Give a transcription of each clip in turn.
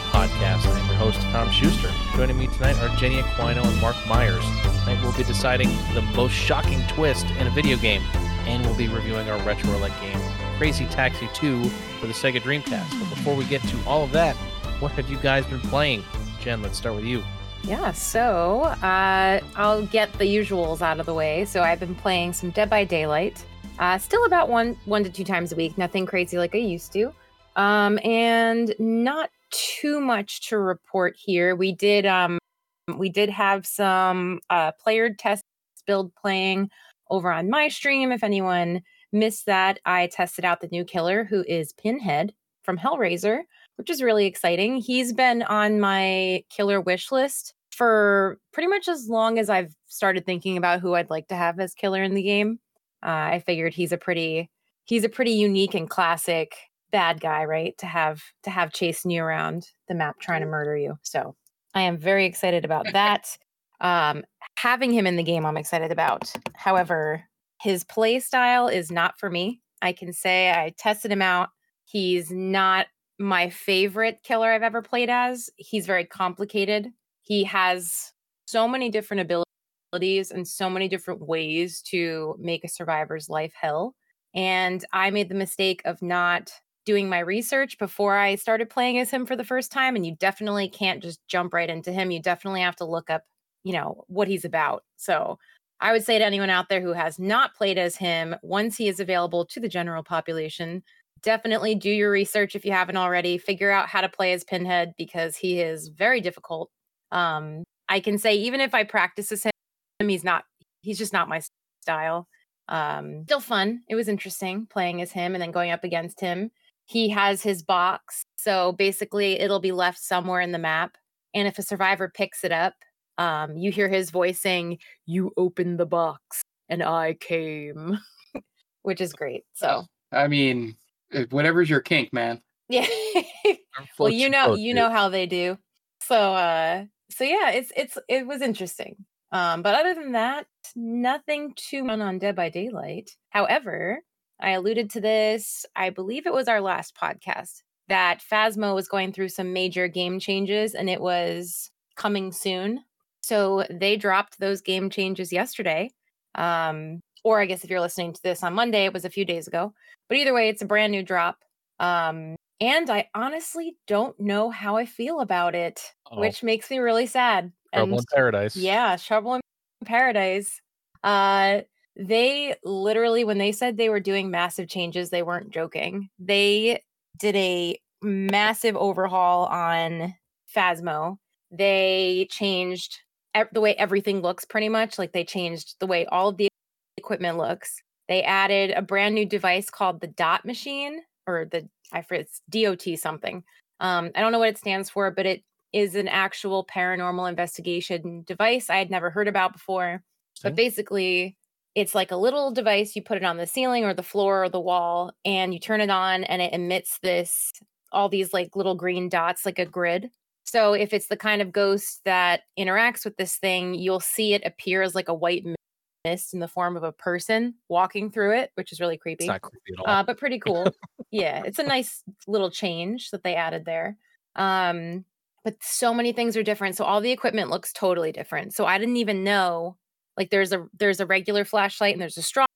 everyone, to the Game Ball Podcast. I'm your host, Tom Schuster. Joining me tonight are Jenny Aquino and Mark Myers. Tonight we'll be deciding the most shocking twist in a video game, and we'll be reviewing our retro roulette game, Crazy Taxi 2, for the Sega Dreamcast. But before we get to all of that, what have you guys been playing? Jen, let's start with you. Yeah, so uh, I'll get the usuals out of the way. So I've been playing some Dead by Daylight, uh, still about one one to two times a week. Nothing crazy like I used to, um, and not too much to report here. We did um, we did have some uh, player test build playing over on my stream. If anyone missed that, I tested out the new killer who is Pinhead from Hellraiser which is really exciting. He's been on my killer wish list for pretty much as long as I've started thinking about who I'd like to have as killer in the game. Uh, I figured he's a pretty he's a pretty unique and classic bad guy, right? To have to have chasing you around the map trying to murder you. So I am very excited about that. Um, having him in the game, I'm excited about. However, his play style is not for me. I can say I tested him out. He's not my favorite killer I've ever played as. He's very complicated. He has so many different abilities and so many different ways to make a survivor's life hell. And I made the mistake of not doing my research before I started playing as him for the first time. And you definitely can't just jump right into him. You definitely have to look up, you know, what he's about. So I would say to anyone out there who has not played as him, once he is available to the general population, definitely do your research if you haven't already. Figure out how to play as Pinhead because he is very difficult. Um, I can say even if I practice as him, he's not. He's just not my style. Um, still fun. It was interesting playing as him and then going up against him. He has his box, so basically it'll be left somewhere in the map. And if a survivor picks it up, um, you hear his voice saying, "You opened the box, and I came," which is great. So I mean, uh, whatever's your kink, man. Yeah. well, you know, you know how they do. So, uh, so yeah, it's it's it was interesting. Um, but other than that, nothing too much on Dead by Daylight. However, I alluded to this. I believe it was our last podcast that Phasmo was going through some major game changes, and it was coming soon. So they dropped those game changes yesterday. Um, or I guess if you're listening to this on Monday, it was a few days ago. But either way, it's a brand new drop. Um, and I honestly don't know how I feel about it, oh. which makes me really sad. Trouble and, in paradise. Yeah, trouble in paradise. Uh, they literally, when they said they were doing massive changes, they weren't joking. They did a massive overhaul on Phasmo. They changed the way everything looks pretty much. Like they changed the way all of the equipment looks. They added a brand new device called the Dot Machine, or the I forget it's DOT something. Um, I don't know what it stands for, but it is an actual paranormal investigation device I had never heard about before. But basically, it's like a little device you put it on the ceiling or the floor or the wall, and you turn it on, and it emits this all these like little green dots, like a grid. So if it's the kind of ghost that interacts with this thing, you'll see it appear as like a white mist in the form of a person walking through it, which is really creepy. It's not creepy at all. Uh, but pretty cool. yeah, it's a nice little change that they added there. Um, but so many things are different. So all the equipment looks totally different. So I didn't even know like there's a there's a regular flashlight and there's a strong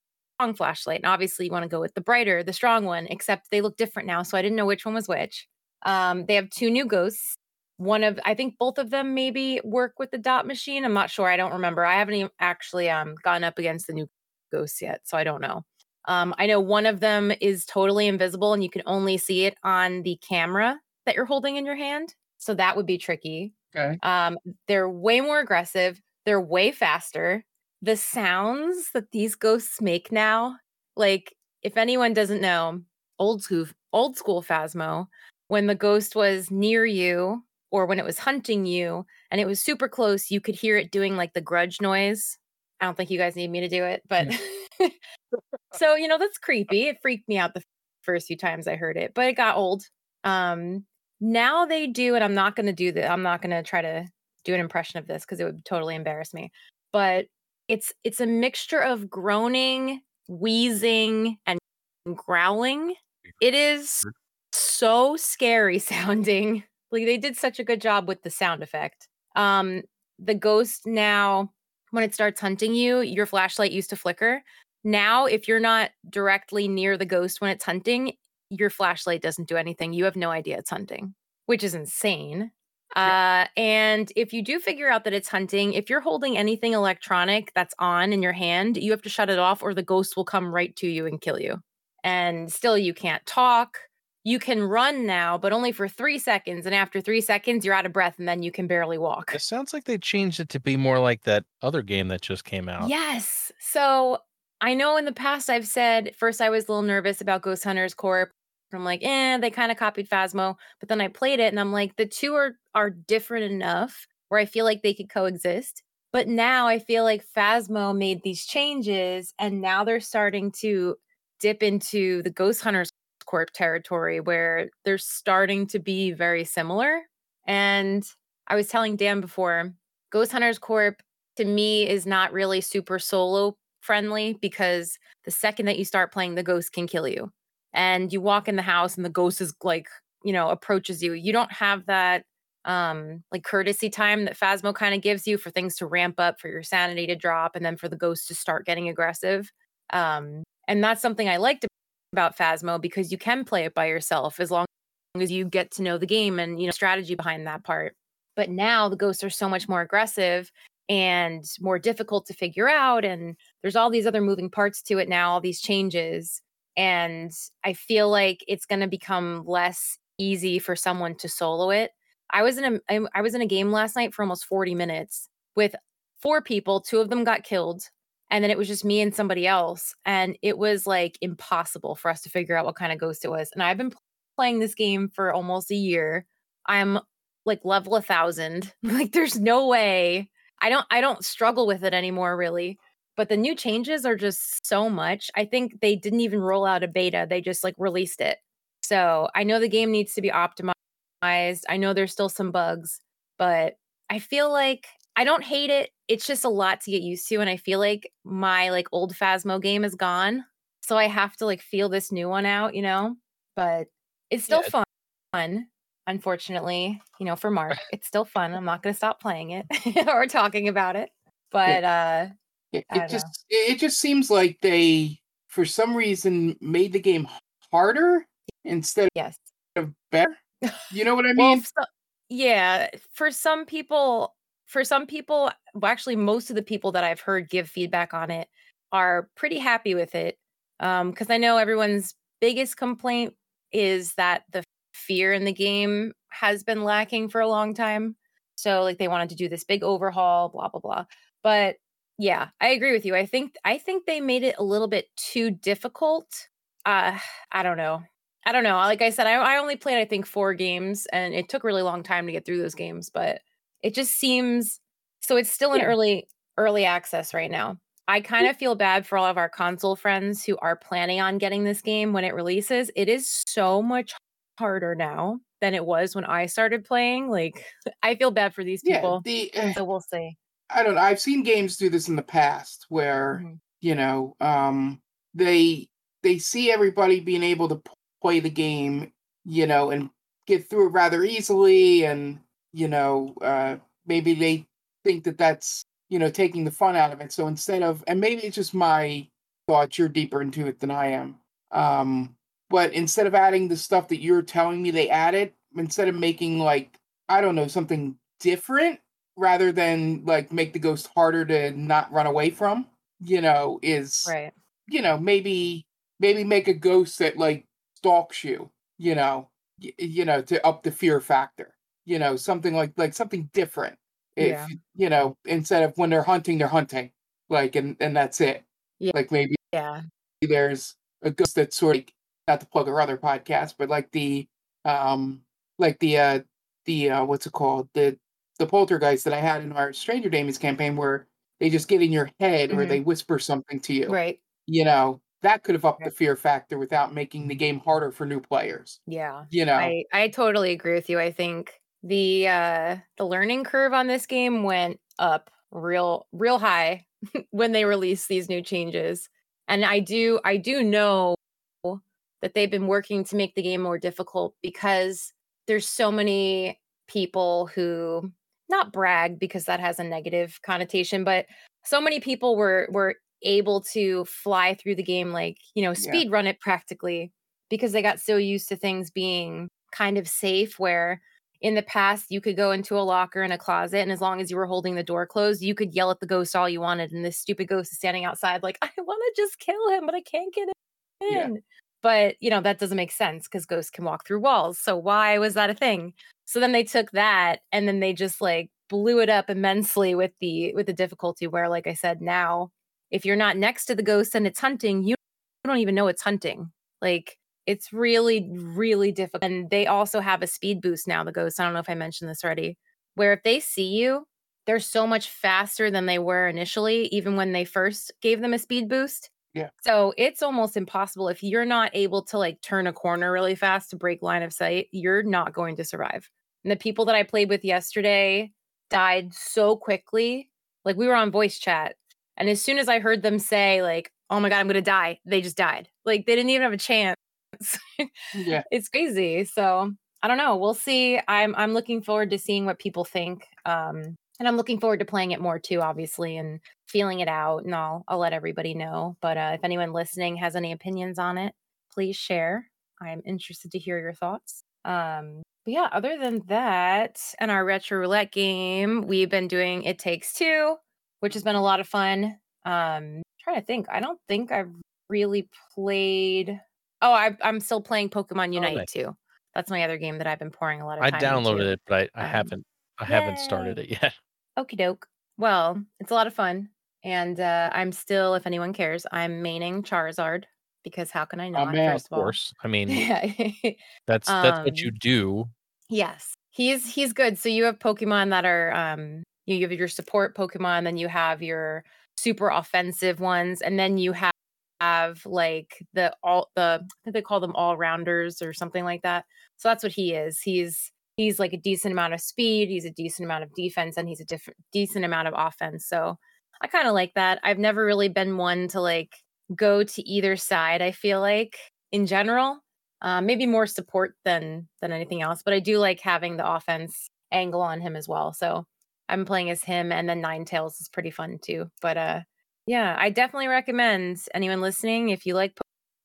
flashlight. And obviously you want to go with the brighter, the strong one, except they look different now. So I didn't know which one was which. Um, they have two new ghosts one of I think both of them maybe work with the dot machine. I'm not sure. I don't remember. I haven't even actually um gone up against the new ghosts yet, so I don't know. Um, I know one of them is totally invisible and you can only see it on the camera that you're holding in your hand. So that would be tricky. Okay. Um, they're way more aggressive. They're way faster. The sounds that these ghosts make now, like if anyone doesn't know, old school old school Phasmo, when the ghost was near you or when it was hunting you and it was super close, you could hear it doing like the grudge noise. I don't think you guys need me to do it, but yeah. so you know that's creepy. It freaked me out the first few times I heard it, but it got old. Um, now they do, and I'm not going to do that. I'm not going to try to do an impression of this because it would totally embarrass me. But it's it's a mixture of groaning, wheezing, and growling. It is so scary sounding. Like they did such a good job with the sound effect. Um, the ghost now, when it starts hunting you, your flashlight used to flicker. Now, if you're not directly near the ghost when it's hunting, your flashlight doesn't do anything. You have no idea it's hunting, which is insane. Uh, and if you do figure out that it's hunting, if you're holding anything electronic that's on in your hand, you have to shut it off or the ghost will come right to you and kill you. And still, you can't talk. You can run now, but only for three seconds. And after three seconds, you're out of breath and then you can barely walk. It sounds like they changed it to be more like that other game that just came out. Yes. So I know in the past I've said first I was a little nervous about Ghost Hunters Corp. I'm like, eh, they kind of copied Phasmo. But then I played it and I'm like, the two are are different enough where I feel like they could coexist. But now I feel like Phasmo made these changes and now they're starting to dip into the Ghost Hunters Corp territory where they're starting to be very similar. And I was telling Dan before, Ghost Hunters Corp to me is not really super solo friendly because the second that you start playing, the ghost can kill you. And you walk in the house and the ghost is like, you know, approaches you. You don't have that um like courtesy time that Phasmo kind of gives you for things to ramp up, for your sanity to drop, and then for the ghost to start getting aggressive. Um, and that's something I liked about Phasmo because you can play it by yourself as long as you get to know the game and you know strategy behind that part. But now the ghosts are so much more aggressive and more difficult to figure out and there's all these other moving parts to it now, all these changes and I feel like it's going to become less easy for someone to solo it. I was in a I was in a game last night for almost 40 minutes with four people, two of them got killed and then it was just me and somebody else and it was like impossible for us to figure out what kind of ghost it was and i've been playing this game for almost a year. I'm like level a thousand. Like there's no way. I don't i don't struggle with it anymore really but the new changes are just so much. I think they didn't even roll out a beta. They just like released it. So i know the game needs to be optimized i know there's still some bugs but i feel like I don't hate it. It's just a lot to get used to. And I feel like my like old Phasmo game is gone. So I have to like feel this new one out, you know? But it's still yeah. fun. Unfortunately, you know, for Mark, it's still fun. I'm not gonna stop playing it or talking about it. But uh it, it just know. it just seems like they for some reason made the game harder instead yes. of better. You know what I mean? well, so, yeah, for some people for some people, well, actually, most of the people that I've heard give feedback on it are pretty happy with it. Because um, I know everyone's biggest complaint is that the fear in the game has been lacking for a long time. So, like, they wanted to do this big overhaul, blah blah blah. But yeah, I agree with you. I think I think they made it a little bit too difficult. Uh, I don't know. I don't know. Like I said, I, I only played I think four games, and it took a really long time to get through those games. But it just seems so it's still an yeah. early early access right now. I kind of feel bad for all of our console friends who are planning on getting this game when it releases. It is so much harder now than it was when I started playing. Like I feel bad for these people. Yeah, the, uh, so we'll see. I don't know. I've seen games do this in the past where, mm-hmm. you know, um they they see everybody being able to play the game, you know, and get through it rather easily and you know, uh, maybe they think that that's, you know, taking the fun out of it. So instead of, and maybe it's just my thoughts, you're deeper into it than I am. Um, but instead of adding the stuff that you're telling me they added, instead of making like, I don't know, something different rather than like make the ghost harder to not run away from, you know, is, right. you know, maybe, maybe make a ghost that like stalks you, you know, y- you know, to up the fear factor you know something like like something different if yeah. you know instead of when they're hunting they're hunting like and and that's it yeah. like maybe yeah there's a ghost that's sort of not to plug our other podcast but like the um like the uh the uh what's it called the the poltergeist that i had in our stranger daemons campaign where they just get in your head mm-hmm. or they whisper something to you right you know that could have upped the fear factor without making the game harder for new players yeah you know? I i totally agree with you i think the uh the learning curve on this game went up real real high when they released these new changes and i do i do know that they've been working to make the game more difficult because there's so many people who not brag because that has a negative connotation, but so many people were were able to fly through the game like, you know, speed yeah. run it practically because they got so used to things being kind of safe where in the past you could go into a locker in a closet and as long as you were holding the door closed you could yell at the ghost all you wanted and this stupid ghost is standing outside like i want to just kill him but i can't get in yeah. but you know that doesn't make sense because ghosts can walk through walls so why was that a thing so then they took that and then they just like blew it up immensely with the with the difficulty where like i said now if you're not next to the ghost and it's hunting you don't even know it's hunting like it's really, really difficult. And they also have a speed boost now, the ghosts. I don't know if I mentioned this already, where if they see you, they're so much faster than they were initially, even when they first gave them a speed boost. Yeah. So it's almost impossible if you're not able to like turn a corner really fast to break line of sight, you're not going to survive. And the people that I played with yesterday died so quickly. Like we were on voice chat. And as soon as I heard them say, like, oh my God, I'm going to die, they just died. Like they didn't even have a chance yeah. It's crazy. So I don't know. We'll see. I'm I'm looking forward to seeing what people think. Um and I'm looking forward to playing it more too, obviously, and feeling it out. And I'll I'll let everybody know. But uh, if anyone listening has any opinions on it, please share. I'm interested to hear your thoughts. Um, but yeah, other than that, and our retro roulette game, we've been doing It Takes Two, which has been a lot of fun. Um, trying to think. I don't think I've really played Oh, I, I'm still playing Pokemon oh, Unite oh, nice. too. That's my other game that I've been pouring a lot of I. I downloaded into. it, but I, I um, haven't. I yay. haven't started it yet. Okie doke. Well, it's a lot of fun, and uh, I'm still, if anyone cares, I'm maining Charizard because how can I not? Oh, man, first of course. I mean, yeah. that's that's um, what you do. Yes, he's he's good. So you have Pokemon that are um you have your support Pokemon, then you have your super offensive ones, and then you have have like the all the I think they call them all rounders or something like that. So that's what he is. He's he's like a decent amount of speed, he's a decent amount of defense, and he's a different decent amount of offense. So I kind of like that. I've never really been one to like go to either side. I feel like in general, uh, maybe more support than than anything else. But I do like having the offense angle on him as well. So I'm playing as him, and then Ninetales is pretty fun too. But uh, yeah, I definitely recommend anyone listening if you like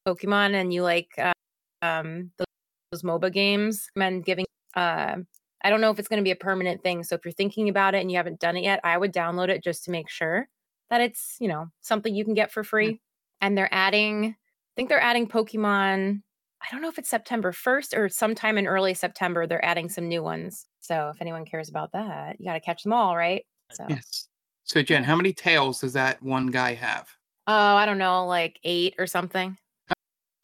Pokemon and you like uh, um those, those MOBA games, recommend giving uh I don't know if it's going to be a permanent thing. So if you're thinking about it and you haven't done it yet, I would download it just to make sure that it's, you know, something you can get for free. Mm. And they're adding I think they're adding Pokemon I don't know if it's September 1st or sometime in early September they're adding some new ones. So if anyone cares about that, you got to catch them all, right? So Yes. So Jen, how many tails does that one guy have? Oh, I don't know, like eight or something.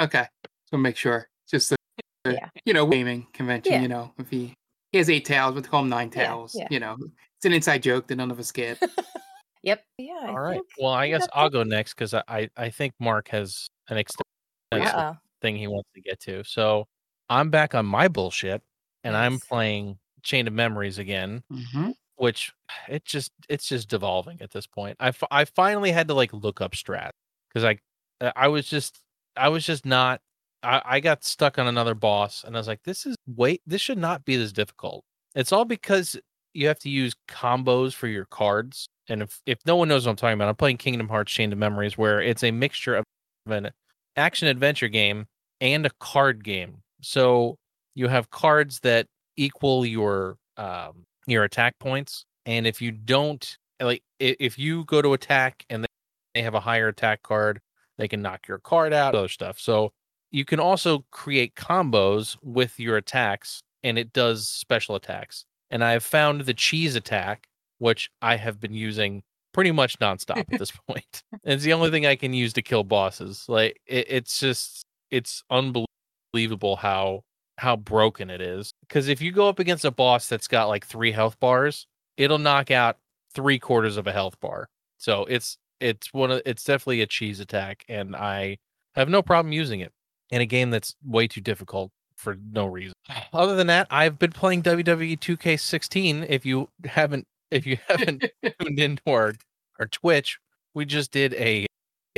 Okay, so make sure. Just the, yeah. you know, gaming convention. Yeah. You know, if he he has eight tails, but they call him nine tails. Yeah, yeah. You know, it's an inside joke that none of us get. yep. Yeah. I All right. Think, well, I guess I'll go next because I I think Mark has an extensive thing he wants to get to. So I'm back on my bullshit, and yes. I'm playing Chain of Memories again. Mm-hmm which it just it's just devolving at this point. I, I finally had to like look up strat because I uh, I was just I was just not I, I got stuck on another boss and I was like this is wait this should not be this difficult. It's all because you have to use combos for your cards. And if if no one knows what I'm talking about, I'm playing Kingdom Hearts Chain of Memories where it's a mixture of an action adventure game and a card game. So you have cards that equal your um your attack points. And if you don't like, if you go to attack and they have a higher attack card, they can knock your card out, other stuff. So you can also create combos with your attacks, and it does special attacks. And I have found the cheese attack, which I have been using pretty much nonstop at this point. It's the only thing I can use to kill bosses. Like it, it's just it's unbelievable how how broken it is. Because if you go up against a boss that's got like three health bars, it'll knock out three quarters of a health bar. So it's it's one of it's definitely a cheese attack, and I have no problem using it in a game that's way too difficult for no reason. Other than that, I've been playing WWE 2K16. If you haven't if you haven't tuned into our our Twitch, we just did a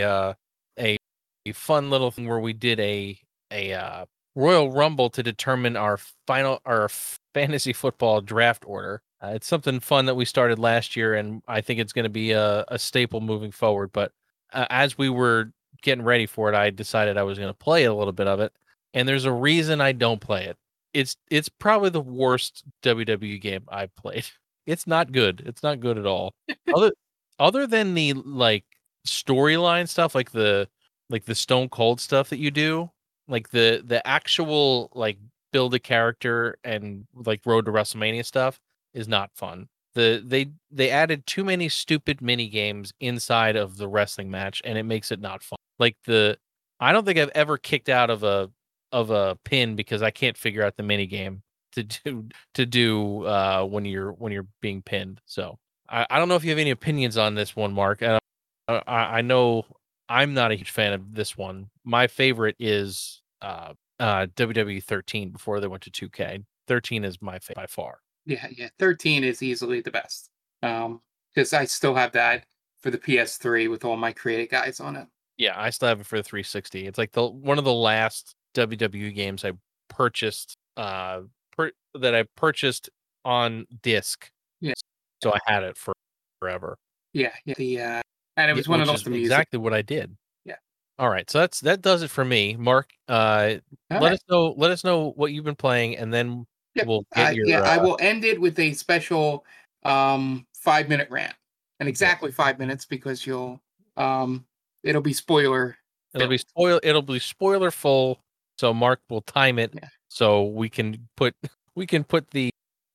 uh a, a fun little thing where we did a a uh, Royal Rumble to determine our final our fantasy football draft order. Uh, it's something fun that we started last year, and I think it's going to be a, a, staple moving forward. But uh, as we were getting ready for it, I decided I was going to play a little bit of it, and there's a reason I don't play it. It's it's probably the worst WWE game I've played. It's not good. It's not good at all. other other than the like storyline stuff, like the like the Stone Cold stuff that you do, like the the actual like build a character and like road to WrestleMania stuff is not fun. The they they added too many stupid mini games inside of the wrestling match and it makes it not fun. Like the I don't think I've ever kicked out of a of a pin because I can't figure out the mini game to do to do uh when you're when you're being pinned. So I, I don't know if you have any opinions on this one, Mark. Uh, I, I know I'm not a huge fan of this one. My favorite is uh, uh, WWE 13 before they went to 2K. 13 is my favorite by far. Yeah, yeah. 13 is easily the best. Um, because I still have that for the PS3 with all my creative guys on it. Yeah, I still have it for the 360. It's like the one of the last WWE games I purchased uh per, that I purchased on disc. Yeah. So I had it for forever. Yeah, yeah. The uh and it was yeah, one of those exactly what I did. Yeah. All right, so that's that does it for me, Mark. Uh, let right. us know. Let us know what you've been playing, and then yep. we'll get uh, your. Yeah, uh, I will end it with a special um five minute rant, and exactly five minutes because you'll um it'll be spoiler. It'll be spoil. It'll be spoiler full. So Mark will time it yeah. so we can put we can put the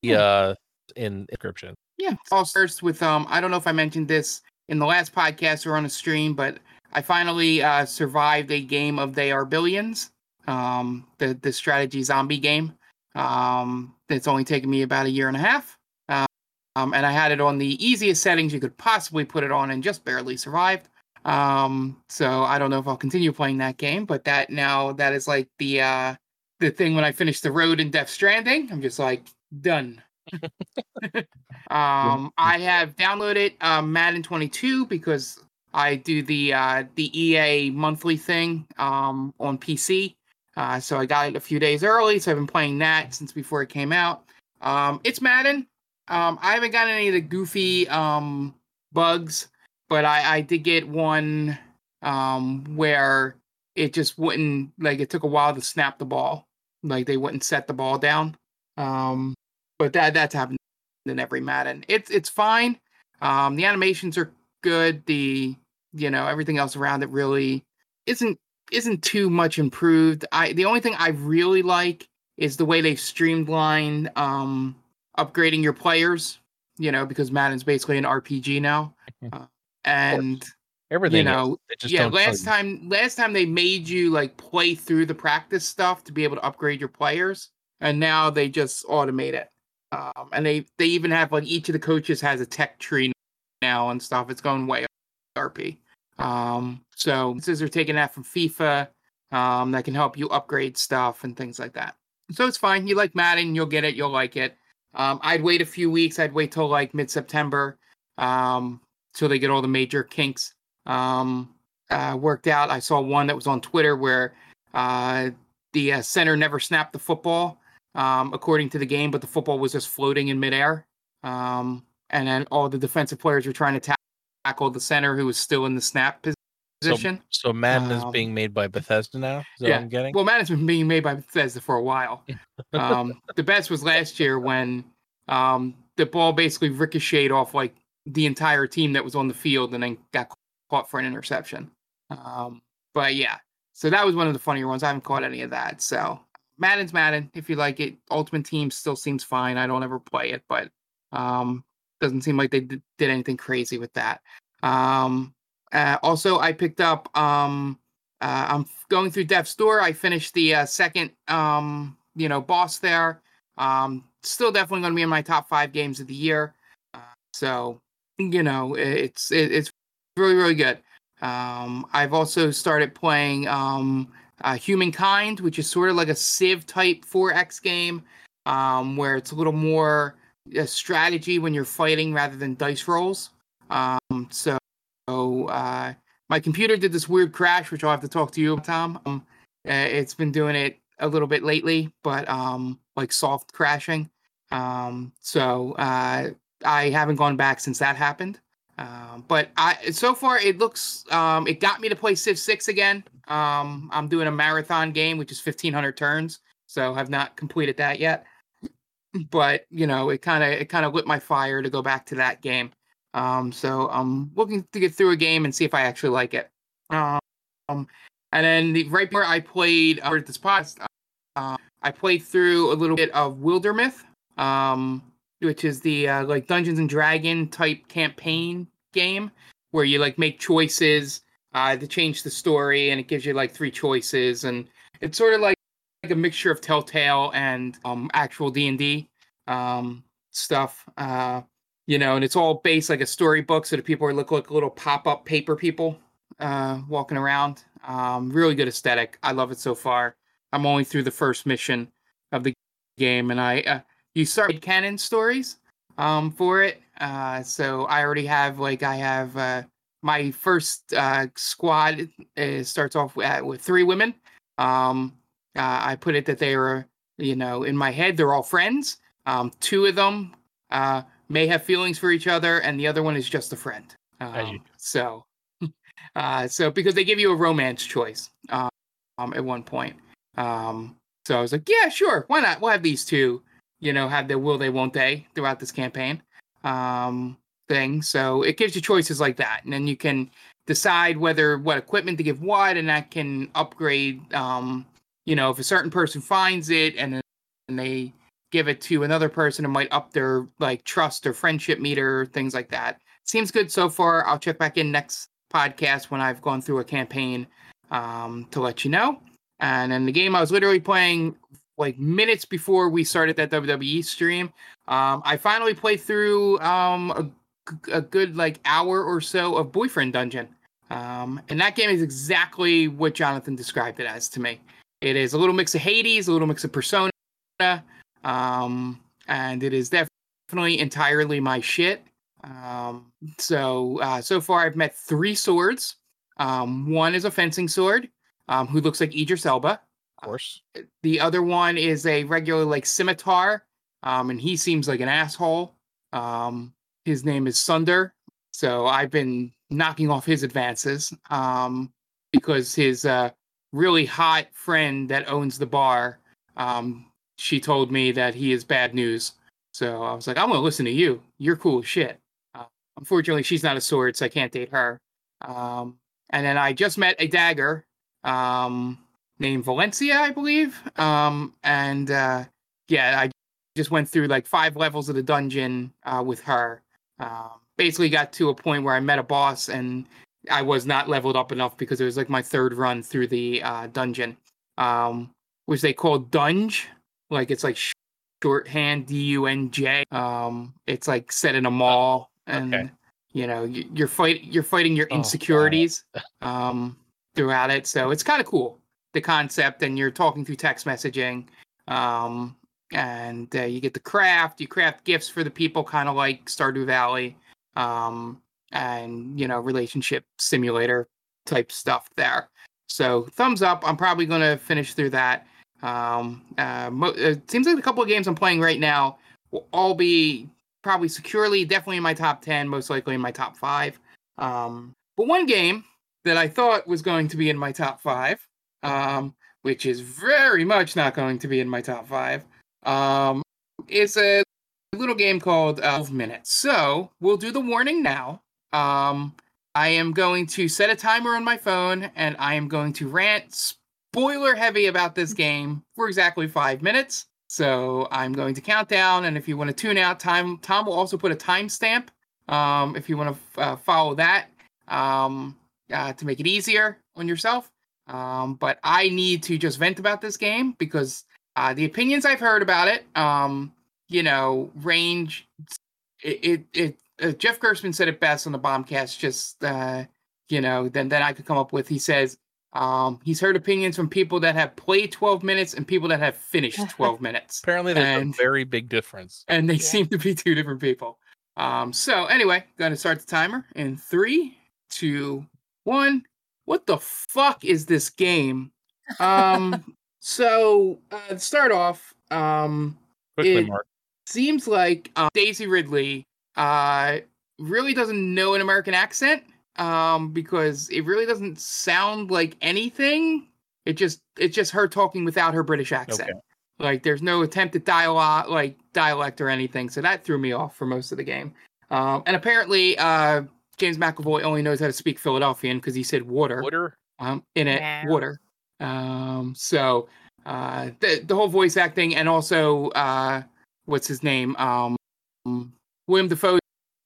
uh in encryption. Yeah. All starts with um I don't know if I mentioned this in the last podcast or on a stream, but I finally uh, survived a game of They Are Billions, um, the the strategy zombie game. Um, it's only taken me about a year and a half, um, and I had it on the easiest settings you could possibly put it on, and just barely survived. Um, so I don't know if I'll continue playing that game, but that now that is like the uh, the thing when I finish the road in Death Stranding. I'm just like done. um, I have downloaded uh, Madden 22 because I do the uh, the EA monthly thing um, on PC. Uh, so I got it a few days early, so I've been playing that since before it came out. Um, it's Madden. Um, I haven't got any of the goofy um, bugs, but I, I did get one um, where it just wouldn't like it took a while to snap the ball, like they wouldn't set the ball down. Um, but that that's happened in every Madden. It's it's fine. Um, the animations are good. The you know everything else around it really isn't isn't too much improved. I the only thing I really like is the way they've streamlined um, upgrading your players. You know because Madden's basically an RPG now, uh, and everything you know yeah last time last time they made you like play through the practice stuff to be able to upgrade your players and now they just automate it um, and they they even have like each of the coaches has a tech tree now and stuff. It's going way RP. Um, so since they're taking that from FIFA, um, that can help you upgrade stuff and things like that. So it's fine. You like Madden, you'll get it. You'll like it. Um, I'd wait a few weeks. I'd wait till like mid September, um, till they get all the major kinks um, uh, worked out. I saw one that was on Twitter where uh, the uh, center never snapped the football um, according to the game, but the football was just floating in midair. Um, and then all the defensive players were trying to tackle the center who was still in the snap position. So, so Madden um, is being made by Bethesda now. yeah. I'm getting. Well, Madden's been being made by Bethesda for a while. um, the best was last year when um, the ball basically ricocheted off like the entire team that was on the field and then got caught for an interception. Um, but yeah, so that was one of the funnier ones. I haven't caught any of that. So Madden's Madden if you like it. Ultimate Team still seems fine. I don't ever play it, but um, doesn't seem like they did, did anything crazy with that. Um, uh, also, I picked up. Um, uh, I'm going through Death's Door. I finished the uh, second, um, you know, boss there. Um, still definitely going to be in my top five games of the year. Uh, so, you know, it's it, it's really really good. Um, I've also started playing um, uh, Humankind, which is sort of like a Civ type 4X game, um, where it's a little more a strategy when you're fighting rather than dice rolls. Um, so uh, my computer did this weird crash, which I'll have to talk to you, Tom. Um, Uh, it's been doing it a little bit lately, but um, like soft crashing. Um, so uh, I haven't gone back since that happened. Um, but I so far it looks um, it got me to play Civ Six again. Um, I'm doing a marathon game, which is 1500 turns, so I've not completed that yet. But you know, it kind of it kind of lit my fire to go back to that game. Um, so I'm looking to get through a game and see if I actually like it. Um, and then the, right before I played uh, this podcast, uh, I played through a little bit of Wildermyth, which is the uh, like Dungeons and Dragon type campaign game where you like make choices uh, to change the story, and it gives you like three choices, and it's sort of like, like a mixture of Telltale and um, actual D and D um, stuff. Uh, you know, and it's all based like a storybook, so the people are look like little pop up paper people uh, walking around. Um, really good aesthetic. I love it so far. I'm only through the first mission of the game, and I uh, you start canon stories um, for it. Uh, so I already have like I have uh, my first uh, squad uh, starts off with, with three women. Um, uh, I put it that they were you know in my head they're all friends. Um, two of them uh, may have feelings for each other, and the other one is just a friend. Um, so, uh, so because they give you a romance choice um, at one point. Um, so I was like, yeah, sure, why not? We'll have these two, you know, have their will they, won't they throughout this campaign um, thing. So it gives you choices like that, and then you can decide whether what equipment to give what, and that can upgrade. Um, you know, if a certain person finds it and and they give it to another person, it might up their like trust or friendship meter, things like that. Seems good so far. I'll check back in next podcast when I've gone through a campaign um, to let you know. And then the game I was literally playing like minutes before we started that WWE stream. Um, I finally played through um, a, a, good like hour or so of Boyfriend Dungeon. Um, and that game is exactly what Jonathan described it as to me. It is a little mix of Hades, a little mix of Persona, um, and it is definitely entirely my shit. Um, so uh, so far I've met three swords. Um, one is a fencing sword, who looks like Idris Elba. Of course. Uh, the other one is a regular like scimitar, um, and he seems like an asshole. Um, his name is Sunder. So I've been knocking off his advances um, because his uh, really hot friend that owns the bar um, she told me that he is bad news. So I was like, I'm gonna listen to you. You're cool as shit. Uh, unfortunately, she's not a sword, so I can't date her. Um, and then I just met a dagger um, named Valencia, I believe. Um, and uh, yeah, I just went through like five levels of the dungeon uh, with her. Um, basically, got to a point where I met a boss, and I was not leveled up enough because it was like my third run through the uh, dungeon, um, which they call dunge like it's like shorthand D U N J. Um, it's like set in a mall, and okay. you know you're fight you're fighting your oh, insecurities oh, um throughout it. So it's kind of cool the concept, and you're talking through text messaging. Um, and uh, you get the craft. You craft gifts for the people, kind of like Stardew Valley. Um, and you know relationship simulator type stuff there. So thumbs up. I'm probably going to finish through that. Um, uh, mo- it seems like a couple of games I'm playing right now will all be probably securely, definitely in my top 10, most likely in my top five. Um, but one game that I thought was going to be in my top five, um, which is very much not going to be in my top five, um, is a little game called uh, 12 Minutes. So we'll do the warning now. Um, I am going to set a timer on my phone and I am going to rant, spoiler heavy about this game for exactly five minutes. So I'm going to count down, and if you want to tune out, time Tom will also put a timestamp. Um, if you want to uh, follow that, um, uh, to make it easier on yourself. Um, but I need to just vent about this game because uh, the opinions I've heard about it, um, you know, range. It, it, it uh, Jeff Gerstmann said it best on the Bombcast. Just uh, you know, then then I could come up with. He says um, he's heard opinions from people that have played 12 minutes and people that have finished 12 minutes. Apparently, there's and, a very big difference. And they yeah. seem to be two different people. Um, so anyway, going to start the timer in three, two, one. What the fuck is this game? Um, so uh, to start off, um, Quickly, It- Mark. seems like uh, Daisy Ridley uh really doesn't know an American accent um because it really doesn't sound like anything. It just it's just her talking without her British accent. Okay. Like there's no attempt at dialogue like dialect or anything. So that threw me off for most of the game. Um and apparently uh James McAvoy only knows how to speak Philadelphian because he said water Water. um, in it, Wow. water. Um, so uh, the the whole voice acting and also uh, what's his name? Um, William Dafoe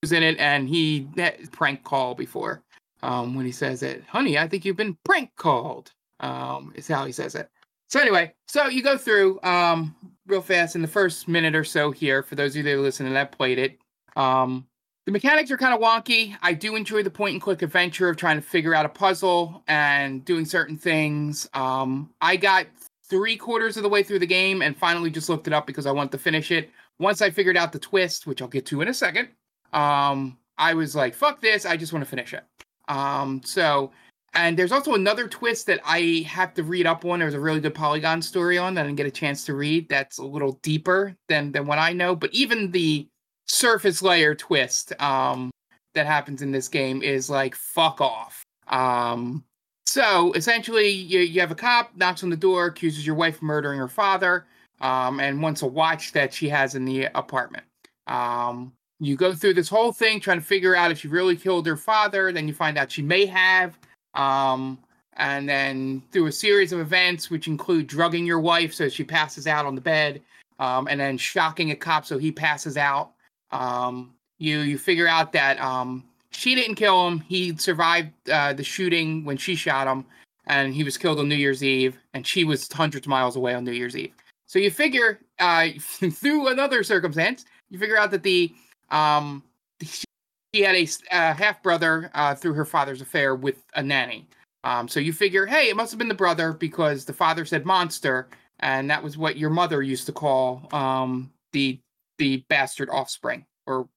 was in it, and he that prank call before um, when he says it, "Honey, I think you've been prank called." Um, is how he says it. So anyway, so you go through um, real fast in the first minute or so here. For those of you that are listening that played it, um, the mechanics are kind of wonky. I do enjoy the point and click adventure of trying to figure out a puzzle and doing certain things. Um, I got three quarters of the way through the game and finally just looked it up because I wanted to finish it. Once I figured out the twist, which I'll get to in a second, um, I was like, fuck this, I just want to finish it. Um, so, and there's also another twist that I have to read up on. There's a really good Polygon story on that I didn't get a chance to read. That's a little deeper than than what I know. But even the surface layer twist um, that happens in this game is like fuck off. Um, so essentially, you, you have a cop knocks on the door, accuses your wife of murdering her father, um, and wants a watch that she has in the apartment. Um, you go through this whole thing trying to figure out if she really killed her father. Then you find out she may have. Um, and then through a series of events, which include drugging your wife so she passes out on the bed, um, and then shocking a cop so he passes out. Um, you you figure out that um, she didn't kill him. He survived uh, the shooting when she shot him, and he was killed on New Year's Eve, and she was hundreds of miles away on New Year's Eve. So you figure uh, through another circumstance, you figure out that the um, she had a, uh, half brother uh, through her father's affair with a nanny. Um, so you figure, hey, it must have been the brother because the father said monster, and that was what your mother used to call um, the the bastard offspring or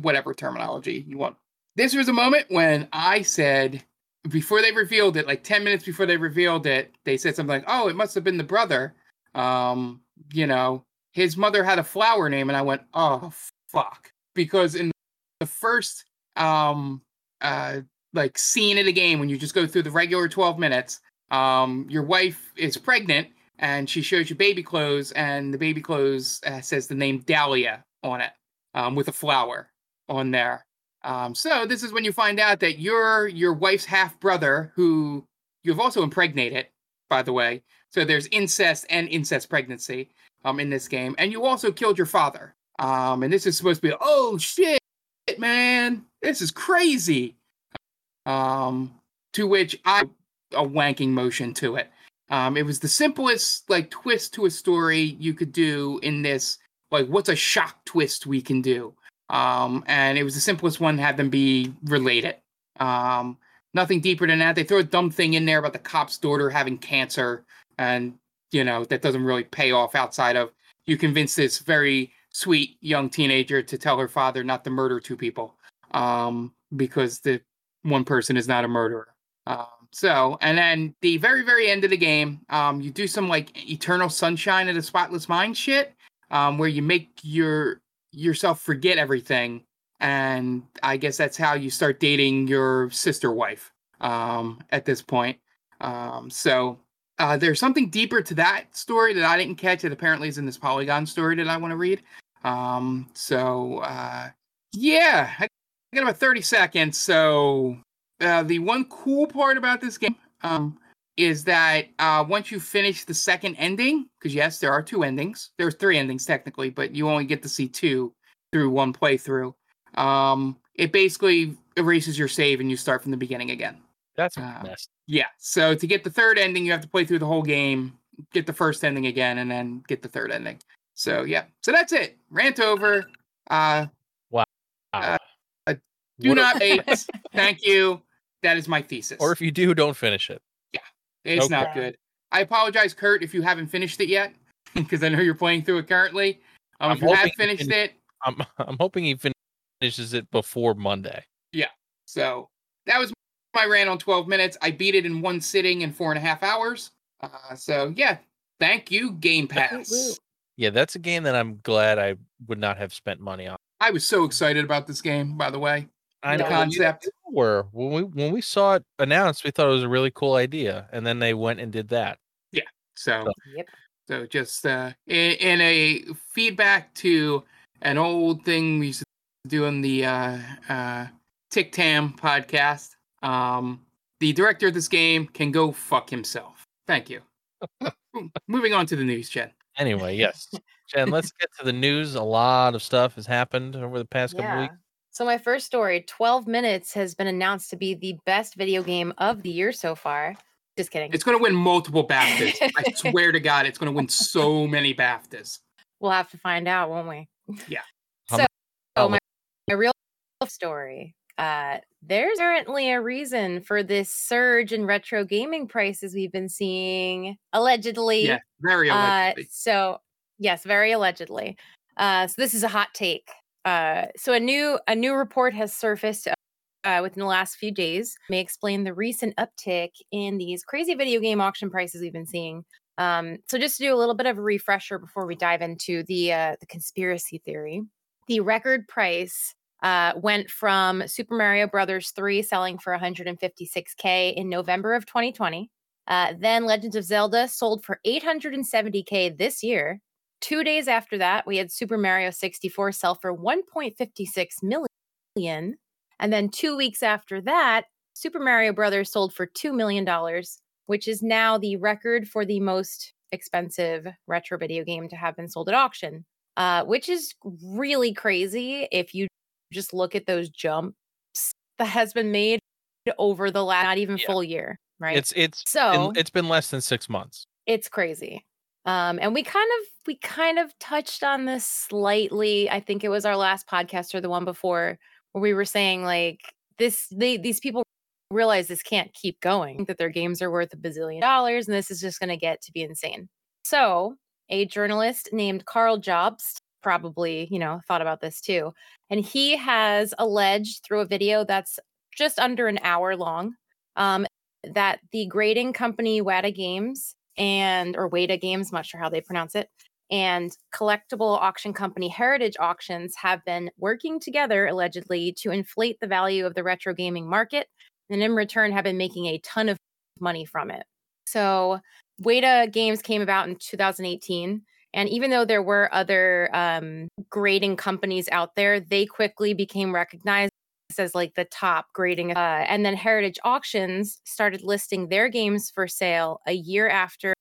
whatever terminology you want. This was a moment when I said before they revealed it, like ten minutes before they revealed it, they said something like, "Oh, it must have been the brother." Um, you know, his mother had a flower name, and I went, "Oh, fuck," because in the first um uh like scene of the game when you just go through the regular 12 minutes um your wife is pregnant and she shows you baby clothes and the baby clothes uh, says the name dahlia on it um with a flower on there. Um so this is when you find out that you're your wife's half brother who you've also impregnated by the way. So there's incest and incest pregnancy um in this game. And you also killed your father. Um and this is supposed to be oh shit man this is crazy. Um to which i a wanking motion to it um it was the simplest like twist to a story you could do in this like what's a shock twist we can do? Um and it was the simplest one have them be related. Um nothing deeper than that. They throw a dumb thing in there about the cop's daughter having cancer and you know that doesn't really pay off outside of you convince this very sweet young teenager to tell her father not to murder two people um because the one person is not a murderer. Um so and then the very very end of the game um you do some like eternal sunshine of the spotless mind shit um where you make your yourself forget everything and i guess that's how you start dating your sister wife um at this point um so uh, there's something deeper to that story that I didn't catch that apparently is in this Polygon story that I want to read. Um, so uh, yeah, I got about 30 seconds. So uh, the one cool part about this game um, is that uh, once you finish the second ending, because yes, there are two endings. There's three endings technically, but you only get to see two through one playthrough. Um, it basically erases your save and you start from the beginning again. That's a Uh. Yeah. So to get the third ending, you have to play through the whole game, get the first ending again, and then get the third ending. So yeah. So that's it. Rant over. Uh Wow. do What a- not hate. Thank you. That is my thesis. or if you do, don't finish it. Yeah, it's not good. I apologize, Kurt, if you haven't finished it yet, because I know you're playing through it currently. Um, if you have finished can- it, I'm I'm hoping he finishes it before Monday. Yeah. So that was my rant on 12 minutes. I beat it in one sitting in four and a half hours. Uh, so yeah, thank you, Game Pass. Yeah, that's a game that I'm glad I would not have spent money on. I was so excited about this game, by the way. I know concept. we were when we when we saw it announced, we thought it was a really cool idea, and then they went and did that. Yeah. So Yep. So just uh, in, in a feedback to an old thing we used to do on the uh, uh, Tic Tam podcast, um, the director of this game can go fuck himself. Thank you. Moving on to the news, Jen. Anyway, yes, Jen, let's get to the news. A lot of stuff has happened over the past couple Yeah. weeks. So my first story, 12 minutes has been announced to be the best video game of the year so far. Just kidding. It's going to win multiple BAFTAs. I swear to God, it's going to win so many BAFTAs. We'll have to find out, won't we? Yeah. So, mu- so my, my real story. Uh, there's apparently a reason for this surge in retro gaming prices we've been seeing, allegedly. Yeah, very Uh, allegedly. so yes, very allegedly. Uh, so this is a hot take. Uh, so a new a new report has surfaced uh, within the last few days. May explain the recent uptick in these crazy video game auction prices we've been seeing. Um, so just to do a little bit of a refresher before we dive into the uh, the conspiracy theory, the record price uh, went from Super Mario Brothers 3 selling for 156k in November of 2020. Uh, then Legends of Zelda sold for 870k this year. Two days after that, we had Super Mario 64 sell for 1.56 million. And then two weeks after that, Super Mario Brothers sold for $2 million, which is now the record for the most expensive retro video game to have been sold at auction, uh, which is really crazy if you just look at those jumps that has been made over the last not even Yeah. full year, right? It's it's so it's been less than six months. it's crazy um and we kind of we kind of touched on this slightly i think it was our last podcast or the one before where we were saying like this they these people realize this can't keep going that their games are worth a bazillion dollars and this is just going to get to be insane. So a journalist named karl jobst probably you know thought about this too and he has alleged through a video that's just under an hour long um, that the grading company wata games and or Wata Games, not sure how they pronounce it, and collectible auction company Heritage Auctions have been working together allegedly to inflate the value of the retro gaming market, and in return have been making a ton of money from it. So Wata Games came about in 2018. And even though there were other um, grading companies out there, they quickly became recognized as like the top grading. Uh, and then Heritage Auctions started listing their games for sale a year after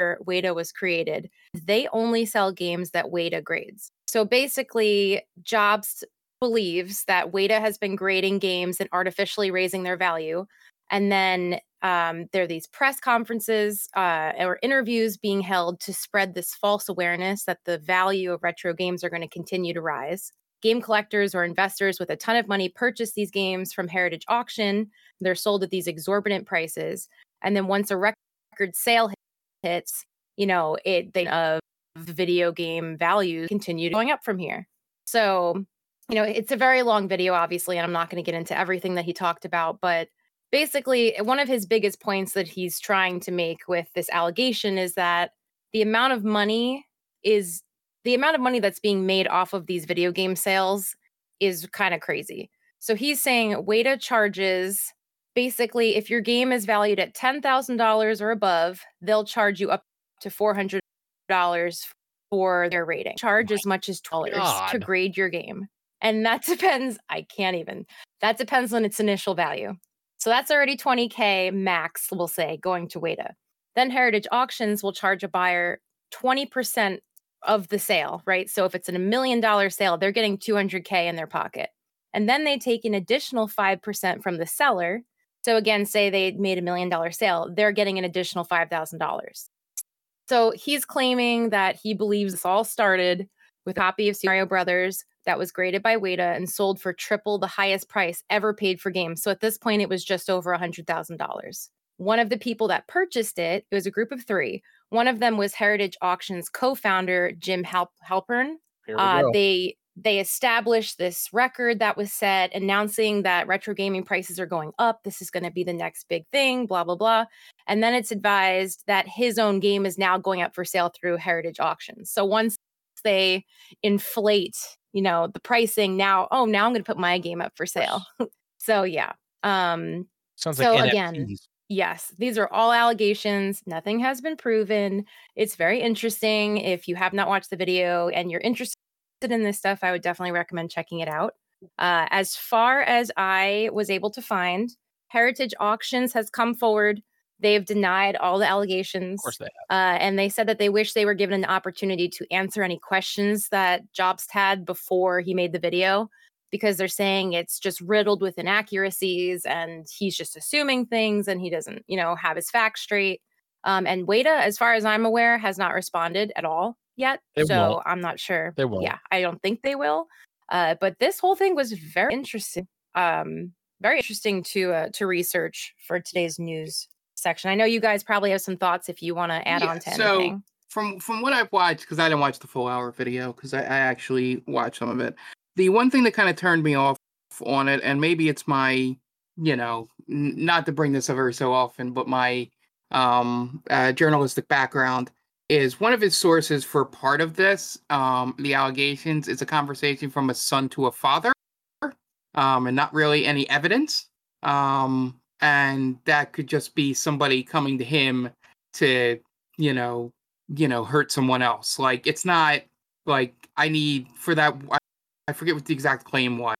Wata was created. They only sell games that Wata grades. So basically, Jobst believes that Wata has been grading games and artificially raising their value. And then um, there are these press conferences uh, or interviews being held to spread this false awareness that the value of retro games are going to continue to rise game collectors or investors with a ton of money purchase these games from heritage auction. They're sold at these exorbitant prices. And then once a record sale hits you know it they uh, of video game values continue going up from here. So you know it's a very long video obviously and i'm not going to get into everything that he talked about but basically one of his biggest points that he's trying to make with this allegation is that the amount of money is the amount of money that's being made off of these video game sales is kind of crazy. So he's saying Wata charges basically if your game is valued at $10,000 or above, they'll charge you up to $400 for their rating. Charge as much as $12 to grade your game. And that depends, I can't even. That depends on its initial value. So that's already 20k max, we'll say, going to Wata. Then Heritage Auctions will charge a buyer 20% of the sale, right? So if it's a million dollar sale, they're getting 200K in their pocket. And then they take an additional 5% from the seller. So again, say they made a million dollar sale, they're getting an additional $5,000. So he's claiming that he believes this all started with a copy of Super Mario Brothers that was graded by Wata and sold for triple the highest price ever paid for games. So at this point, it was just over $100,000. One of the people that purchased it, it was a group of three. One of them was Heritage Auctions co-founder Jim Halp- Halperin. Uh, they they established this record that was set announcing that retro gaming prices are going up this is going to be the next big thing blah blah blah. And then it's advised that his own game is now going up for sale through heritage auctions. So once they inflate you know the pricing now oh now i'm going to put my game up for sale. So yeah um Sounds so like again, NFTs. Yes, these are all allegations. Nothing has been proven. It's very interesting. If you have not watched the video and you're interested in this stuff, I would definitely recommend checking it out. Uh, as far as I was able to find, Heritage Auctions has come forward. They've denied all the allegations. Of course they have. Uh, and they said that they wish they were given an opportunity to answer any questions that Jobst had before he made the video because they're saying it's just riddled with inaccuracies and he's just assuming things and he doesn't, you know, have his facts straight. Um, and Wata, as far as I'm aware, has not responded at all yet. They so won't. I'm not sure. They won't. Yeah, I don't think they will. Uh, but this whole thing was very interesting. Um, very interesting to uh, to research for today's news section. I know you guys probably have some thoughts if you want to add Yeah, on to so- anything. from from what I've watched, because I didn't watch the full hour video, because I, I actually watched some of it. The one thing that kind of turned me off on it, and maybe it's my, you know, n- not to bring this up every so often, but my um uh, journalistic background is one of his sources for part of this. Um, the allegations is a conversation from a son to a father, um, and not really any evidence. Um, and that could just be somebody coming to him to, you know, you know hurt someone else like it's not like i need for that I, forget what the exact claim was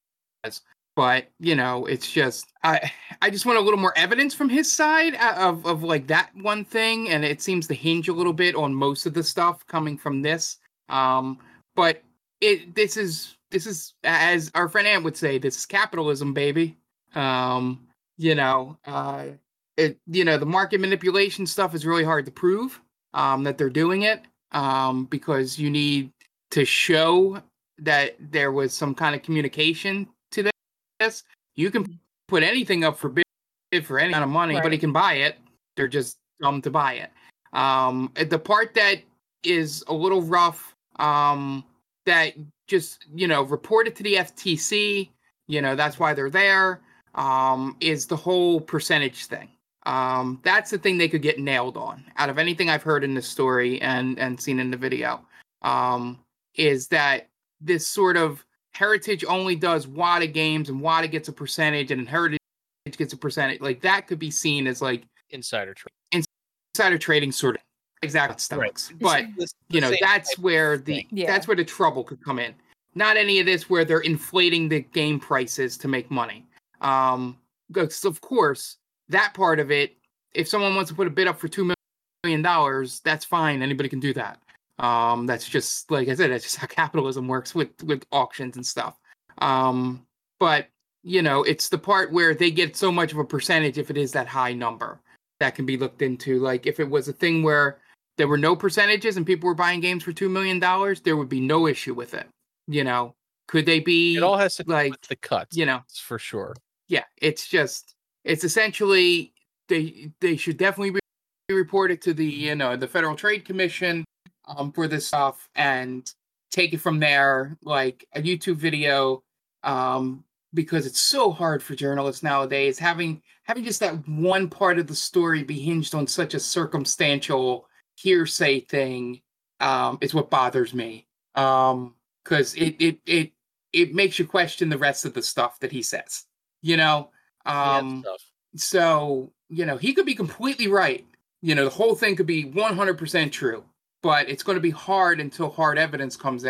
but you know it's just i i just want a little more evidence from his side uh, of of like that one thing and it seems to hinge a little bit on most of the stuff coming from this. Um but it this is this is as our friend Ant would say this is capitalism baby. Um you know uh it you know the market manipulation stuff is really hard to prove um, that they're doing it um, because you need to show that there was some kind of communication to this. You can put anything up for bid for any amount of money, Right. can buy it. They're just dumb to buy it. Um, the part that is a little rough, um, that just you know reported to the FTC, you know that's why they're there. Um, is the whole percentage thing. Um, that's the thing they could get nailed on out of anything I've heard in this story and and seen in the video. Um, is that this sort of heritage only does WATA games and WATA gets a percentage and heritage gets a percentage. Like that could be seen as like Insider trading, insider trading sort of exact Right. But This- you know that's where the. Yeah. that's where the trouble could come in not any of this where they're inflating the game prices to make money um because of course that part of it if someone wants to put a bid up for two million dollars that's fine anybody can do that um that's just like i said that's just how capitalism works with with auctions and stuff um but you know it's the part where they get so much of a percentage if it is that high number that can be looked into like if it was a thing where there were no percentages and people were buying games for two million dollars, there would be no issue with it. You know, could they be It all has to like the cuts. you know? For sure. Yeah, it's just it's essentially they they should definitely be reported to the you know the Federal Trade Commission um, for this stuff and take it from there like a YouTube video um, because it's so hard for journalists nowadays. Having having just that one part of the story be hinged on such a circumstantial hearsay thing um, is what bothers me. Um, because it it it it makes you question the rest of the stuff that he says you know? Yeah, um so you know he could be completely right. You know the whole thing could be 100% true but it's going to be hard until hard evidence comes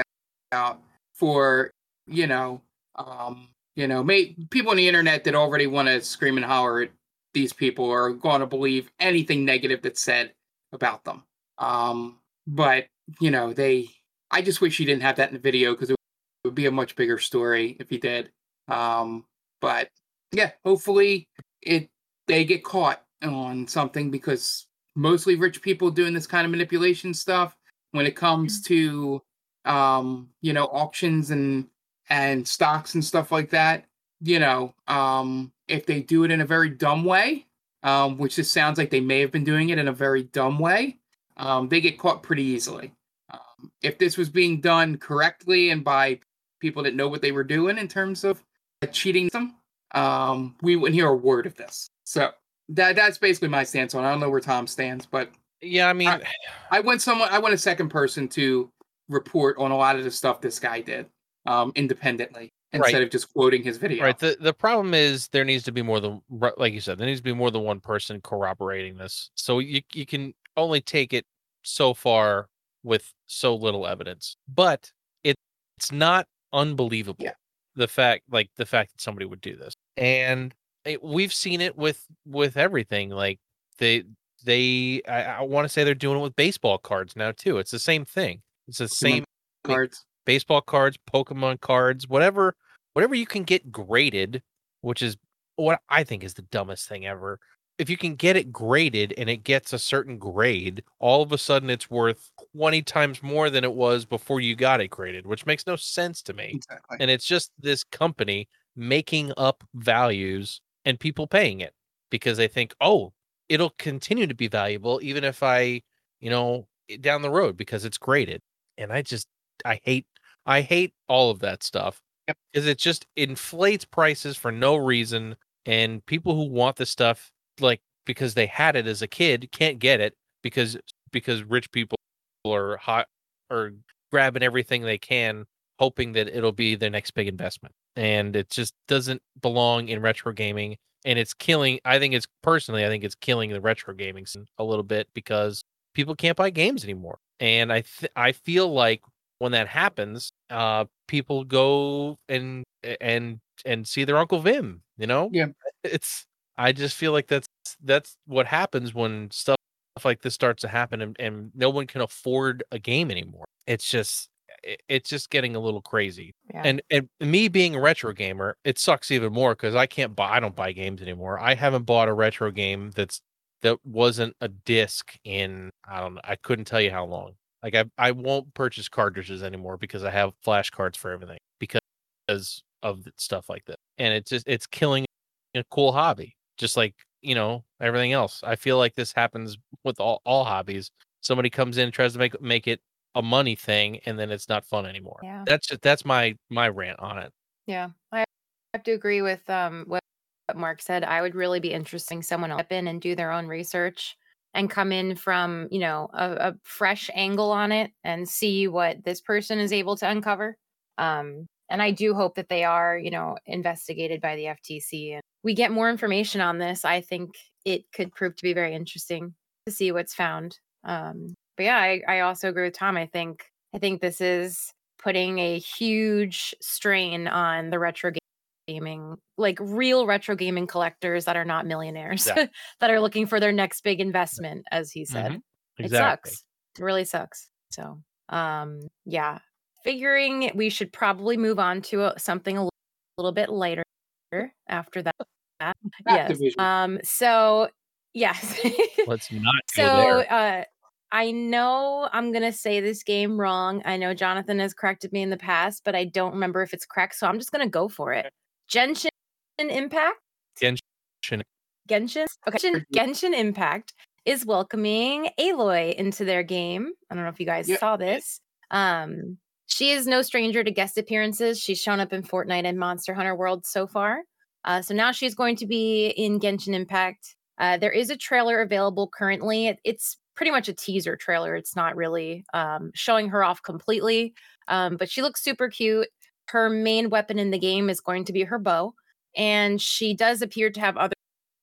out- for you know um you know may, people on the internet that already want to scream and holler at these people are going to believe anything negative that's said about them. Um but you know they i just wish he didn't have that in the video because it would be a much bigger story if he did. Um but yeah hopefully it they get caught on something because mostly rich people doing this kind of manipulation stuff when it comes to um you know auctions and and stocks and stuff like that you know um if they do it in a very dumb way um which just sounds like they may have been doing it in a very dumb way um they get caught pretty easily um, if this was being done correctly and by people that know what they were doing in terms of cheating them. Um, we wouldn't hear a word of this. So that that's basically my stance on. It. I don't know where Tom stands, but yeah, I mean, I, I went someone. I went a second person to report on a lot of the stuff this guy did um, independently instead right. of just quoting his video. Right. The the problem is there needs to be more than like you said, there needs to be more than one person corroborating this. So you you can only take it so far with so little evidence. But it it's not unbelievable. Yeah. The fact like the fact that somebody would do this. And it, we've seen it with with everything like they they I, I want to say they're doing it with baseball cards now too. It's the same thing. It's the Pokemon same cards baseball cards, Pokemon cards, whatever whatever you can get graded, which is what I think is the dumbest thing ever. If you can get it graded and it gets a certain grade, all of a sudden it's worth 20 times more than it was before you got it graded, which makes no sense to me. Exactly. And it's just this company making up values and people paying it because they think, oh, it'll continue to be valuable even if I, you know, down the road because it's graded. And I just I hate I hate all of that stuff. Because it just inflates prices for no reason. And people who want the stuff, like because they had it as a kid, can't get it because because rich people are hot or grabbing everything they can, hoping that it'll be their next big investment. And it just doesn't belong in retro gaming. And it's killing. I think it's personally, I think it's killing the retro gaming scene a little bit because people can't buy games anymore. And I th- I feel like when that happens, uh, people go and and and see their Uncle Vim. You know, yeah. It's I just feel like that's that's what happens when stuff like this starts to happen, and, and no one can afford a game anymore. It's just it's just getting a little crazy. Yeah. And and me being a retro gamer, it sucks even more because I can't buy I don't buy games anymore. I haven't bought a retro game that's that wasn't a disc in I don't know, I couldn't tell you how long. Like I I won't purchase cartridges anymore because I have flashcards for everything because of stuff like that. And it's just it's killing a cool hobby. Just like, you know, everything else. I feel like this happens with all, all hobbies. Somebody comes in tries to make make it a money thing and then it's not fun anymore. Yeah. That's just that's my my rant on it. Yeah. I have to agree with um what Mark said. I would really be interesting someone else in and do their own research and come in from you know a, a, fresh angle on it and see what this person is able to uncover um, and i do hope that they are you know investigated by the ftc and we get more information on this i think it could prove to be very interesting to see what's found um, but yeah I, I also agree with tom i think i think this is putting a huge strain on the retro gaming, like real retro gaming collectors that are not millionaires yeah. that are looking for their next big investment, as he said. Mm-hmm. Exactly. It sucks. It really sucks. So, um, yeah, figuring we should probably move on to a, something a little, little bit lighter after that. yes. Um. So yes. Let's not. so, uh, I know I'm gonna say this game wrong. I know Jonathan has corrected me in the past, but I don't remember if it's correct. So I'm just gonna go for it. Genshin Impact. Genshin. Genshin. Okay. Genshin, Genshin Impact is welcoming Aloy into their game. I don't know if you guys yep. saw this. Um, she is no stranger to guest appearances. She's shown up in Fortnite and Monster Hunter World so far. Uh, so now she's going to be in Genshin Impact. Uh, there is a trailer available currently. It, it's pretty much a teaser trailer. It's not really um, showing her off completely, um, but she looks super cute her main weapon in the game is going to be her bow and she does appear to have other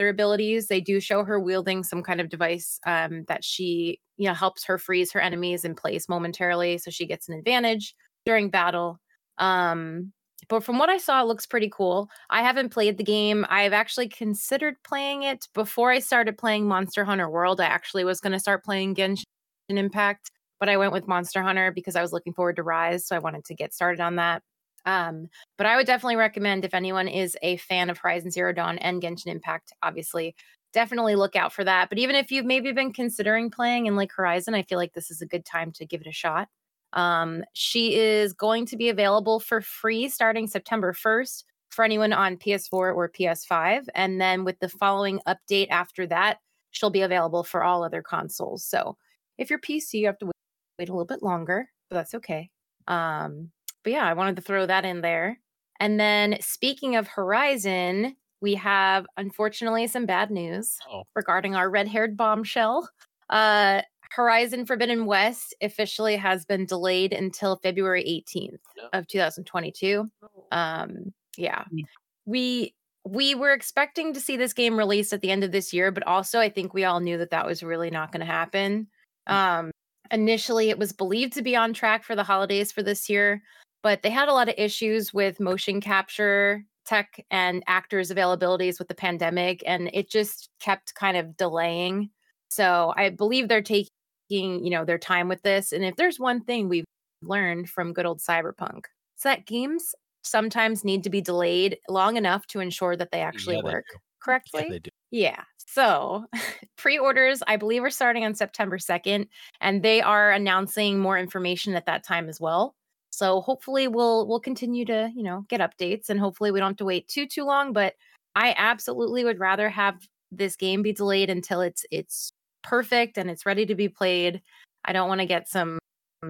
abilities they do show her wielding some kind of device um, that she you know helps her freeze her enemies in place momentarily so she gets an advantage during battle um, but from what i saw it looks pretty cool i haven't played the game i've actually considered playing it before i started playing monster hunter world i actually was going to start playing genshin impact but i went with monster hunter because i was looking forward to rise so i wanted to get started on that um, but I would definitely recommend if anyone is a fan of Horizon Zero Dawn and Genshin Impact, obviously, definitely look out for that. But even if you've maybe been considering playing in like Horizon, I feel like this is a good time to give it a shot. Um, she is going to be available for free starting September 1st for anyone on PS4 or PS5. And then with the following update after that, she'll be available for all other consoles. So if you're PC, you have to wait, a little bit longer, but that's okay. Um, but yeah, I wanted to throw that in there. And then speaking of Horizon, we have unfortunately some bad news Oh. regarding our red-haired bombshell. Uh Horizon Forbidden West officially has been delayed until February 18th No. of 2022. Um yeah. Mm. We we were expecting to see this game released at the end of this year, but also I think we all knew that that was really not going to happen. Um initially it was believed to be on track for the holidays for this year, but they had a lot of issues with motion capture tech and actors availabilities with the pandemic and it just kept kind of delaying. So I believe they're taking, you know, their time with this and if there's one thing we've learned from good old cyberpunk, it's that games sometimes need to be delayed long enough to ensure that they actually Yeah, they work do. correctly. Yeah, they. Yeah. So pre-orders, I believe, are starting on September 2nd, and they are announcing more information at that time as well. So hopefully we'll we'll continue to, you know, get updates and hopefully we don't have to wait too too long. But I absolutely would rather have this game be delayed until it's it's perfect and it's ready to be played. I don't want to get some,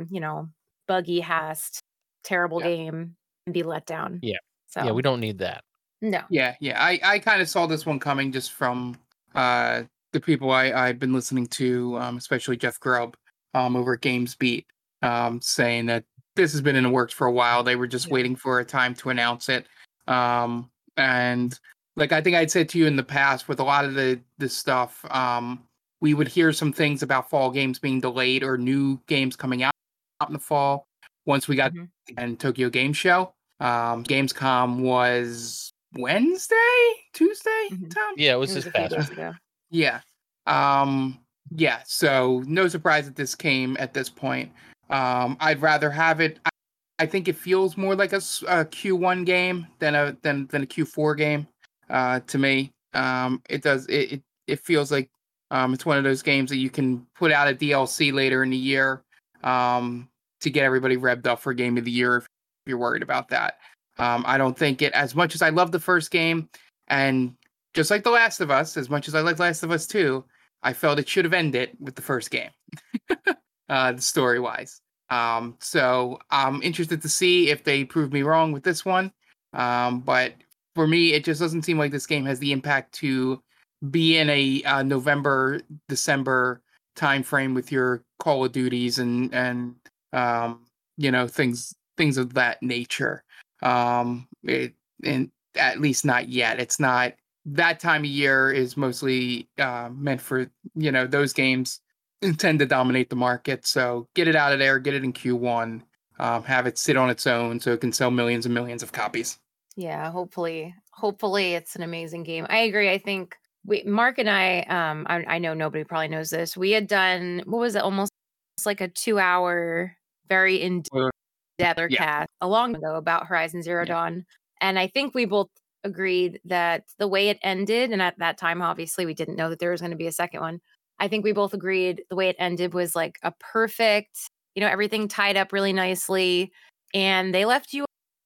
you know, buggy hast, terrible Yeah. game and be let down. Yeah. So Yeah, we don't need that. no. Yeah, yeah. I, I kind of saw this one coming just from uh the people I, I've been listening to, um, especially Jeff Grubb um over at GamesBeat, um, saying that this has been in the works for a while. They were just Yeah. waiting for a time to announce it. Um and like I think I'd said to you in the past with a lot of the this stuff, um, we would hear some things about fall games being delayed or new games coming out in the fall once we got Mhm. and Tokyo Game Show. Um, Gamescom was Wednesday, Tuesday, Mhm. Tom. Yeah, it was It was this past. days Yeah. Um, yeah. So no surprise that this came at this point. Um, I'd rather have it. I, I think it feels more like a, s- a Q1 game than a than than a Q4 game. Uh, to me, um, it does. It it, it feels like um, it's one of those games that you can put out a DLC later in the year um, to get everybody revved up for Game of the Year if you're worried about that. Um, I don't think it as much as I love the first game, and just like The Last of Us, as much as I like Last of Us 2, I felt it should have ended with the first game, uh, story wise. Um, so I'm interested to see if they prove me wrong with this one. Um, but for me, it just doesn't seem like this game has the impact to be in a uh, November, December time frame with your Call of Duties and and um, you know things things of that nature. Um, it, and at least not yet. It's not that time of year is mostly uh, meant for you know those games tend to dominate the market. So get it out of there, get it in Q1, um, have it sit on its own so it can sell millions and millions of copies. Yeah, hopefully, hopefully it's an amazing game. I agree. I think we, Mark and I, um, I, I know nobody probably knows this. We had done what was it, almost like a two-hour, very in depth yeah. cast a long ago about Horizon Zero Yeah. Dawn, and I think we both agreed that the way it ended, and at that time, obviously, we didn't know that there was going to be a second one. I think we both agreed the way it ended was like a perfect, you know, everything tied up really nicely, and they left you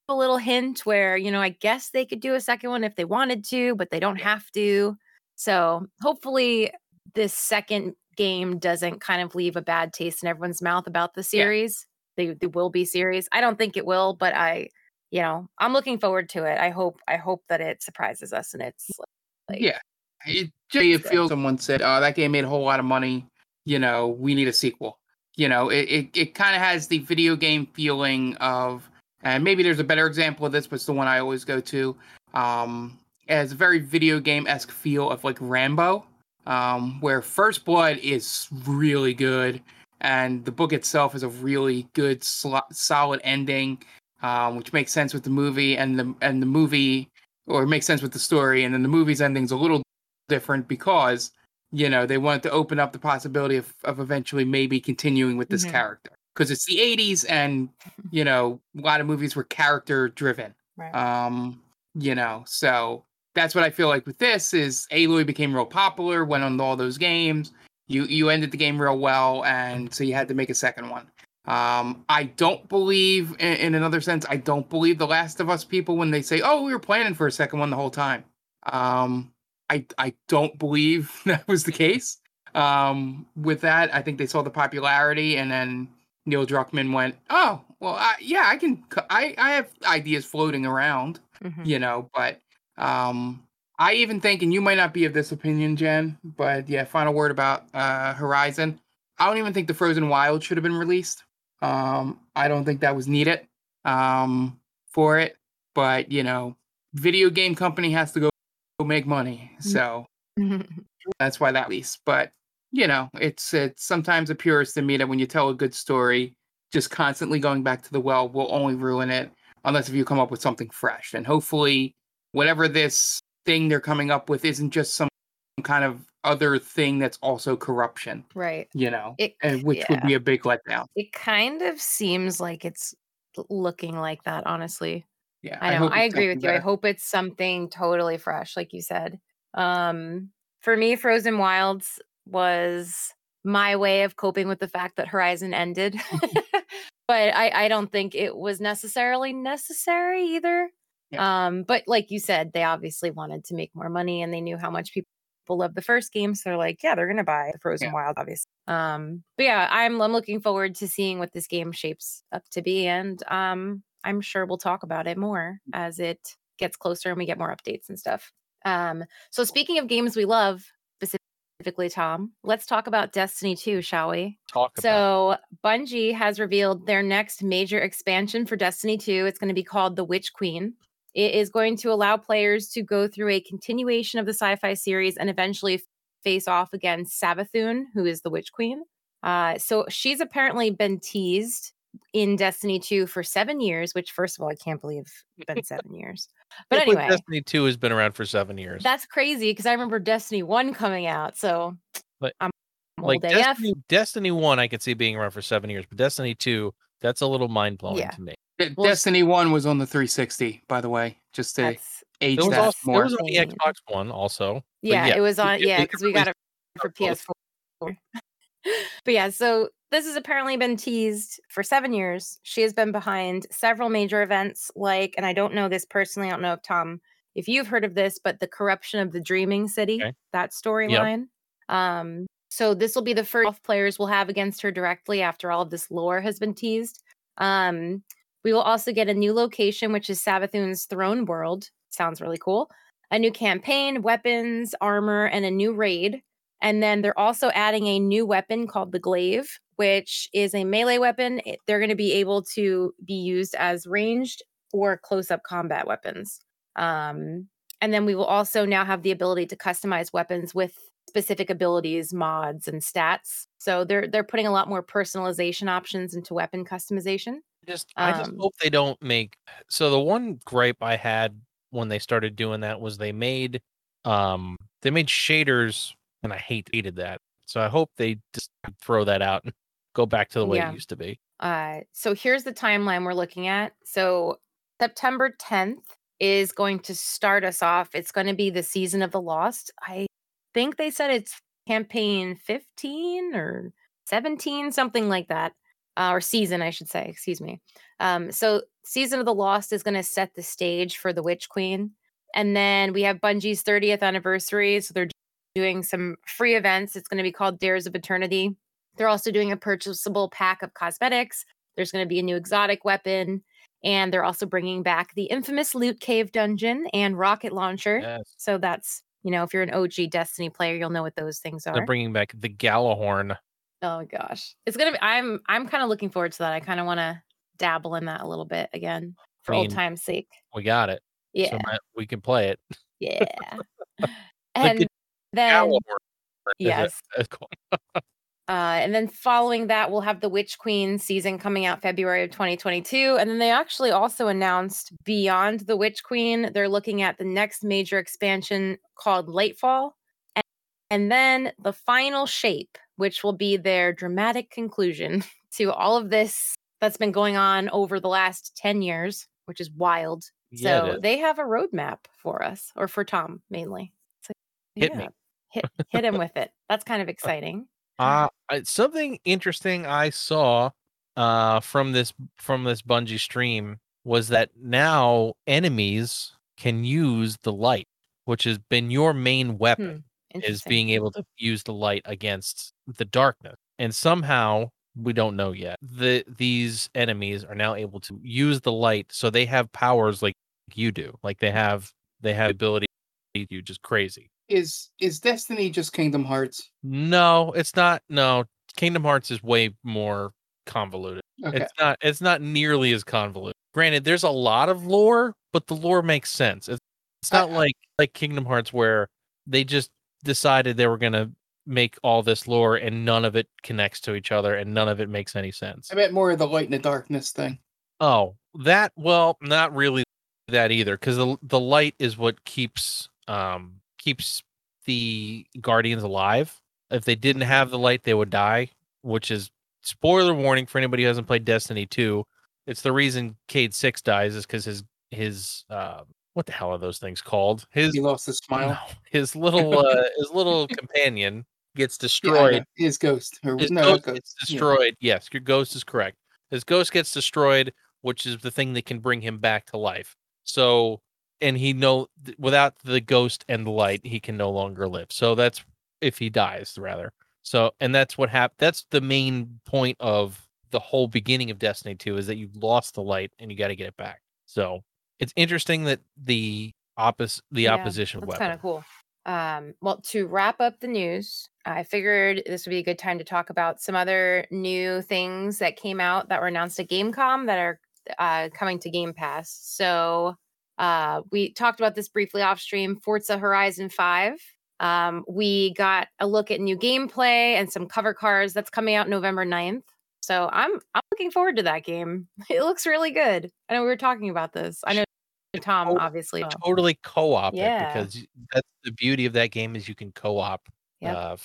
a little hint where you know i guess they could do a second one if they wanted to but they don't have to so hopefully this second game doesn't kind of leave a bad taste in everyone's mouth about the series they, they will be series i don't think it will but i you know i'm looking forward to it i hope i hope that it surprises us and it's like yeah, it, it feels someone said, "Oh, that game made a whole lot of money. You know, we need a sequel." You know, it it, it kind of has the video game feeling of, and maybe there's a better example of this, but it's the one I always go to. Um, it has a very video game esque feel of like Rambo, um, where First Blood is really good, and the book itself is a really good, sl- solid ending, um, which makes sense with the movie, and the and the movie or it makes sense with the story, and then the movie's ending's a little different because you know they wanted to open up the possibility of, of eventually maybe continuing with this Mhm. character because it's the 80s and you know a lot of movies were character driven right. um you know so that's what i feel like with this is aloy became real popular went on all those games you you ended the game real well and so you had to make a second one um i don't believe in, in another sense i don't believe the last of us people when they say oh we were planning for a second one the whole time um i i don't believe that was the case um with that i think they saw the popularity and then Neil Druckmann went, "Oh, well, I, yeah, I can. I I have ideas floating around, Mhm. you know, but um, I even think, and you might not be of this opinion, Jen, but yeah, final word about uh Horizon. I don't even think the Frozen Wild should have been released. Um, I don't think that was needed um for it, but you know, video game company has to go make money, so that's why that least. But you know, it's it's sometimes a purist in me that when you tell a good story, just constantly going back to the well will only ruin it unless if you come up with something fresh. And hopefully, whatever this thing they're coming up with isn't just some kind of other thing that's also corruption. right. You know, It and which would be a big letdown. It kind of seems like it's looking like that, honestly. Yeah, I know. hope I agree with you. I hope it's something totally fresh, like you said. Um, for me, Frozen Wilds was my way of coping with the fact that Horizon ended. but I, I don't think it was necessarily necessary either. Um, but like you said, they obviously wanted to make more money and they knew how much people love the first game. So they're like, yeah, they're gonna buy the Frozen Yeah. Wild, obviously. Um, but yeah, I'm I'm looking forward to seeing what this game shapes up to be, and um, I'm sure we'll talk about it more as it gets closer and we get more updates and stuff. Um, so speaking of games we love, specifically Tom, let's talk about Destiny 2, shall we? Talk. So Bungie has revealed their next major expansion for Destiny 2. It's going to be called The Witch Queen. It is going to allow players to go through a continuation of the sci-fi series and eventually face off against Savathun, who is the Witch Queen. Uh, so she's apparently been teased in Destiny 2 for seven years, which first of all, I can't believe it's been seven years. But anyway, Destiny Two has been around for seven years. that's crazy because I remember Destiny 1 coming out. So But, I'm like. Destiny, Destiny One, I could see being around for seven years, but Destiny Two, that's a little mind blowing Yeah. to me. De- Well, Destiny One was on the 360, by the way, just to age It was that also it more. was on the Xbox One also. Yeah, yeah, it was on it- yeah because we got it for PS4. but yeah, so this has apparently been teased for seven years. She has been behind several major events, like, and I don't know this personally. I don't know if Tom, if you've heard of this, but the corruption of the Dreaming City, Okay. that storyline. Um, so this will be the first players will have against her directly after all of this lore has been teased. Um, we will also get a new location, which is Savathun's throne world. Sounds really cool. A new campaign, weapons, armor, and a new raid. And then they're also adding a new weapon called the Glaive, which is a melee weapon. They're going to be able to be used as ranged or close up combat weapons. Um, and then we will also now have the ability to customize weapons with specific abilities, mods, and stats. So they're they're putting a lot more personalization options into weapon customization. Just I just Um, hope they don't make so the one gripe I had when they started doing that was they made um they made shaders and I hate hated that. So I hope they just throw that out and go back to the way Yeah. it used to be. Uh, so here's the timeline we're looking at. So September 10th is going to start us off. It's going to be the season of the Lost. I think they said it's campaign 15 or 17, something like that, uh, or season, I should say. Excuse me. Um, so season of the Lost is going to set the stage for the Witch Queen, and then we have Bungie's 30th anniversary. So they're doing some free events. It's going to be called Dares of Eternity. They're also doing a purchasable pack of cosmetics. There's going to be a new exotic weapon, and they're also bringing back the infamous Loot Cave dungeon and rocket launcher. Yes. So that's you know, if you're an OG Destiny player, you'll know what those things are. They're bringing back the Gjallarhorn. Oh gosh, it's gonna be. I'm I'm kind of looking forward to that. I kind of want to dabble in that a little bit again for old mean, time's sake. We got it. Yeah, So we can play it. yeah. and then it- yes. Uh, and then following that, we'll have the Witch Queen season coming out February of 2022. And then they actually also announced beyond the Witch Queen, they're looking at the next major expansion called Lightfall. And, and then the final shape, which will be their dramatic conclusion to all of this that's been going on over the last 10 years, which is wild. Yeah, so is. they have a roadmap for us, or for Tom mainly. So, Hit me. Hit, hit him with it. That's kind of exciting. Uh, something interesting I saw uh from this from this Bungie stream was that now enemies can use the light, which has been your main weapon, is being able to use the light against the darkness. And somehow we don't know yet. The these enemies are now able to use the light, so they have powers like you do. Like they have they have ability you just crazy. Is is Destiny just Kingdom Hearts? No, it's not. No, Kingdom Hearts is way more convoluted. Okay. It's not. It's not nearly as convoluted. Granted, there's a lot of lore, but the lore makes sense. It's, it's I- not like like Kingdom Hearts where they just decided they were gonna make all this lore and none of it connects to each other and none of it makes any sense. I meant more of the light and the darkness thing. Oh, that well, not really that either, because the the light is what keeps um keeps the guardians alive. If they didn't have the light, they would die. Which is spoiler warning for anybody who hasn't played Destiny two. It's the reason Cayde Six dies is because his his uh, what the hell are those things called? His He lost his smile. no, his little uh, his little companion gets destroyed know. His ghost. Or, his no, ghost not gets ghost. Yeah. destroyed. Yes, your ghost is correct. His ghost gets destroyed, which is the thing that can bring him back to life. So, and he know th- without the ghost and the light, he can no longer live. So that's if he dies, rather. So, and that's what happened. That's the main point of the whole beginning of Destiny 2 is that you lost the light and you got to get it back. So it's interesting that the opposite, the Yeah, opposition That's weapon. kind of cool. Um, well, to wrap up the news, I figured this would be a good time to talk about some other new things that came out that were announced at Gamescom that are uh, coming to Game Pass. So uh, we talked about this briefly off stream. Forza Horizon 5. Um, we got a look at new gameplay and some cover cars that's coming out November 9th. So I'm I'm looking forward to that game. It looks really good. I know we were talking about this. I know Tom obviously. totally co-op Yeah. it because that's the beauty of that game is you can co-op Yep. uh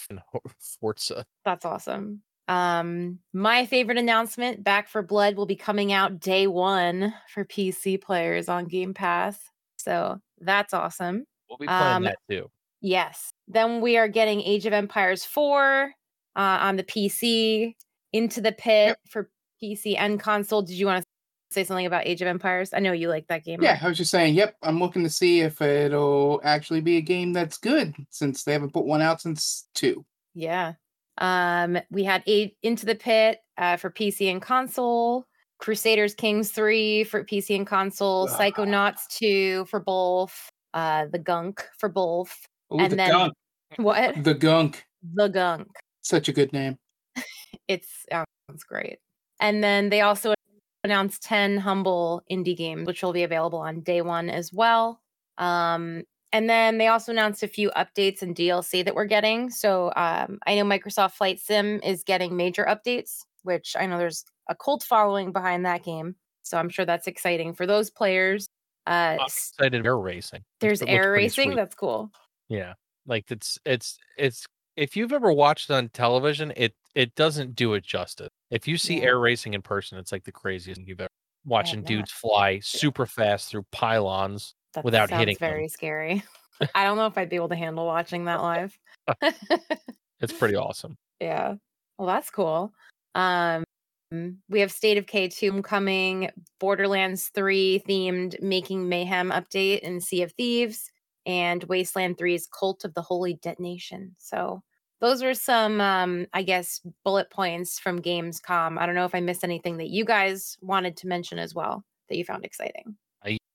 Forza. That's awesome. Um, my favorite announcement, Back 4 Blood, will be coming out day one for PC players on Game Pass. So that's awesome. We'll be playing Um, that too. Yes. Then we are getting Age of Empires 4 uh, on the PC, Into the Pit for PC and console. Did you want to say something about Age of Empires? I know you like that game. Yeah, Mark. I was just saying, yep, I'm looking to see if it'll actually be a game that's good since they haven't put one out since two. Yeah. Um, we had eight Into the Pit uh, for PC and console, Crusaders Kings 3 for PC and console, Ah. Psychonauts 2 for both, uh, The Gunk for both. Ooh, And the then- gunk. What? The gunk. The Gunk. Such a good name. It's sounds great. And then they also announced 10 humble indie games, which will be available on day one as well. Um, and then they also announced a few updates and DLC that we're getting. So um, I know Microsoft Flight Sim is getting major updates, which I know there's a cult following behind that game. So I'm sure that's exciting for those players. Uh, I'm excited air racing. there's It air racing. sweet. That's cool. Yeah. Like it's it's it's if you've ever watched on television, it it doesn't do it justice. If you see Yeah. air racing in person, it's like the craziest thing you've ever watching dudes fly super fast through pylons. That Without hitting them. very scary. I don't know if I'd be able to handle watching that live. It's pretty awesome. Yeah. Well, that's cool. Um, we have State of Decay 2 coming, Borderlands 3 themed Making Mayhem update in Sea of Thieves, and Wasteland 3's Cult of the Holy Detonation. So those were some, um, I guess, bullet points from Gamescom. I don't know if I missed anything that you guys wanted to mention as well that you found exciting.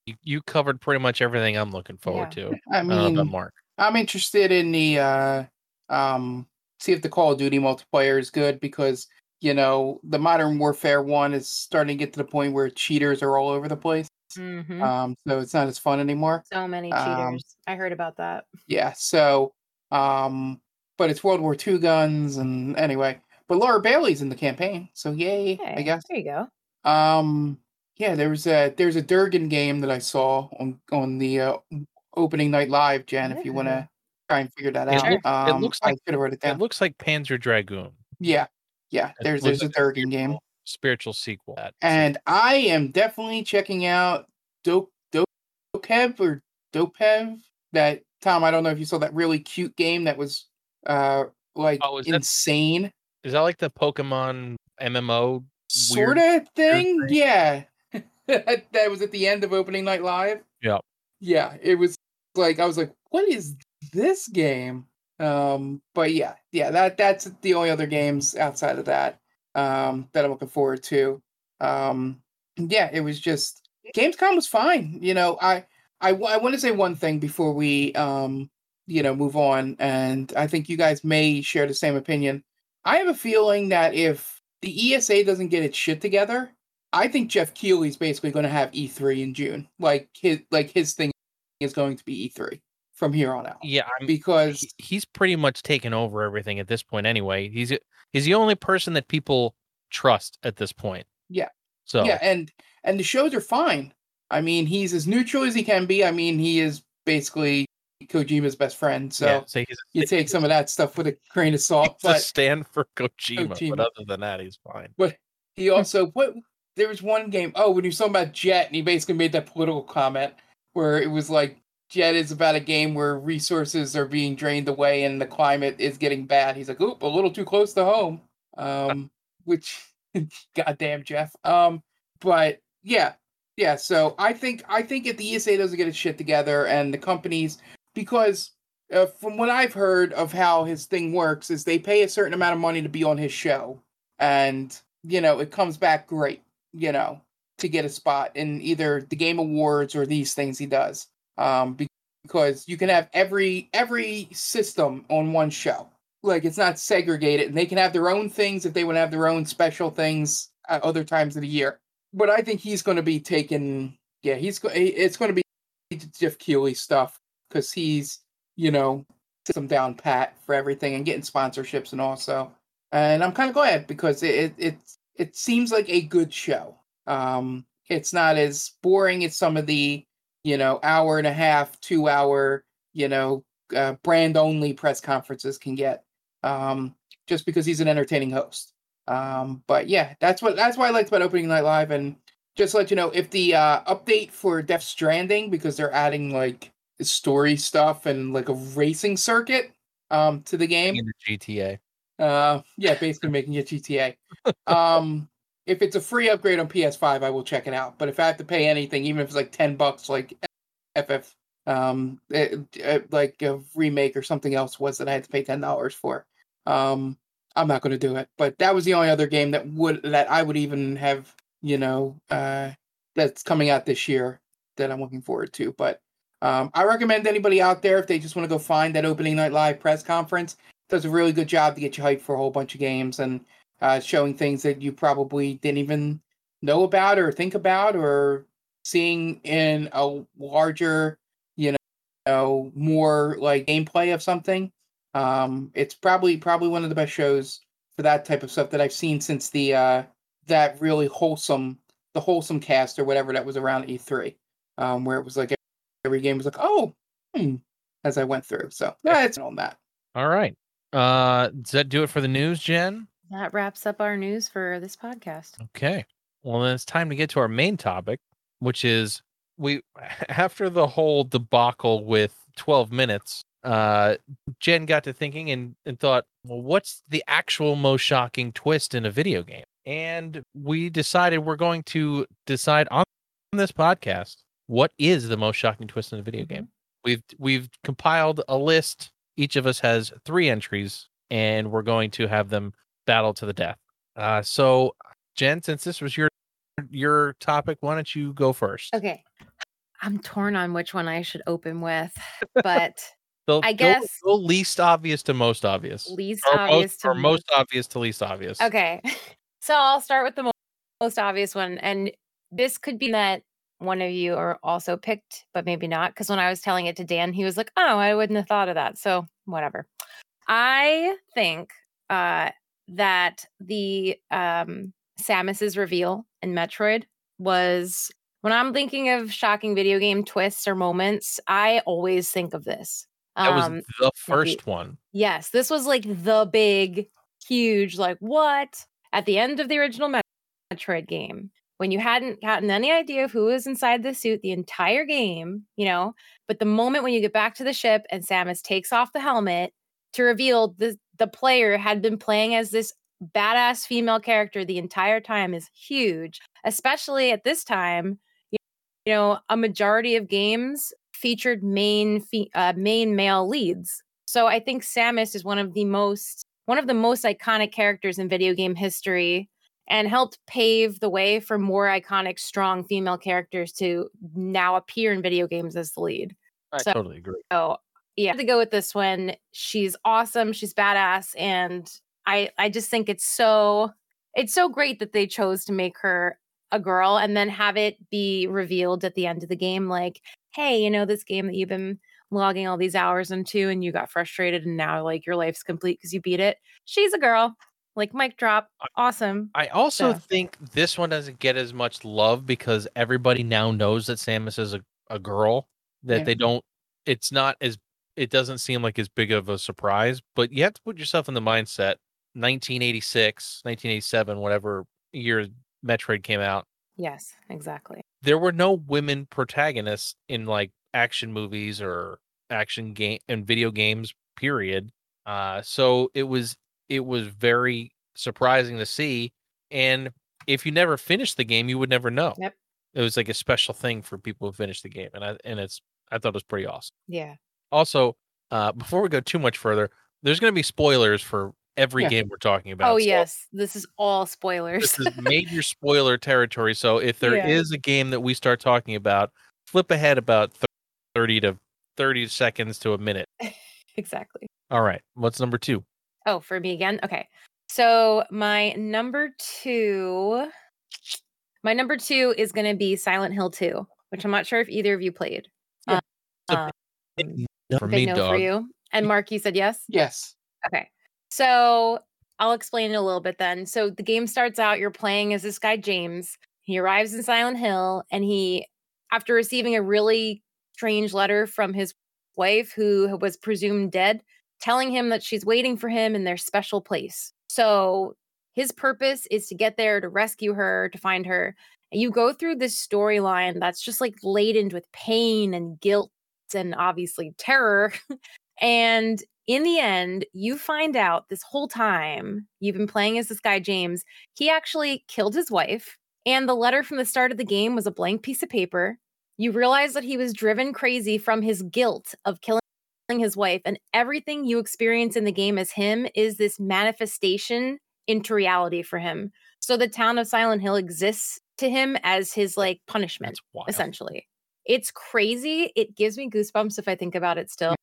You, you covered pretty much everything I'm looking forward to. I I don't know about mean, Mark. I'm interested in the uh um see if the Call of Duty multiplayer is good because you know the Modern Warfare one is starting to get to the point where cheaters are all over the place. Mhm. Um, so it's not as fun anymore. so many um, cheaters. I heard about that. Yeah. So, um, but it's World War II guns, and anyway, but Laura Bailey's in the campaign, so yay, I guess. There you go. Um, yeah, there was a there's a Durgan game that I saw on on the uh, opening night live, Jen. If you want to try and figure that It out, looks- it um, looks I like- should have wrote it It down. looks like Panzer Dragoon. yeah, yeah. It There's looks there's a like Durgan game, spiritual- Spiritual sequel. to that. So and I am definitely checking out Dope Dope Dopev or Dopev. That Tom, I don't know if you saw that really cute game that was uh like Oh, is insane. is that like the Pokemon MMO? sort of thing. thing? Yeah, that was at the end of opening night live. Yeah. Yeah, it was like I was like, "What is this game?" Um, but yeah, yeah, that that's the only other games outside of that. um, that I'm looking forward to. Um, yeah, it was just Gamescom was fine. You know, I I, I want to say one thing before we um you know move on, and I think you guys may share the same opinion. I have a feeling that if the ESA doesn't get its shit together, I think Geoff Keighley's basically going to have E3 in June. Like his like his thing is going to be E3 from here on out. Yeah, I'm, because he- he's pretty much taken over everything at this point. Anyway, he's he's the only person that people trust at this point. Yeah. So yeah, and and the shows are fine. I mean, he's as neutral as he can be. I mean, he is basically Kojima's best friend. So yeah, so you take some of that stuff with a grain of salt. But stand for Kojima, Kojima. but other than that, he's fine. but he also what there was one game. Oh, when he was talking about Jet, and he basically made that political comment where it was like Jet is about a game where resources are being drained away and the climate is getting bad. He's like, oop, a little too close to home. Um, which goddamn Geoff. Um, but yeah, yeah. So I think I think if the ESA doesn't get its shit together and the companies because uh, from what I've heard of how his thing works is they pay a certain amount of money to be on his show, and you know it comes back great. You know to get a spot in either the game awards or these things he does. Um, because you can have every every system on one show. Like it's not segregated, and they can have their own things if they want to have their own special things at other times of the year. But I think he's going to be taking, yeah, he's it's going to be Geoff Keighley stuff because he's you know system down pat for everything and getting sponsorships and also. And I'm kind of glad because it it it, it seems like a good show. Um, it's not as boring as some of the you know hour and a half, two hour you know uh, brand only press conferences can get. Um, just because he's an entertaining host. Um, but yeah, that's what that's what I liked about opening night live. And just let you know, if the uh, update for Death Stranding because they're adding like story stuff and like a racing circuit um to the game. In the GTA. Uh, yeah, basically making it GTA. Um, if it's a free upgrade on PS5, I will check it out. But if I have to pay anything, even if it's like ten bucks, like FF, um, eh, eh, like a remake or something else was that I had to pay ten dollars for, um, I'm not going to do it. But that was the only other game that would that I would even have, you know, uh, that's coming out this year that I'm looking forward to. But um, I recommend anybody out there if they just want to go find that opening night live press conference does a really good job to get you hyped for a whole bunch of games and uh, showing things that you probably didn't even know about or think about or seeing in a larger, you know, more like gameplay of something. Um, it's probably probably one of the best shows for that type of stuff that I've seen since the uh, that really wholesome the wholesome cast or whatever that was around E3, um, where it was like every game was like, oh, hmm, as I went through. So yeah, it's on that. All right. Uh, does that do it for the news, Jen? That wraps up our news for this podcast. Okay. Well, then it's time to get to our main topic, which is we after the whole debacle with 12 minutes, uh Jen got to thinking and, and thought, well, what's the actual most shocking twist in a video game? And we decided we're going to decide on this podcast what is the most shocking twist in a video game. We've we've compiled a list. Each of us has three entries, and we're going to have them battle to the death. Uh, so, Jen, since this was your your topic, why don't you go first? Okay. I'm torn on which one I should open with, but Go- I guess- the least obvious to most obvious, least or obvious most, to or me. most obvious to least obvious. Okay. So I'll start with the mo- most obvious one. And this could be that one of you are also picked, but maybe not. Because when I was telling it to Dan, he was like, oh, I wouldn't have thought of that. So whatever. I think uh, that the um, Samus's reveal in Metroid was when I'm thinking of shocking video game twists or moments, I always think of this. That was Um, the first one. Yes, this was like the big, huge, like what at the end of the original Metroid game when you hadn't gotten any idea of who was inside the suit the entire game, you know. But the moment when you get back to the ship and Samus takes off the helmet to reveal the the player had been playing as this badass female character the entire time is huge, especially at this time. You know, a majority of games featured main fe- uh, main male leads. So I think Samus is one of the most one of the most iconic characters in video game history and helped pave the way for more iconic, strong female characters to now appear in video games as the lead. I So- totally agree. So yeah, to go with this one. She's awesome. She's badass, and I I just think it's so it's so great that they chose to make her a girl and then have it be revealed at the end of the game, like, hey, you know, this game that you've been logging all these hours into, and you got frustrated, and now like your life's complete because you beat it. She's a girl. Like mic drop. Awesome. I also So- think this one doesn't get as much love because everybody now knows that Samus is a, a girl. That Yeah. they don't. It's not as. It doesn't seem like as big of a surprise, but you have to put yourself in the mindset. 1986, 1987, whatever year Metroid came out, Yes, exactly. there were no women protagonists in like action movies or action game and video games. Period. Uh, so it was it was very surprising to see, and if you never finished the game, you would never know. Yep. It was like a special thing for people who finished the game, and I and it's I thought it was pretty awesome. Yeah. Also, uh, before we go too much further, there's going to be spoilers for every Yeah. game we're talking about. Oh so yes, this is all spoilers. this is major spoiler territory. So if there is Yeah. a game that we start talking about, flip ahead about 30 to 30 seconds to a minute. exactly. All right. What's number two? Oh, for me again? Okay. So my number two, my number two is going to be Silent Hill 2, which I'm not sure if either of you played. Yeah. Um, For me, no dog. for you. And Mark, you said yes? Yes. Okay. So I'll explain it a little bit then. So the game starts out, you're playing as this guy, James. He arrives in Silent Hill and he, after receiving a really strange letter from his wife, who was presumed dead, telling him that she's waiting for him in their special place. So his purpose is to get there to rescue her, to find her. And you go through this storyline that's just like laden with pain and guilt and obviously terror. and in the end, you find out this whole time you've been playing as this guy, James, he actually killed his wife. And the letter from the start of the game was a blank piece of paper. You realize that he was driven crazy from his guilt of killing his wife. And everything you experience in the game as him is this manifestation into reality for him. So the town of Silent Hill exists to him as his like punishment essentially. It's crazy. It gives me goosebumps if I think about it still.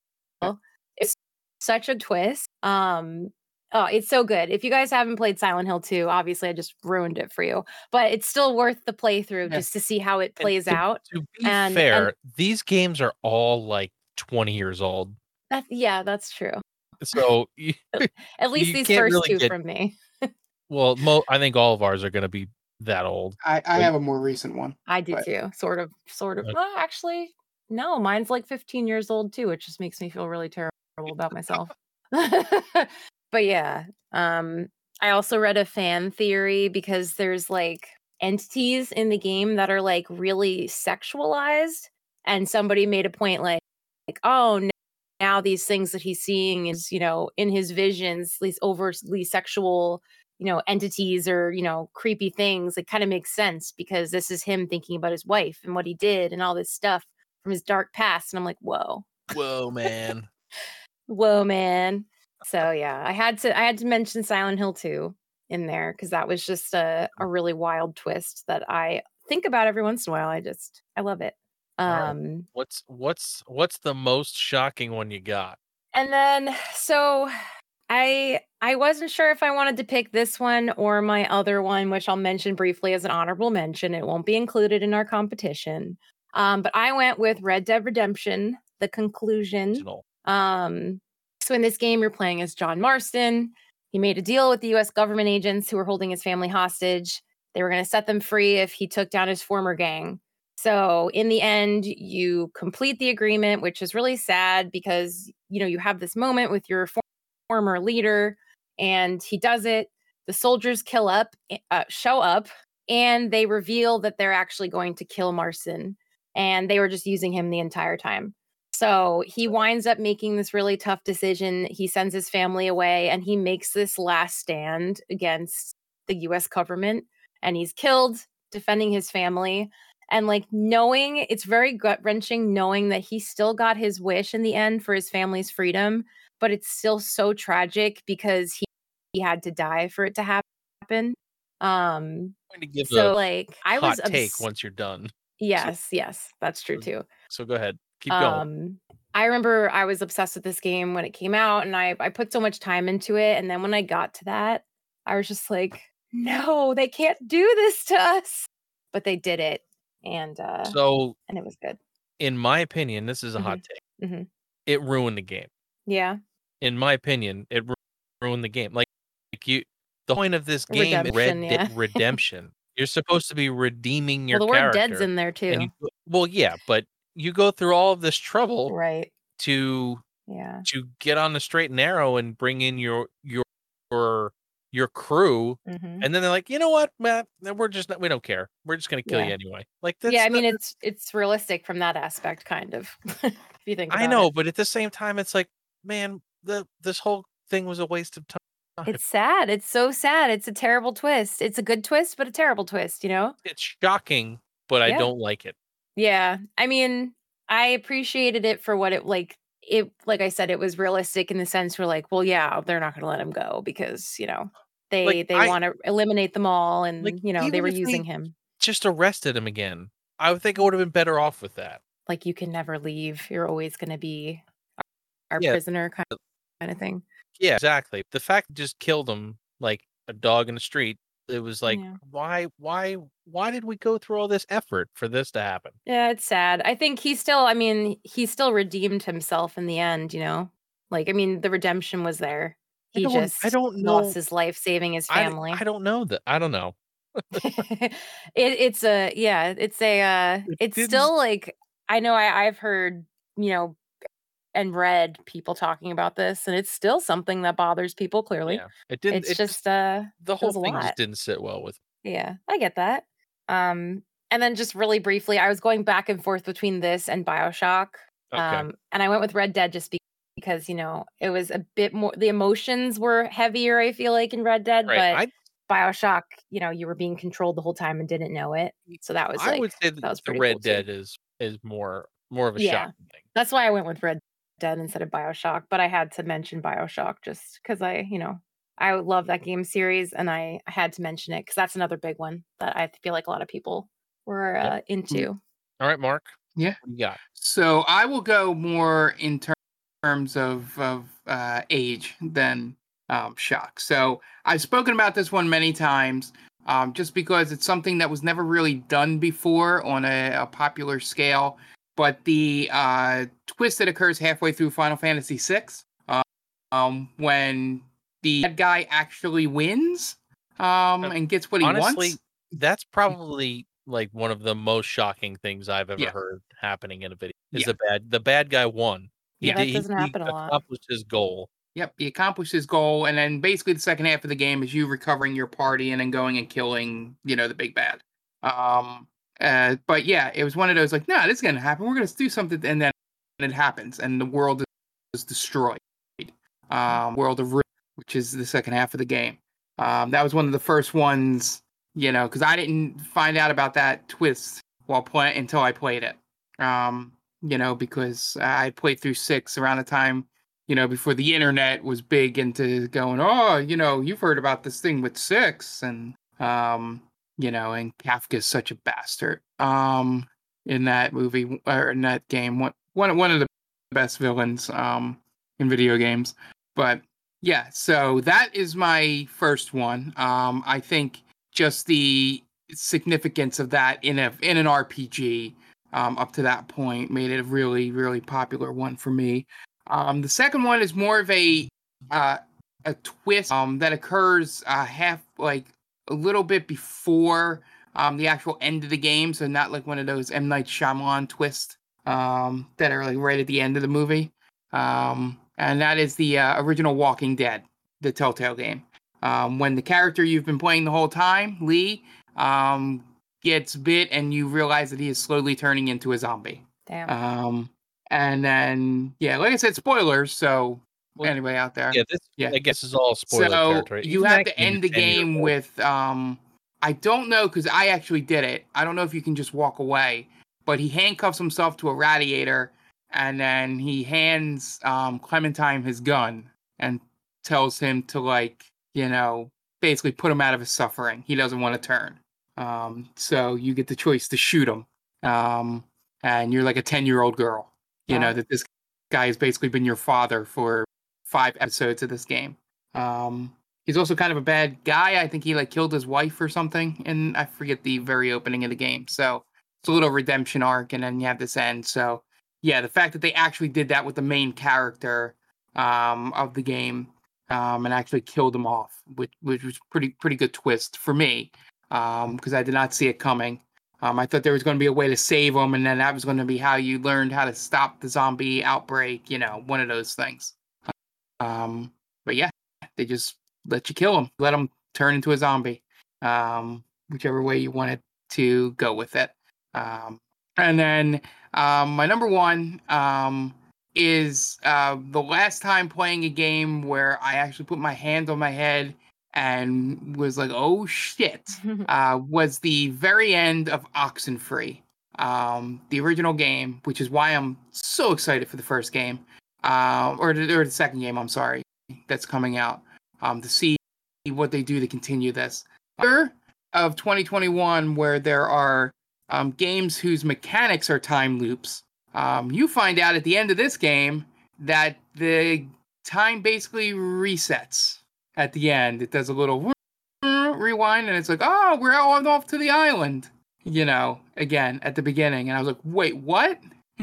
It's such a twist. Um oh, it's so good. If you guys haven't played Silent Hill 2, obviously I just ruined it for you, but it's still worth the playthrough just to see how it plays to- out. To be And- and- fair, these games are all like 20 years old. That yeah, that's true. So, you- At least these first really two get- from me. well, mo- I think all of ours are going to be that old. I, I Wait. have a more recent one. I do But- too. Sort of sort of. Okay. Well, actually, no, mine's like 15 years old too, which just makes me feel really terrible about myself. but yeah, um I also read a fan theory because there's like entities in the game that are like really sexualized and somebody made a point like like oh n- now these things that he's seeing is you know in his visions these overly sexual you know entities or you know creepy things it kind of makes sense because this is him thinking about his wife and what he did and all this stuff from his dark past and i'm like whoa. Whoa, man. whoa man. So yeah i had to i had to mention silent hill 2 in there because that was just a, a mm. really wild twist that i think about every once in a while i just i love it right. um what's what's what's the most shocking one you got? and then so i i wasn't sure if i wanted to pick this one or my other one which i'll mention briefly as an honorable mention it won't be included in our competition um but i went with red dead redemption the conclusion Original. um, so in this game, you're playing as John Marston. He made a deal with the US government agents who were holding his family hostage. They were going to set them free if he took down his former gang. So in the end, you complete the agreement, which is really sad because you know you have this moment with your former leader, and he does it. The soldiers kill up, uh, show up, and they reveal that they're actually going to kill Marston, and they were just using him the entire time. So he winds up making this really tough decision. He sends his family away and he makes this last stand against the US government and he's killed defending his family. And like knowing it's very gut wrenching knowing that he still got his wish in the end for his family's freedom, but it's still so tragic because he he had to die for it to happen. Um, I'm going to give so a like I was obs- take once you're done. Yes, yes, that's true too. So go ahead. Keep going. Um, I remember I was obsessed with this game when it came out, and I I put so much time into it. And then when I got to that, I was just like, no, they can't do this to us. But they did it, and uh, so and it was good. in my opinion, this is a hot take. Mhm. It ruined the game. Yeah, In my opinion, it ruined the game. Like, like you, the point of this game is Redemption, red- yeah. redemption. You're supposed to be redeeming your well, the word "dead's" in there too, you, well, yeah, but you go through all of this trouble right? to Yeah, to get on the straight and narrow and bring in your your your your crew, hmm and then they're like, you know what, Matt, we're just not, we don't care. We're just gonna kill Yeah. you anyway. Like, that's yeah. I mean, it's it's realistic from that aspect, kind of. if you think, I know, it. but at the same time, it's like, man, the this whole thing was a waste of time. it's sad. It's so sad. It's a terrible twist. It's a good twist, but a terrible twist. You know. It's shocking, but I don't like it. Yeah. I mean, I appreciated it for what it like it like I said, it was realistic in the sense we're like, well, yeah, they're not gonna let him go because, you know, they Like, they want to eliminate them all and Like, you know, they were if they- using him. Just arrested him again. I would think I would have been better off with that. Like you can never leave. You're always gonna be our Yeah. prisoner kind of, kind of thing. Yeah, exactly. The fact just killed him like a dog in the street. It was like, Yeah. why, why, why did we go through all this effort for this to happen? Yeah, it's sad. I think he still I mean, he still redeemed himself in the end, you know? Like I mean, the redemption was there. I He don't- just I don't know- lost his life saving his family. I don't know that. I don't know. it, it's a yeah it's a uh it's didn't- still like i know I, i've heard you know and read people talking about this and it's still something that bothers people clearly Yeah, it didn't. it's it just uh the whole thing just didn't sit well with. yeah i get that um and then just really briefly i was going back and forth between this and bioshock Okay. um and i went with red dead just be- because you know it was a bit more the emotions were heavier i feel like in red dead right. but bioshock you know you were being controlled the whole time and didn't know it so that was I, I like would say that, was the Red cool, too. Dead is is more more of a Yeah. shocking thing. That's why I went with Red Dead instead of Bioshock, but I had to mention Bioshock just because I, you know, I love that game series and I, I had to mention it because that's another big one that I feel like a lot of people were Yep. uh, into. All right, Mark. Yeah. What you got? So I will go more in ter- terms of of uh, age than um, shock. So I've spoken about this one many times, um, just because it's something that was never really done before on a, a popular scale. But the uh, twist that occurs halfway through Final Fantasy VI, um, when the bad guy actually wins um, and gets what he Honestly, wants. that's probably like one of the most shocking things I've ever Yeah. heard happening in a video. Is Yeah. the bad the bad guy won. He Yeah, that he- doesn't he happen a lot. Accomplished his goal. Yep, he accomplished his goal, and then basically the second half of the game is you recovering your party and then going and killing, you know, the big bad. Um, uh, but yeah, it was one of those like, nah, this is gonna happen. We're gonna do something, and then it happens, and the world is destroyed. Um, World of Ruin, which is the second half of the game. Um, that was one of the first ones, you know, because I didn't find out about that twist while playing until I played it. Um, you know, because I played through six around the time you know, before the internet was big into going, oh, you know, you've heard about this thing with six, and um, you know, and Kefka's such a bastard. Um, in that movie or in that game, one one one of the best villains um in video games. But yeah, so that is my first one. Um, I think just the significance of that in a in an RPG um, up to that point made it a really really popular one for me. Um, the second one is more of a uh, a twist um, that occurs uh, half like a little bit before um, the actual end of the game, so not like one of those M Night Shyamalan twists um, that are like right at the end of the movie. Um, and that is the uh, original Walking Dead, the Telltale game. Um, when the character you've been playing the whole time, Lee, um, gets bit, and you realize that he is slowly turning into a zombie. Damn. Um, and then yeah, like I said, spoilers. So Well, anybody out there, Yeah, this Yeah. I guess is all spoiler so territory. you Even have to end the game with um, I don't know because I actually did it. I don't know if you can just walk away, but he handcuffs himself to a radiator, and then he hands um Clementine his gun and tells him to like you know, basically put him out of his suffering. He doesn't want to turn. Um, so you get the choice to shoot him. Um, and you're like a 10 year old girl, you know, that this guy has basically been your father for five episodes of this game. Um, he's also kind of a bad guy. I think he like killed his wife or something. And I forget the very opening of the game. So it's a little redemption arc. And then you have this end. So yeah, the fact that they actually did that with the main character um, of the game um, and actually killed him off, which, which was pretty pretty good twist for me because I did not see it coming. Um, I thought there was going to be a way to save them, and then that was going to be how you learned how to stop the zombie outbreak. You know, one of those things. Um, but yeah, they just let you kill them, let them turn into a zombie, um, whichever way you wanted to go with it. Um, and then um, my number one um, is uh, the last time playing a game where I actually put my hand on my head and was like, "Oh shit." uh, was the very end of Oxenfree, um, the original game, which is why I'm so excited for the first game, uh, or, the, or the second game. I'm sorry, that's coming out um, to see what they do to continue this. Of 2021, where there are um, games whose mechanics are time loops. Um, you find out at the end of this game that the time basically resets at the end. It does a little rewind and it's like, oh, we're all off to the island. You know, again at the beginning, and I was like, wait, what?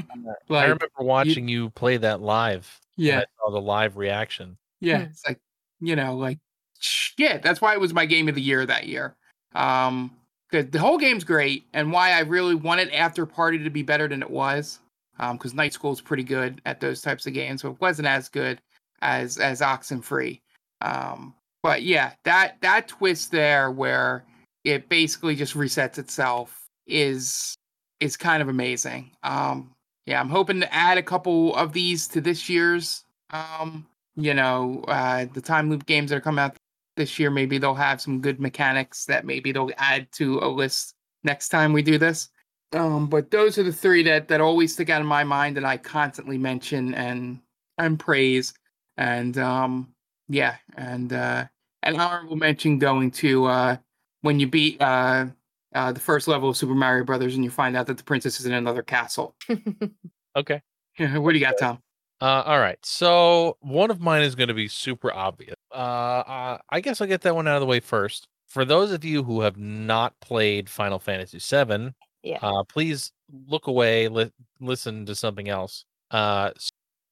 I remember watching you play that live. yeah, I saw the live reaction. yeah. Hmm. It's like, you know, like shit. That's why it was my game of the year that year. Um, the, the whole game's great, and why I really wanted Afterparty to be better than it was. Um, because Night School's pretty good at those types of games, so it wasn't as good as as Oxenfree. Um, but yeah, that that twist there where it basically just resets itself is is kind of amazing. Um, yeah, I'm hoping to add a couple of these to this year's um, you know, uh, the time loop games that are coming out this year. Maybe they'll have some good mechanics that maybe they'll add to a list next time we do this. Um, but those are the three that that always stick out in my mind and I constantly mention and and praise. And um, yeah, and uh, an honorable mention going to uh, when you beat uh, uh, the first level of Super Mario Brothers and you find out that the princess is in another castle. Okay. what do you got, Tom? Uh, all right. So one of mine is going to be super obvious. Uh, uh, I guess I'll get that one out of the way first. For those of you who have not played Final Fantasy VII, Yeah. uh, please look away, li- listen to something else. Uh,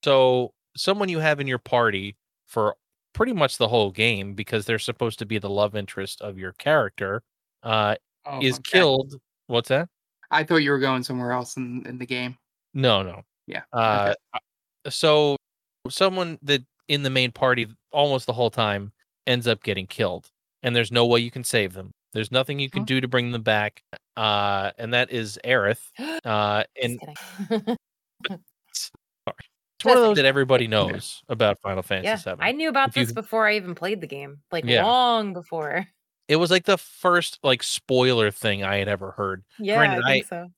so someone you have in your party for pretty much the whole game, because they're supposed to be the love interest of your character, uh, Oh, is okay. killed. What's that? I thought you were going somewhere else in, in the game. No, no. Yeah. Uh, so someone that in the main party almost the whole time ends up getting killed, and there's no way you can save them. There's nothing you can do to bring them back. Uh, and that is Aerith. Uh, and. it's one of those that everybody knows about Final Fantasy yeah, VII. I knew about If you- this before I even played the game, like Yeah. long before. It was like the first like spoiler thing I had ever heard. Yeah, Granted, I think so.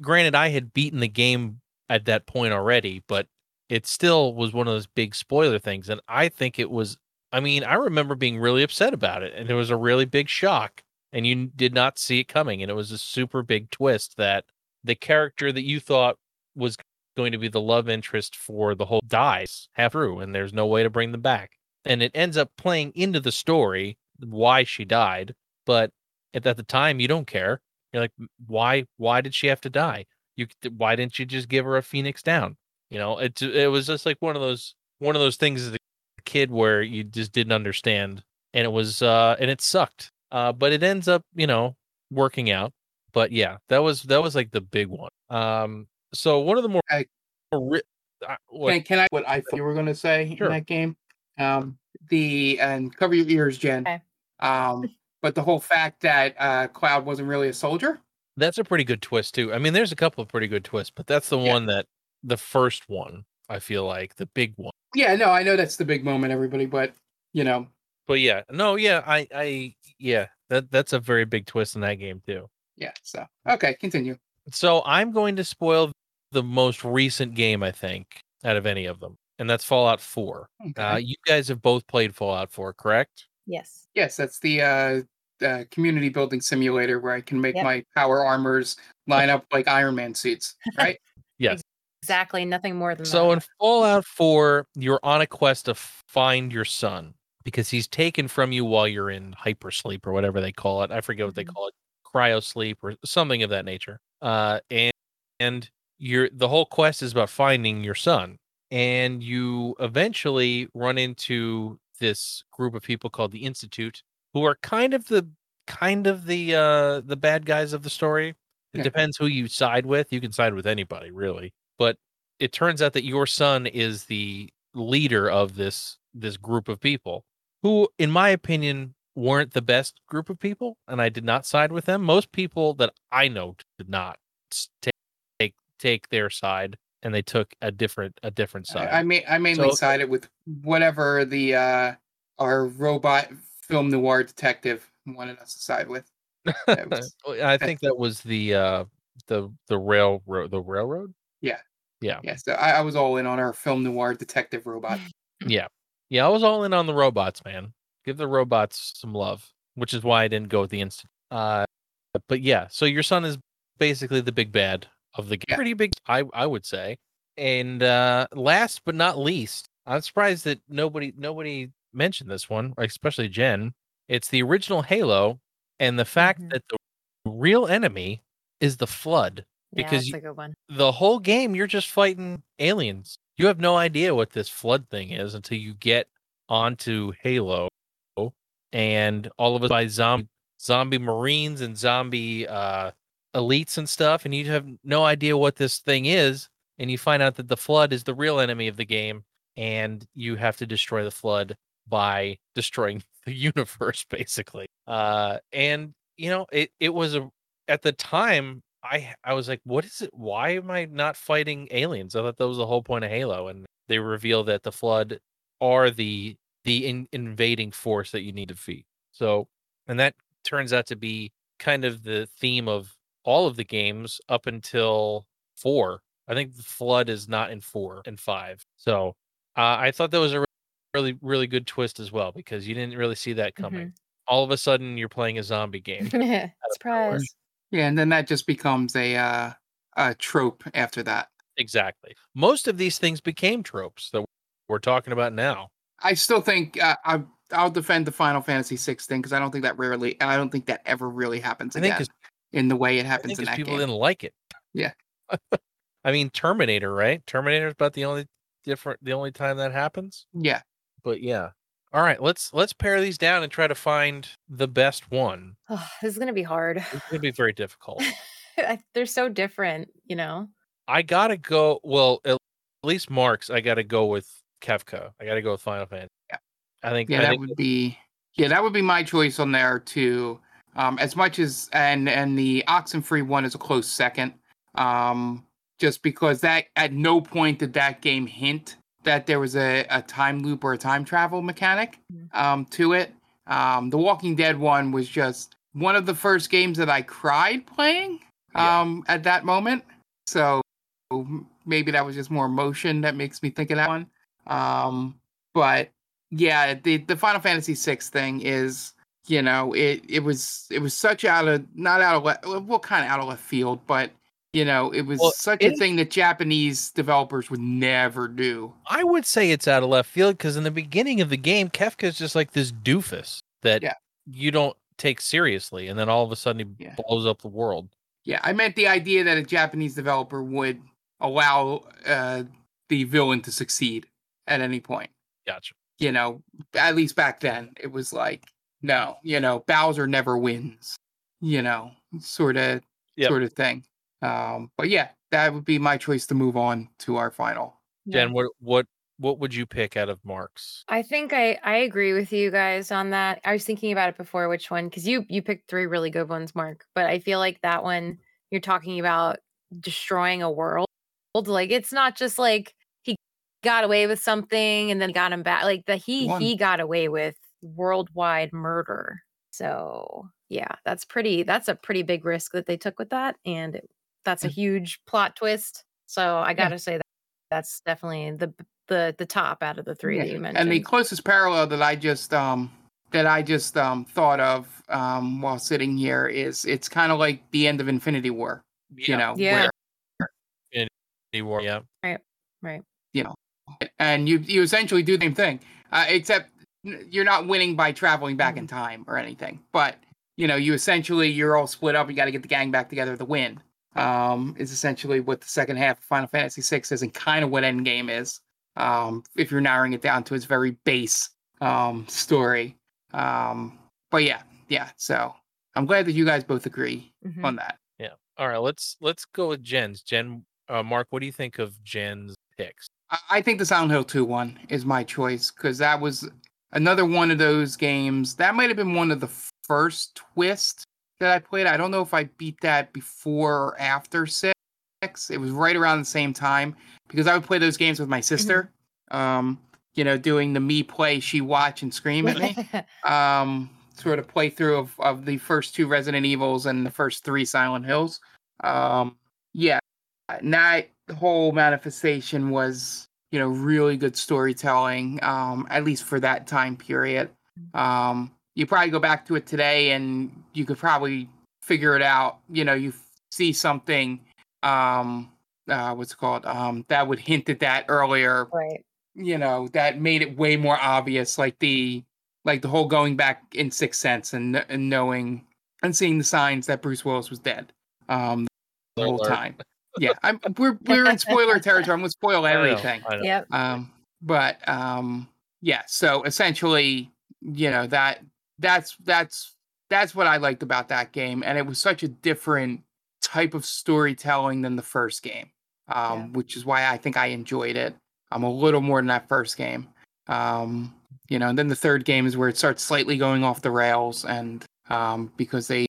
Granted, I had beaten the game at that point already, but it still was one of those big spoiler things. And I think it was, I mean, I remember being really upset about it, and it was a really big shock, and you did not see it coming. And it was a super big twist that the character that you thought was going to be the love interest for the whole dies half through, and there's no way to bring them back. And it ends up playing into the story why she died, but at, at the time, you don't care. You're like, why? Why did she have to die? You, why didn't you just give her a phoenix down? You know, it it was just like one of those one of those things as a kid where you just didn't understand, and it was uh and it sucked. Uh, but it ends up, you know, working out. But yeah, that was that was like the big one. Um, so one of the more, Okay. more ri- uh, what- Can, can I what I thought you were going to say Sure. in that game? Um, the and cover your ears, Jen. Okay. Um, but the whole fact that uh, Cloud wasn't really a soldier. that's a pretty good twist too. I mean, there's a couple of pretty good twists, but that's the Yeah. one that the first one I feel like the big one. Yeah, no, I know that's the big moment, everybody, but you know, But yeah, no, yeah, I, I, yeah, that that's a very big twist in that game too. yeah. So okay, continue. So I'm going to spoil the most recent game I think out of any of them, and that's Fallout 4. Okay. Uh, you guys have both played Fallout 4, correct? Yes. Yes, that's the uh, uh, community building simulator where I can make Yep. my power armors line up like Iron Man suits, right? Yes. Exactly. Nothing more than So that. So in Fallout 4, you're on a quest to find your son because he's taken from you while you're in hypersleep or whatever they call it. I forget what they Mhm. call it, cryosleep or something of that nature. Uh, and and you're the whole quest is about finding your son, and you eventually run into this group of people called the Institute, who are kind of the kind of the uh the bad guys of the story. It Yeah. depends who you side with. You can side with anybody, really. But it turns out that your son is the leader of this this group of people who in my opinion weren't the best group of people and I did not side with them. Most people that I know did not take take, take their side and they took a different a different side. I, ma- I mainly So- sided with whatever the uh, our robot film noir detective wanted us to side with. Was- I think that was the uh the the railroad the railroad. yeah, so I, I was all in on our film noir detective robot. Yeah. Yeah, I was all in on the robots, man. Give the robots some love, which is why I didn't go with the instant. Uh but yeah, so your son is basically the big bad of the game. Pretty big I I would say. And uh last but not least, I'm surprised that nobody nobody mentioned this one, especially Jen. It's the original Halo and the fact Mhm. that the real enemy is the flood. yeah, because that's you- a good one. the whole game you're just fighting aliens. You have no idea what this flood thing is until you get onto Halo and all of us by zombie zombie marines and zombie uh elites and stuff and you have no idea what this thing is and you find out that the flood is the real enemy of the game and you have to destroy the flood by destroying the universe basically uh and you know it it was a at the time I I was like, what is it? Why am I not fighting aliens? I thought that was the whole point of Halo, and they reveal that the Flood are the the in, invading force that you need to defeat. So, and that turns out to be kind of the theme of all of the games up until four. I think the Flood is not in four and five. So, uh, I thought that was a really really good twist as well because you didn't really see that coming. All of a sudden, you're playing a zombie game. Surprise. Yeah, and then that just becomes a uh, a trope after that. Exactly. Most of these things became tropes that we're talking about now. I still think uh, I I'll defend the Final Fantasy VI thing because I don't think that rarely I don't think that ever really happens I think again 'cause- in the way it I happens think in 'cause that people game. didn't like it. Yeah. I mean, Terminator, right? Terminator is about the only different, the only time that happens. Yeah, But yeah. All right, let's let's pare these down and try to find the best one. Oh, this is gonna be hard. It's gonna be very difficult. I- They're so different, you know. I gotta go. Well, at least Mark's. I gotta go with Kefka. I gotta go with Final Fantasy. Yeah. I think. yeah, I that think would be yeah, that would be my choice on there too. Um, as much as and and the Oxenfree one is a close second. Um, just because that at no point did that game hint that there was a, a time loop or a time travel mechanic Mhm. um to it. Um, the Walking Dead one was just one of the first games that I cried playing Yeah. um at that moment. So maybe that was just more emotion that makes me think of that one. Um, but yeah, the the Final Fantasy VI thing is, you know, it it was it was such out of not out of left, well, kind of out of left field, but you know, it was Well, such it a thing that Japanese developers would never do. I would say it's out of left field because in the beginning of the game, Kefka is just like this doofus that Yeah. you don't take seriously, and then all of a sudden he Yeah. blows up the world. Yeah, I meant the idea that a Japanese developer would allow uh, the villain to succeed at any point. Gotcha. You know, at least back then, it was like, no, you know, Bowser never wins. You know, sort of, Yep. sort of thing. Um, but yeah, that would be my choice to move on to our final. Yeah. Jen, what what what would you pick out of Mark's? I think I I agree with you guys on that. I was thinking about it before which one cuz you you picked three really good ones, Mark, but I feel like that one you're talking about destroying a world. Like it's not just like he got away with something and then got him back. Like the he One. he got away with worldwide murder. So, yeah, that's pretty that's a pretty big risk that they took with that and it- that's a Mm. huge plot twist. So, I got to say that that's definitely the the the top out of the three Yeah, that you mentioned. And the closest parallel that I just um that I just um, thought of um, while sitting here is it's kind of like the end of Infinity War. You know, Yeah. where Infinity War, yeah. Right. Right. You know, and you you essentially do the same thing, uh, except n- you're not winning by traveling back in time or anything. But you know, you essentially you're all split up. You got to get the gang back together to win. Um, is essentially what the second half of Final Fantasy VI is, and kind of what Endgame is. Um, if you're narrowing it down to its very base um story. Um, but yeah, yeah. So I'm glad that you guys both agree Mhm. on that. Yeah. All right, let's let's go with Jen's. Jen uh, Mark, what do you think of Jen's picks? I- I think the Silent Hill 2 one is my choice because that was another one of those games. That might have been one of the first twist that I played. I don't know if I beat that before or after six. It was right around the same time because I would play those games with my sister. Um, you know, doing the me play, she watch and scream at me. um, sort of playthrough of, of the first two Resident Evils and the first three Silent Hills. Um, yeah, and that whole manifestation was, you know, really good storytelling, um, at least for that time period. Um, you probably go back to it today and you could probably figure it out. You know, you f- see something, um, uh, what's it called, um, that would hint at that earlier right. you know that made it way more obvious like the like the whole going back in sixth sense and, and knowing and seeing the signs that bruce willis was dead um the whole time yeah i'm we're we're in spoiler territory i'm gonna spoil I know, everything I know. Yep. um but um yeah so essentially you know that that's that's that's what i liked about that game and it was such a different type of storytelling than the first game um Yeah. which is why i think i enjoyed it um a little more than that first game um you know and then the third game is where it starts slightly going off the rails and um because they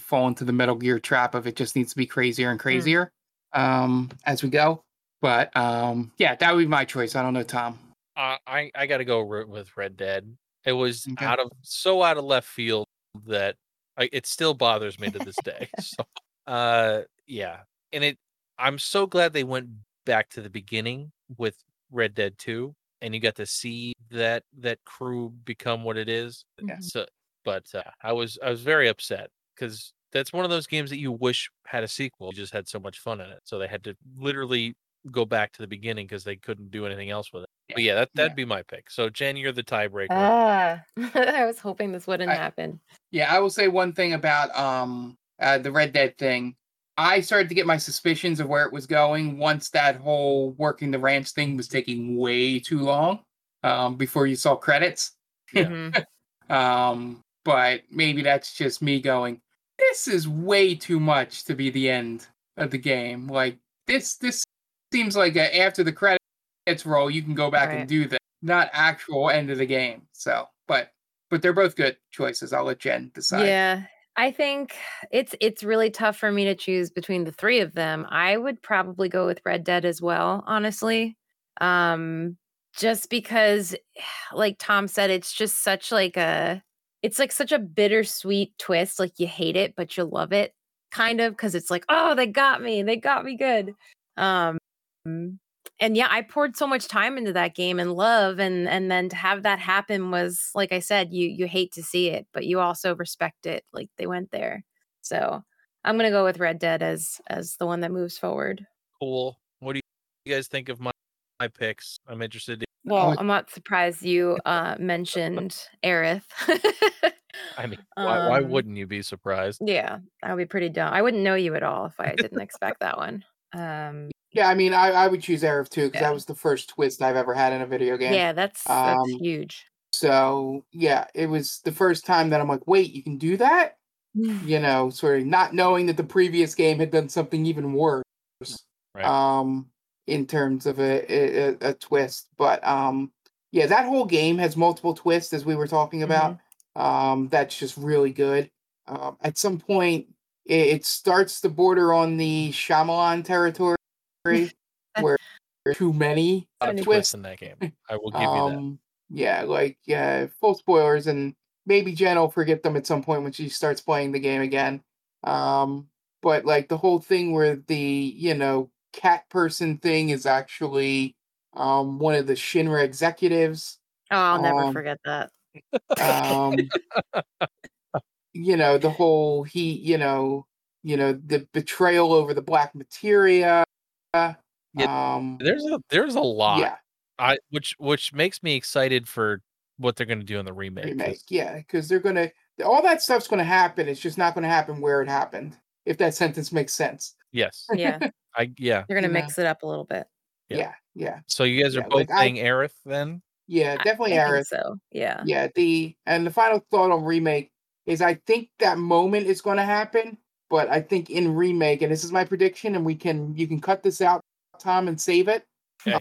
fall into the metal gear trap of it just needs to be crazier and crazier um as we go but um yeah that would be my choice i don't know tom Uh, I I got to go with Red Dead. It was Okay. out of so out of left field that I, it still bothers me to this day. so, uh, yeah, and it. I'm so glad they went back to the beginning with Red Dead Two, and you got to see that that crew become what it is. Mhm. So, but uh, I was I was very upset because that's one of those games that you wish had a sequel. You just had so much fun in it, so they had to literally go back to the beginning because they couldn't do anything else with it. But yeah, that, that'd be my pick. So Jen, you're the tiebreaker. Ah, I was hoping this wouldn't I- happen. Yeah, I will say one thing about um uh, the Red Dead thing. I started to get my suspicions of where it was going once that whole working the ranch thing was taking way too long. Um, before you saw credits. Yeah. Mhm. Um, but maybe that's just me going. This is way too much to be the end of the game. Like this, this seems like a, after the credits roll, you can go back Right. and do that, not actual end of the game. So, but but they're both good choices. I'll let Jen decide. Yeah. I think it's it's really tough for me to choose between the three of them. I would probably go with Red Dead as well, honestly. Um just because like Tom said it's just such like a it's like such a bittersweet twist like you hate it but you love it kind of cuz it's like oh they got me. They got me good. Um and yeah, I poured so much time into that game and love and and then to have that happen was like I said, you you hate to see it, but you also respect it like they went there. So, I'm to go with Red Dead as as the one that moves forward. Cool. What do you guys think of my my picks? I'm interested. In, Well, I'm not surprised you uh mentioned Aerith. I mean, why, why Um, wouldn't you be surprised? Yeah, that would be pretty dumb. I wouldn't know you at all if I didn't expect that one. Um Yeah, I mean, I, I would choose Aerith too because Yeah. that was the first twist I've ever had in a video game. yeah, that's that's Um, huge. So yeah, it was the first time that I'm like, wait, you can do that? You know, sort of not knowing that the previous game had done something even worse. Right. Um, in terms of a, a, a- a twist, but um, yeah, that whole game has multiple twists as we were talking about. Um, that's just really good. Um, at some point, it, it starts to border on the Shyamalan territory, where too many A lot of twists in that game. I will give you that. um, yeah, like yeah, full spoilers, and maybe Jen will forget them at some point when she starts playing the game again. Um, but like the whole thing where the you know cat person thing is actually um one of the Shinra executives. Oh, I'll never um, forget that. Um, you know, the whole he, you know, you know, the betrayal over the black materia. Um, There's a there's a lot. yeah, I which which makes me excited for what they're going to do in the remake. 'cause- remake. Yeah, because they're gonna all that stuff's gonna happen. It's just not gonna happen where it happened. If that sentence makes sense. Yes. Yeah, I yeah. You're gonna Yeah. mix it up a little bit. Yeah. Yeah, yeah, So you guys are Yeah, both like, I- saying Aerith then? yeah. I- Definitely, I think Aerith. so. Yeah. Yeah, the and the final thought on remake is I think that moment is going to happen, but I think in remake, and this is my prediction, and we can you can cut this out, Tom, and save it. Okay.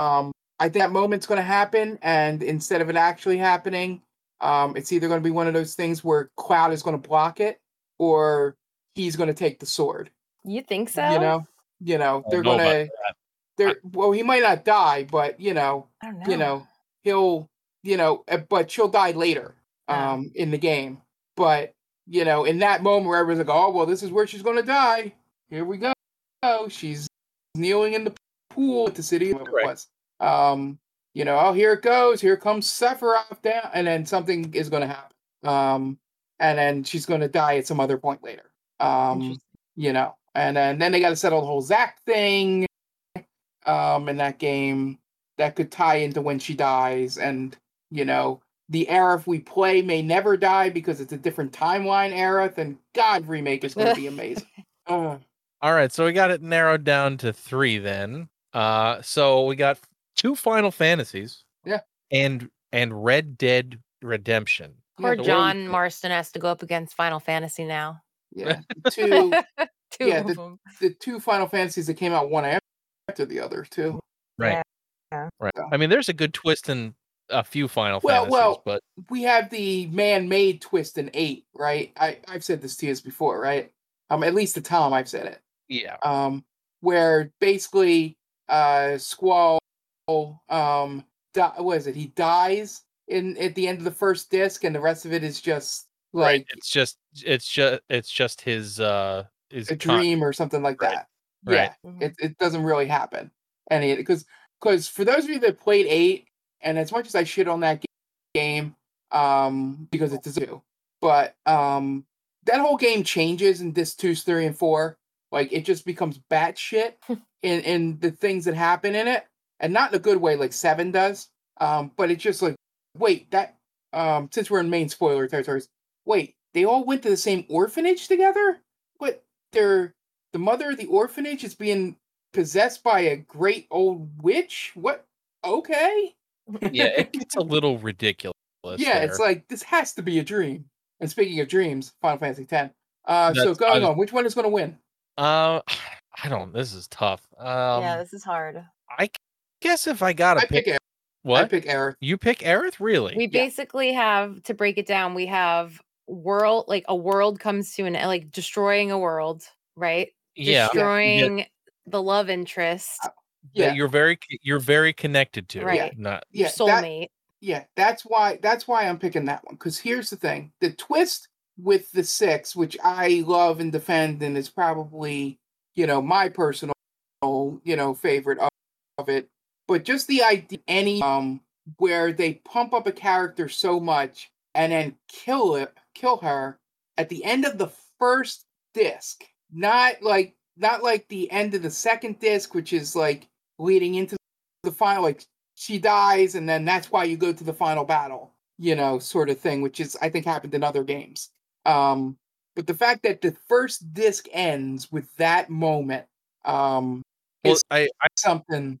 Um, I think that moment's going to happen, and instead of it actually happening, um, it's either going to be one of those things where Cloud is going to block it, or he's going to take the sword. You think so? You know, you know, they're know gonna. They're well, he might not die, but you know, know. you know. he'll you know uh, but she'll die later Oh. um in the game. But you know in that moment where everyone's like oh well this is where she's going to die. Here we go. Oh, she's kneeling in the pool at the city whatever it was. Um you know oh here it goes. Here comes sephiroth down and then something is going to happen. Um and then she's going to die at some other point later. Um you know and then then they got to settle the whole Zack thing um in that game that could tie into when she dies and you know the Aerith we play may never die because it's a different timeline Aerith and god remake is going to be amazing uh, All right, so we got it narrowed down to 3 then. Uh so we got two Final Fantasies. Yeah. And and Red Dead Redemption. Poor the John Marston has to go up against Final Fantasy now. Yeah the two Two yeah, of them. the two final fantasies that came out one after the other too Right. Yeah. Right. So- I mean, there's a good twist in a few Final Well, Fantasies, well, but we have the man-made twist in eight right i i've said this to you before right um at least to tom i've said it yeah. um, where basically uh, Squall, um, di- what is it? He dies in at the end of the first disc, and the rest of it is just like right. It's just it's just it's just his uh his a con- dream or something like Right, that. right. Yeah, Mhm. it it doesn't really happen. Any because because for those of you that played eight, and as much as I shit on that ga- game, um, because it's a zoo, but um, that whole game changes in disc two, three, and four. Like it just becomes batshit in in the things that happen in it, and not in a good way like seven does. Um, but it's just like wait that um since we're in main spoiler territories, wait they all went to the same orphanage together, but they're the mother of the orphanage is being possessed by a great old witch. What? Okay. yeah, it gets a little ridiculous. yeah, it's like this has to be a dream. And speaking of dreams, Final Fantasy X. Uh, so That's- I going was- on, which one is going to win? uh I don't this is tough. Um yeah, this is hard. I guess if I gotta I pick, pick Aerith. I pick Aerith. you pick Aerith, really? We Yeah. basically have to break it down. We have world like a world comes to an end, like destroying a world, right? yeah, Destroying the love interest, Uh, that Yeah, you're very you're very connected to. Right. Not your yeah, that, soulmate. yeah. That's why. That's why I'm picking that one. Because here's the thing: the twist with the six, which I love and defend, and is probably you know my personal you know favorite of, of it. But just the idea, any um, where they pump up a character so much and then kill it, kill her at the end of the first disc, not like not like the end of the second disc, which is like leading into the final. Like she dies, and then that's why you go to the final battle, you know, sort of thing, which is I think happened in other games. Um, but the fact that the first disc ends with that moment, um, well, is I, I something.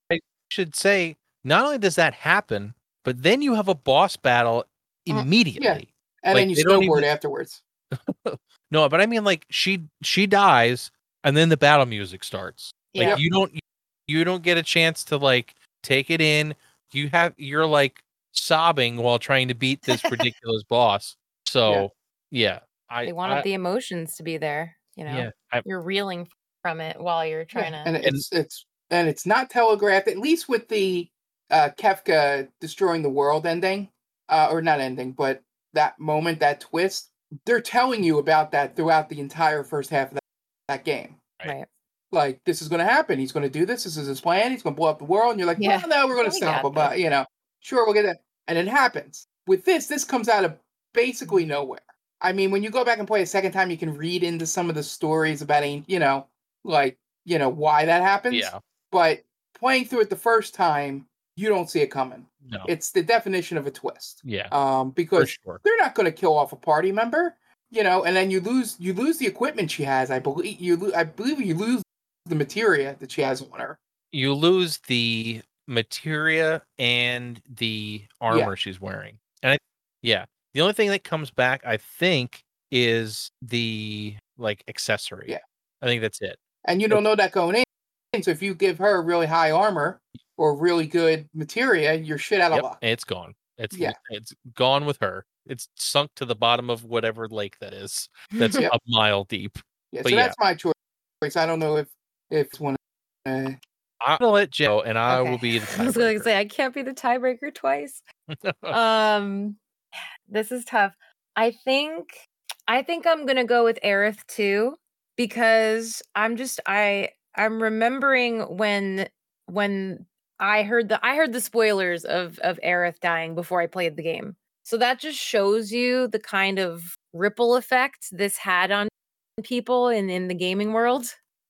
should say not only does that happen, but then you have a boss battle immediately. And Like, then you they don't snowboard even- afterwards. No, but I mean like she she dies and then the battle music starts. Like Yeah. you don't you don't get a chance to like take it in. You have you're like sobbing while trying to beat this ridiculous boss. So yeah, I They wanted I- the emotions to be there, you know. yeah. I, You're reeling from it while you're trying Yeah, to and it's it's and it's not telegraphed. At least with the uh, Kefka destroying the world ending, uh, or not ending, but that moment, that twist. They're telling you about that throughout the entire first half of that, that game. Right. right. Like this is going to happen. He's going to do this. This is his plan. He's going to blow up the world. And you're like, Yeah. well, no, we're going We to stop got him. But you know, sure, we'll get that. And it happens. with this, this comes out of basically nowhere. I mean, when you go back and play a second time, you can read into some of the stories about, you know, like, you know, why that happens. Yeah. But playing through it the first time, you don't see it coming. No. It's the definition of a twist. yeah. Um, because sure. they're not going to kill off a party member, you know, and then you lose you lose the equipment she has. I believe you lo- I believe you lose the materia that she has on her. You lose the materia and the armor she's wearing. And I yeah. The only thing that comes back, I think, is the like accessory. Yeah. I think that's it. And you don't know that going in. So if you give her really high armor or really good materia, you're shit out of Yep. luck. It's gone. It's Yeah. it's gone with her. It's sunk to the bottom of whatever lake that is. That's Yep. a mile deep. Yeah, but so yeah. that's my choice. I don't know if if it's one. Uh, I'm gonna let Joe and I will be the I was going to say I can't be the tiebreaker twice. um, this is tough. I think I think I'm gonna go with Aerith too because I'm just I I'm remembering when when I heard the I heard the spoilers of of Aerith dying before I played the game. So that just shows you the kind of ripple effect this had on people in in the gaming world.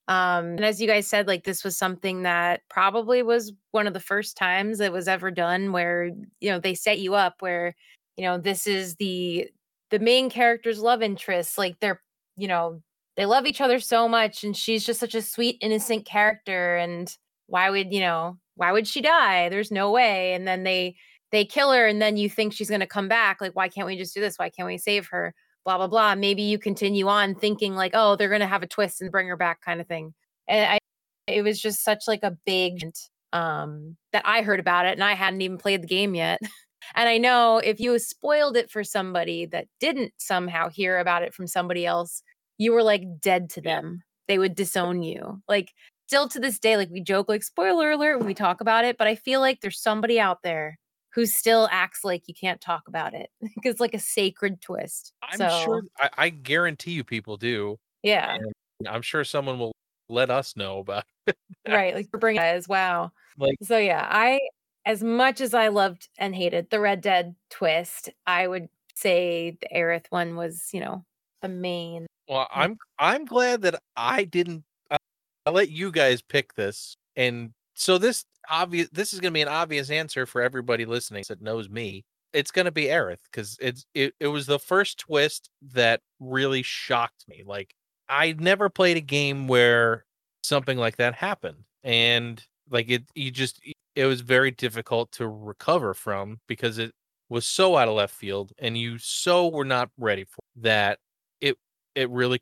Um, and as you guys said, like this was something that probably was one of the first times it was ever done where, you know, they set you up where, you know, this is the the main character's love interest. Like they're, you know, they love each other so much and she's just such a sweet, innocent character. And why would, you know, why would she die? There's no way. And then they they kill her and then you think she's gonna come back. Like, why can't we just do this? Why can't we save her? blah blah blah maybe you continue on thinking like oh they're gonna have a twist and bring her back kind of thing and i it was just such like a big um that i heard about it and i hadn't even played the game yet and i know if you spoiled it for somebody that didn't somehow hear about it from somebody else you were like dead to them. They would disown you. Like still to this day like we joke like spoiler alert when we talk about it but i feel like there's somebody out there who still acts like you can't talk about it because it's like a sacred twist. I'm so sure I, I guarantee you people do. yeah. and I'm sure someone will let us know about It. right like we're bringing guys wow Like- so yeah i as much as i loved and hated the red dead twist i would say the aerith one was you know the main Well, I'm I'm glad that I didn't. Uh, I, I let you guys pick this, and so this obvious. This is going to be an obvious answer for everybody listening that knows me. It's going to be Aerith because it's it. It was the first twist that really shocked me. Like I never played a game where something like that happened, and like it, you just it was very difficult to recover from because it was so out of left field, and you so were not ready for that it really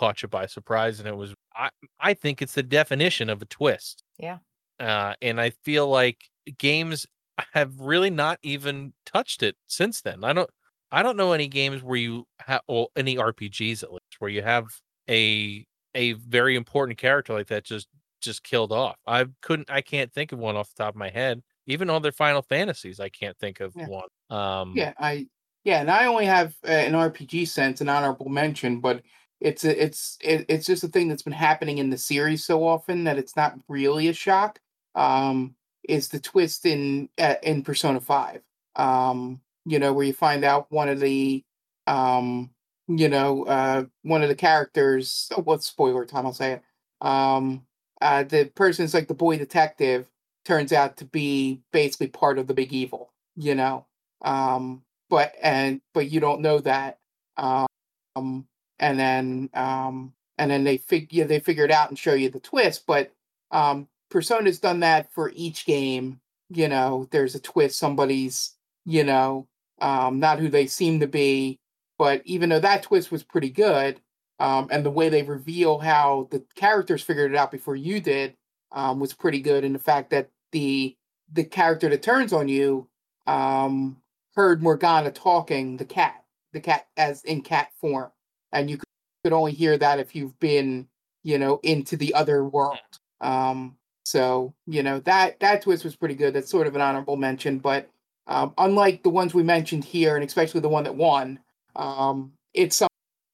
caught you by surprise and it was i i think it's the definition of a twist. Yeah. uh and i feel like games have really not even touched it since then. I don't i don't know any games where you have well any rpgs at least where you have a a very important character like that just just killed off. I couldn't i can't think of one off the top of my head. Even on their final fantasies i can't think of Yeah. one. Um yeah, I yeah, and I only have uh, an RPG sense, an honorable mention, but it's a, it's it, it's just a thing that's been happening in the series so often that it's not really a shock. Um, is the twist in uh, in Persona Five? Um, you know, where you find out one of the um, you know, uh, one of the characters. Oh, spoiler time? I'll say it. Um, uh, the person's like the boy detective turns out to be basically part of the big evil. You know, um, but and but you don't know that. Um, and then um, and then they figure they figure it out and show you the twist. But um, Persona's done that for each game. You know, there's a twist. Somebody's you know um, not who they seem to be. But even though that twist was pretty good, um, and the way they reveal how the characters figured it out before you did um, was pretty good, and the fact that the the character that turns on you um, heard Morgana talking, the cat, the cat as in cat form, and you could, only hear that if you've been, you know, into the other world. Um, so you know that that twist was pretty good. That's sort of an honorable mention, but um, unlike the ones we mentioned here, and especially the one that won, um, it's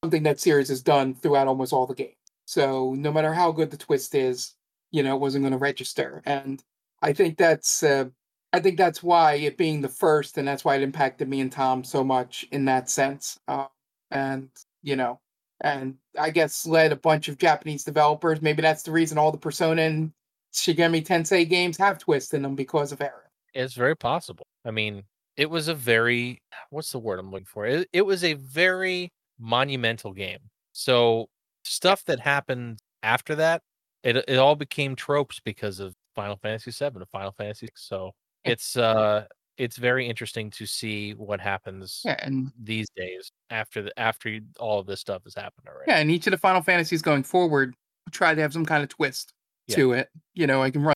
something that series has done throughout almost all the games. So no matter how good the twist is, you know, it wasn't going to register, and I think that's uh, I think that's why it being the first, and that's why it impacted me and Tom so much in that sense. Uh, and you know, and I guess led a bunch of Japanese developers. Maybe that's the reason all the Persona and Shin Megami Tensei games have twists in them because of Aerith. It's very possible. I mean, it was a very what's the word I'm looking for? It, it was a very monumental game. So stuff that happened after that, it it all became tropes because of Final Fantasy VII and Final Fantasy. So it's uh it's very interesting to see what happens Yeah, and these days after the after all of this stuff has happened already. yeah, and each of the Final Fantasies going forward try to have some kind of twist Yeah. to it. You know, I can run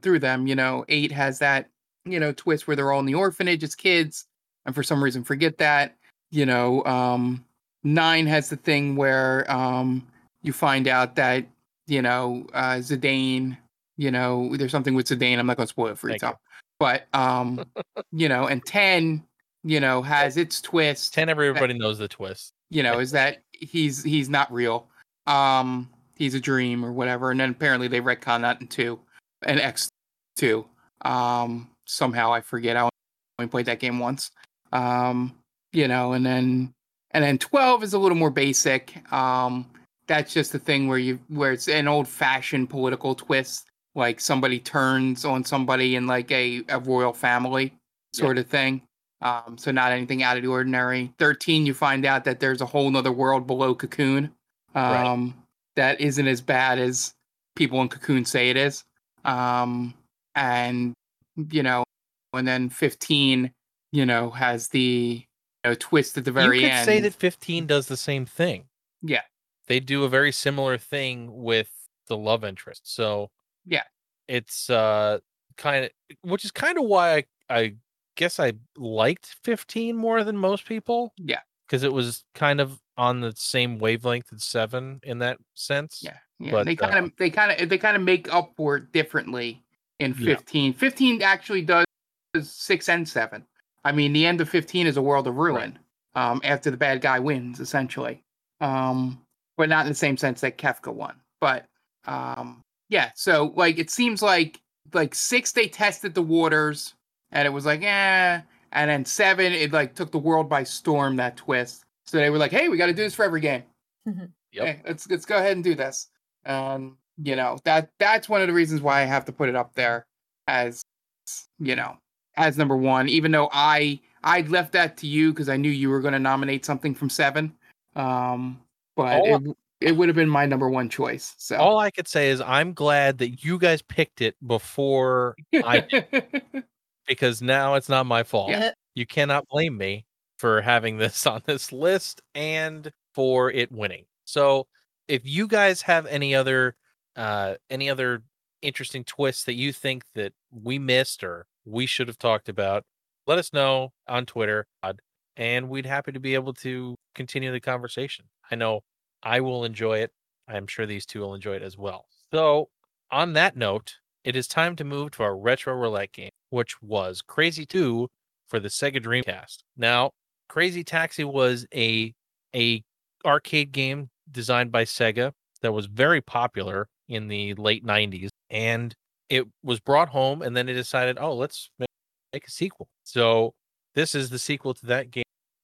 through them. You know, eight has that you know twist where they're all in the orphanage as kids, and for some reason forget that. You know, um, nine has the thing where um, you find out that you know uh, Zidane. You know, there's something with Zidane. I'm not going to spoil it for you, Thank you. Tom. But um, you know, and ten, you know, has its twist Ten everybody knows the twist. you know, is that he's he's not real. Um, he's a dream or whatever. And then apparently they retcon that in two and X two. Um, somehow I forget. I only played that game once. Um, you know, and then and then twelve is a little more basic. Um, that's just the thing where you where it's an old fashioned political twist, like somebody turns on somebody in like a, a royal family sort of thing. Um, so not anything out of the ordinary. Thirteen, you find out that there's a whole nother world below Cocoon. Right. Um, that isn't as bad as people in Cocoon say it is. Um, and you know, and then fifteen, you know, has the you know, twist at the very you could end. say that 15 does the same thing. Yeah. They do a very similar thing with the love interest. So Yeah. It's uh kind of which is kind of why I I guess I liked 15 more than most people Yeah, because it was kind of on the same wavelength as 7 in that sense. yeah, yeah. But, they kind of uh, they kind of they kind of make up for it differently in Yeah. 15. 15 actually does six and seven. I mean, the end of 15 is a world of ruin. Um, after the bad guy wins, essentially. Um, but not in the same sense that Kefka won. But um, yeah, so like it seems like like six they tested the waters and it was like eh, and then seven it like took the world by storm that twist. So they were like, hey, we got to do this for every game. Yep. Hey, let's let's go ahead and do this. Um, you know that that's one of the reasons why I have to put it up there as you know as number one. Even though I I left that to you because I knew you were going to nominate something from seven. Um, but All- it it would have been my number one choice. So All I could say is I'm glad that you guys picked it before I did, because now it's not my fault. Yeah. You cannot blame me for having this on this list and for it winning. So, if you guys have any other uh any other interesting twists that you think that we missed or we should have talked about, let us know on Twitter and we'd happy to be able to continue the conversation. I know I will enjoy it. I'm sure these two will enjoy it as well. So, on that note, it is time to move to our retro roulette game, which was Crazy 2 for the Sega Dreamcast. Now, Crazy Taxi was a a arcade game designed by Sega that was very popular in the late 90s and it was brought home and then they decided, "Oh, let's make, make a sequel." So, this is the sequel to that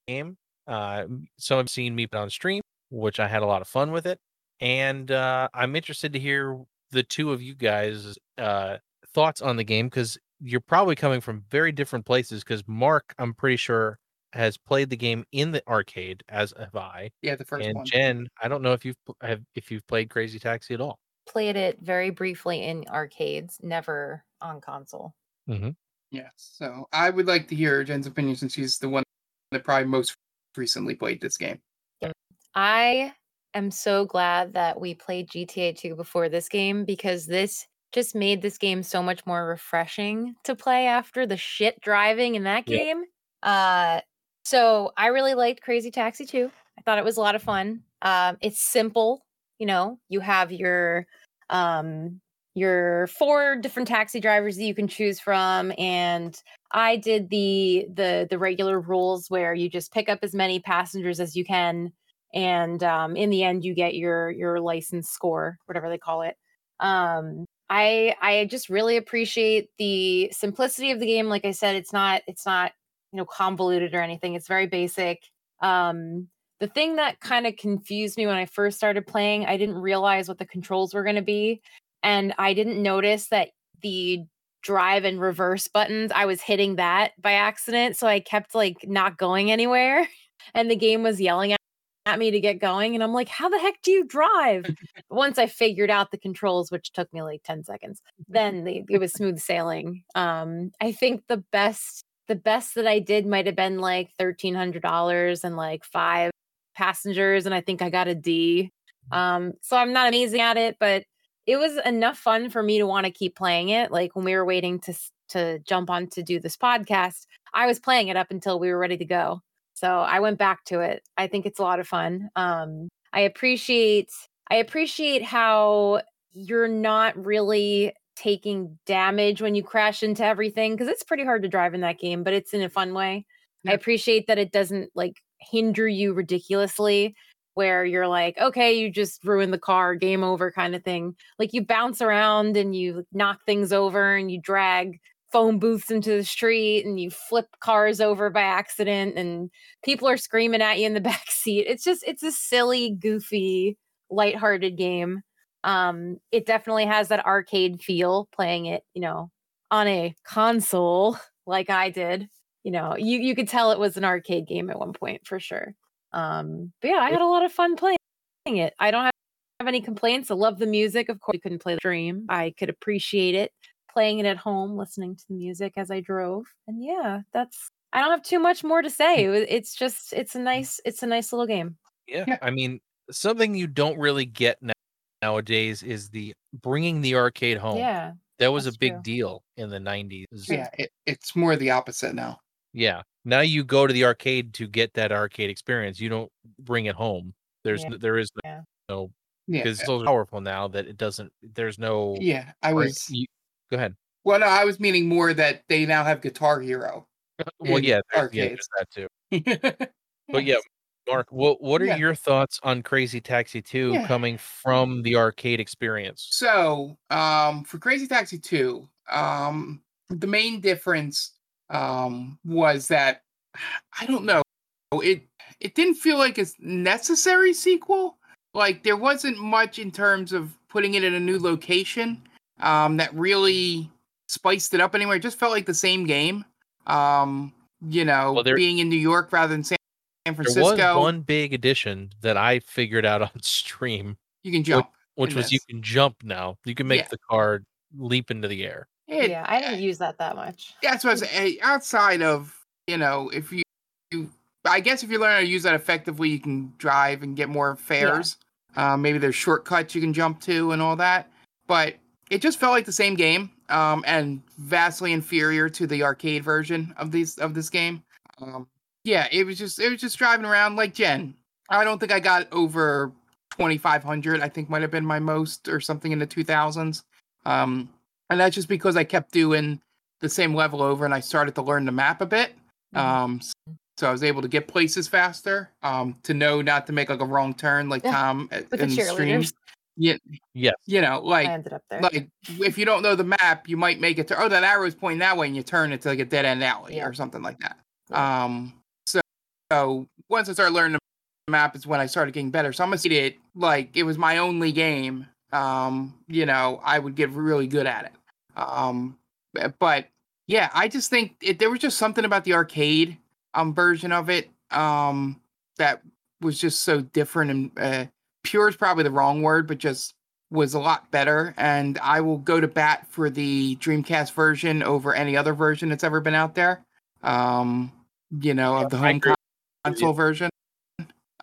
game. Uh, some have seen me on stream, which I had a lot of fun with it, and uh, I'm interested to hear the two of you guys' uh, thoughts on the game because you're probably coming from very different places. Because Mark, I'm pretty sure, has played the game in the arcade, as have I, yeah, the first and one. Jen, I don't know if you've have if you've played Crazy Taxi at all. Played it very briefly in arcades, never on console. Yes. So I would like to hear Jen's opinion since she's the one that probably most recently played this game. I am so glad that we played GTA 2 before this game because this just made this game so much more refreshing to play after the shit driving in that Yep. game. Uh so I really liked Crazy Taxi 2. I thought it was a lot of fun. Um it's simple, you know, you have your um your four different taxi drivers that you can choose from and I did the the the regular rules where you just pick up as many passengers as you can and um, in the end you get your your license score whatever they call it Um, I I just really appreciate the simplicity of the game. Like I said, it's not it's not you know convoluted or anything. It's very basic. Um, the thing that kind of confused me when I first started playing, I didn't realize what the controls were going to be, and I didn't notice that the drive and reverse buttons I was hitting that by accident, so I kept like not going anywhere, and the game was yelling at me to get going and i'm like how the heck do you drive? Once i figured out the controls which took me like 10 seconds then they, it was smooth sailing. Um i think the best the best that i did might have been like $1300 and like five passengers and i think i got a d. Um so i'm not amazing at it but it was enough fun for me to want to keep playing it. Like when we were waiting to to jump on to do this podcast i was playing it up until we were ready to go so I went back to it. I think it's a lot of fun. Um, I appreciate I appreciate how you're not really taking damage when you crash into everything because it's pretty hard to drive in that game, but it's in a fun way. Yeah. I appreciate that it doesn't like hinder you ridiculously where you're like, okay, you just ruined the car, game over kind of thing. Like you bounce around and you knock things over and you drag phone booths into the street and you flip cars over by accident and people are screaming at you in the back seat. It's just it's a silly, goofy, lighthearted game. Um it definitely has that arcade feel playing it, you know, on a console like I did. You know, you you could tell it was an arcade game at one point for sure. Um but yeah, I had a lot of fun playing it. I don't have have any complaints. I love the music. Of course, you couldn't play the stream. I could appreciate it playing it at home, listening to the music as I drove. And yeah, that's I don't have too much more to say. Hmm. It's just it's a hmm. nice it's a nice little game. Yeah, yeah. I mean, something you don't really get now, nowadays is the bringing the arcade home. Yeah. That was a big true. deal in the 90s. Yeah, it, it's more the opposite now. Yeah. Now you go to the arcade to get that arcade experience. You don't bring it home. There's yeah. there is no, yeah. no yeah. because it's so powerful now that it doesn't there's no Yeah, I was you, Go ahead. Well, no, I was meaning more that they now have Guitar Hero. well, yeah, yeah, that too. but yeah, Mark, what what are yeah. your thoughts on Crazy Taxi 2 yeah. coming from the arcade experience? So, um, for Crazy Taxi 2, um, the main difference um was that I don't know, it it didn't feel like a necessary sequel. Like there wasn't much in terms of putting it in a new location um, that really spiced it up anyway. It just felt like the same game. Um, you know, well, there, being in New York rather than San Francisco. There was one big addition that I figured out on stream. You can jump. Which, which was this. you can jump now. You can make yeah. the car leap into the air. It, yeah, I didn't use that that much. That's what I was. Outside of, you know, if you, you I guess if you learn how to use that effectively, you can drive and get more fares. Yeah. Uh, maybe there's shortcuts you can jump to and all that. But it just felt like the same game um, and vastly inferior to the arcade version of these of this game. Um, yeah, it was just it was just driving around like Jen. I don't think I got over 2500. I think might have been my most or something in the 2000s. Um, and that's just because I kept doing the same level over and I started to learn the map a bit. Mm-hmm. Um, so I was able to get places faster. Um, to know not to make like a wrong turn, like Tom uh, in the stream. Yeah. Yes. You know, like I ended up there. Like if you don't know the map, you might make it to oh that arrow's pointing that way and you turn it to like a dead end alley yeah. or something like that. Yeah. Um so so once I started learning the map is when I started getting better. So I'm gonna see it like it was my only game. Um, you know, I would get really good at it. Um but yeah, I just think it, there was just something about the arcade um version of it um that was just so different and uh, pure is probably the wrong word, but just was a lot better. And I will go to bat for the Dreamcast version over any other version that's ever been out there. Um, you know, of the home console version.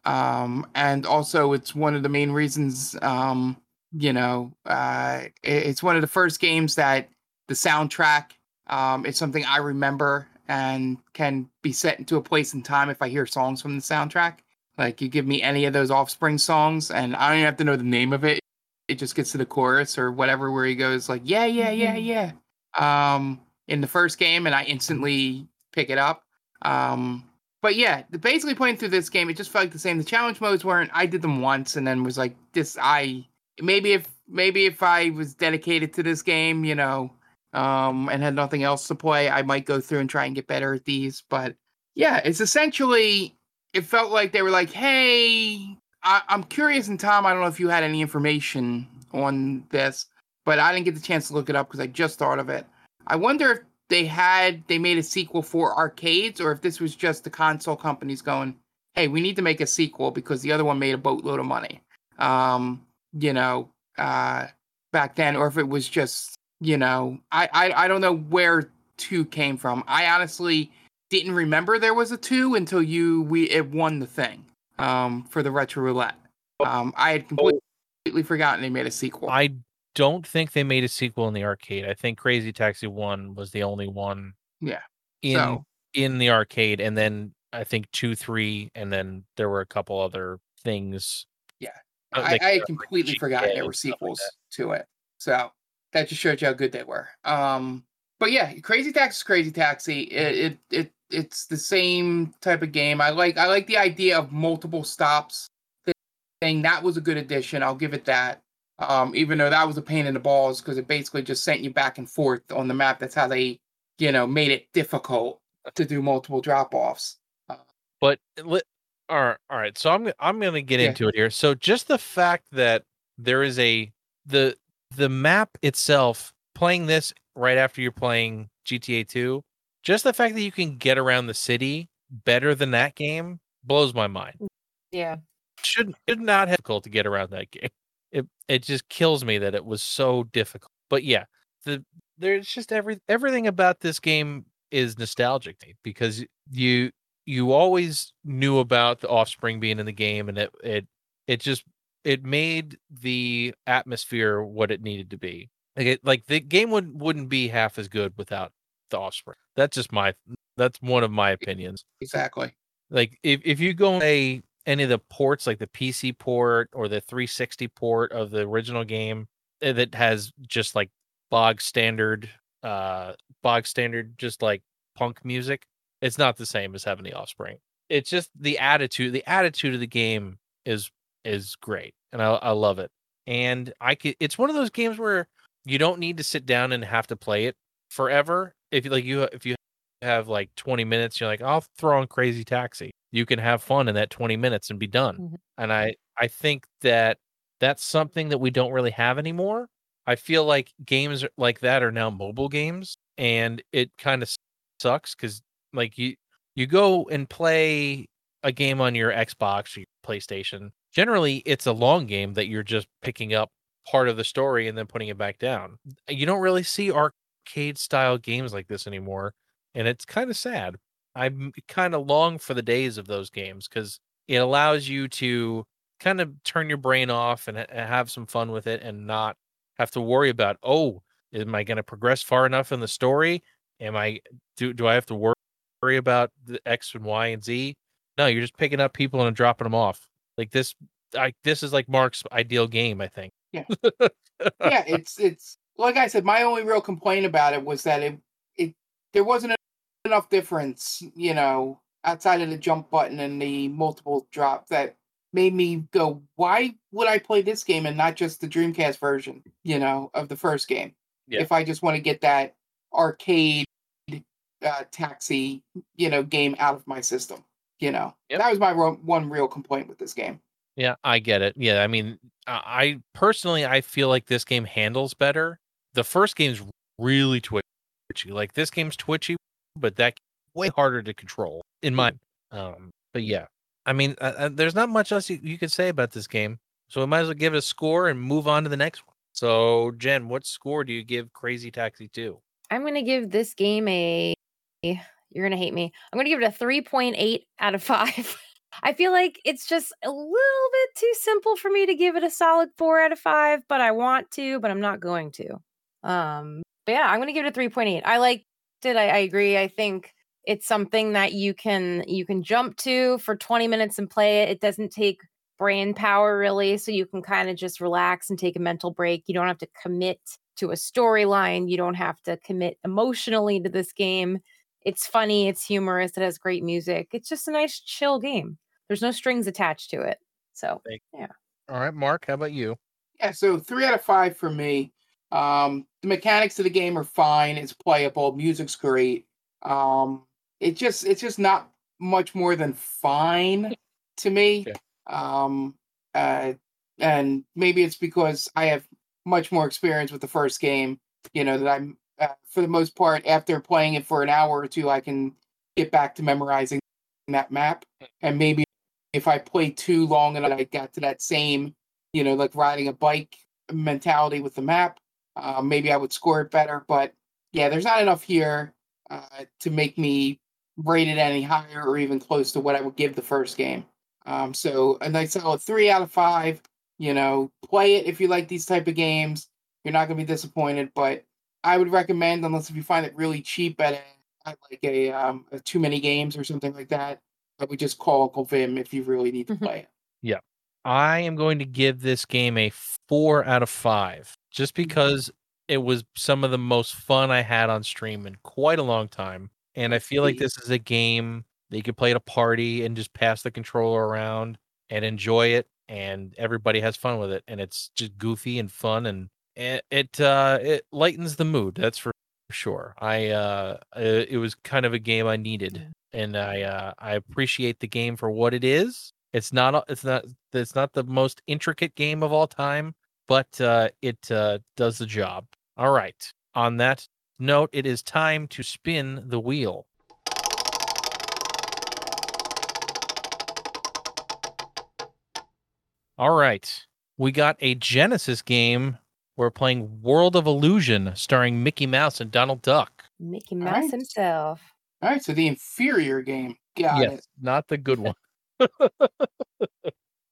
Um, and also it's one of the main reasons, um, you know, uh, it's one of the first games that the soundtrack um, is something I remember and can be set into a place in time if I hear songs from the soundtrack. Like you give me any of those Offspring songs, and I don't even have to know the name of it. It just gets to the chorus or whatever, where he goes like, "Yeah, yeah, yeah, mm-hmm. yeah." Um, in the first game, and I instantly pick it up. Um, but yeah, basically playing through this game, it just felt like the same. The challenge modes weren't. I did them once, and then was like, "This." I maybe if maybe if I was dedicated to this game, you know, um, and had nothing else to play, I might go through and try and get better at these. But yeah, it's essentially it felt like they were like, hey, I, am curious, and Tom, I don't know if you had any information on this, but I didn't get the chance to look it up because I just thought of it. I wonder if they had they made a sequel for arcades, or if this was just the console companies going, hey, we need to make a sequel because the other one made a boatload of money. Um, you know, uh, back then, or if it was just, you know, I, I, I don't know where two came from. I honestly didn't remember there was a two until you we it won the thing um, for the retro roulette. Um, I had completely, completely forgotten they made a sequel. I don't think they made a sequel in the arcade. I think Crazy Taxi One was the only one. Yeah. In so, in the arcade, and then I think two, three, and then there were a couple other things. Yeah, uh, I, I completely forgot there were sequels like to it. So that just shows you how good they were. Um, but yeah, Crazy Taxi Crazy Taxi. It, mm-hmm. it it it's the same type of game. I like I like the idea of multiple stops thing. That was a good addition. I'll give it that. Um, even though that was a pain in the balls because it basically just sent you back and forth on the map. That's how they, you know, made it difficult to do multiple drop offs. Uh, but uh, all right, all right. So I'm I'm going to get yeah. into it here. So just the fact that there is a the the map itself playing this right after you're playing GTA 2, just the fact that you can get around the city better than that game blows my mind. Yeah. Should should not have difficult to get around that game. It it just kills me that it was so difficult. But yeah, the there's just every everything about this game is nostalgic because you you always knew about the offspring being in the game and it it it just it made the atmosphere what it needed to be like it, like the game would wouldn't be half as good without the offspring that's just my that's one of my opinions exactly like if, if you go a any of the ports like the pc port or the 360 port of the original game eh, that has just like bog standard uh bog standard just like punk music it's not the same as having the offspring. It's just the attitude. The attitude of the game is is great, and I, I love it. And I could. It's one of those games where you don't need to sit down and have to play it forever. If you like, you if you have like 20 minutes, you're like, I'll throw on Crazy Taxi. You can have fun in that 20 minutes and be done. Mm-hmm. And I I think that that's something that we don't really have anymore. I feel like games like that are now mobile games, and it kind of sucks because like you you go and play a game on your Xbox or your PlayStation. Generally, it's a long game that you're just picking up part of the story and then putting it back down. You don't really see arcade style games like this anymore, and it's kind of sad. I'm kind of long for the days of those games because it allows you to kind of turn your brain off and have some fun with it and not have to worry about oh am i going to progress far enough in the story am i do do i have to worry about the X and Y and Z. No, you're just picking up people and dropping them off. Like this, I this is like Mark's ideal game. I think. Yeah. yeah, it's it's like I said. My only real complaint about it was that it it there wasn't enough difference, you know, outside of the jump button and the multiple drop that made me go, why would I play this game and not just the Dreamcast version, you know, of the first game? Yeah. If I just want to get that arcade uh, taxi, you know, game out of my system. You know, yep. that was my one real complaint with this game. Yeah, I get it. Yeah, I mean, I personally I feel like this game handles better. The first game's really twitchy. Like this game's twitchy, but that way harder to control in my. Um, but yeah, I mean, uh, uh, there's not much else you, you could say about this game, so we might as well give it a score and move on to the next one. So, Jen, what score do you give Crazy Taxi 2? I'm going to give this game a you're going to hate me. I'm going to give it a 3.8 out of 5. I feel like it's just a little bit too simple for me to give it a solid 4 out of 5, but I want to, but I'm not going to. Um, but yeah, I'm to give it a 3.8. I liked it. I, I agree. I think it's something that you can you can jump to for 20 minutes and play it. It doesn't take brain power really, so you can kind of just relax and take a mental break. You don't have to commit to a storyline. You don't have to commit emotionally to this game. It's funny, it's humorous, it has great music. It's just a nice chill game. There's no strings attached to it. So, yeah. All right, Mark, how about you? Yeah, so three out of five for me. Um, the mechanics of the game are fine. It's playable. Music's great. Um, it just it's just not much more than fine to me. Yeah. Um, uh, and maybe it's because I have much more experience with the first game. You know that I'm uh, for the most part after playing it for an hour or two, I can get back to memorizing that map. And maybe if I play too long and I got to that same, you know, like riding a bike mentality with the map, uh, maybe I would score it better. But yeah, there's not enough here uh, to make me rate it any higher or even close to what I would give the first game. Um, so a nice solid three out of five. You know, play it if you like these type of games. You're not going to be disappointed, but I would recommend, unless if you find it really cheap at, a, at like a, um, a too many games or something like that, I would just call Uncle Vim if you really need to Mhm. play it. Yeah. I am going to give this game a four out of five, just because it was some of the most fun I had on stream in quite a long time. And I feel like this is a game that you could play at a party and just pass the controller around and enjoy it, and everybody has fun with it. And it's just goofy and fun, and it it, uh, it lightens the mood. That's for sure. I uh, uh, it was kind of a game I needed, and I uh, I appreciate the game for what it is. It's not it's not it's not the most intricate game of all time, but uh, it uh, does the job. All right. On that note, it is time to spin the wheel. All right. We got a Genesis game. We're playing World of Illusion starring Mickey Mouse and Donald Duck. Mickey Mouse right. himself. All right, so the inferior game. Got yes, it. not the good one.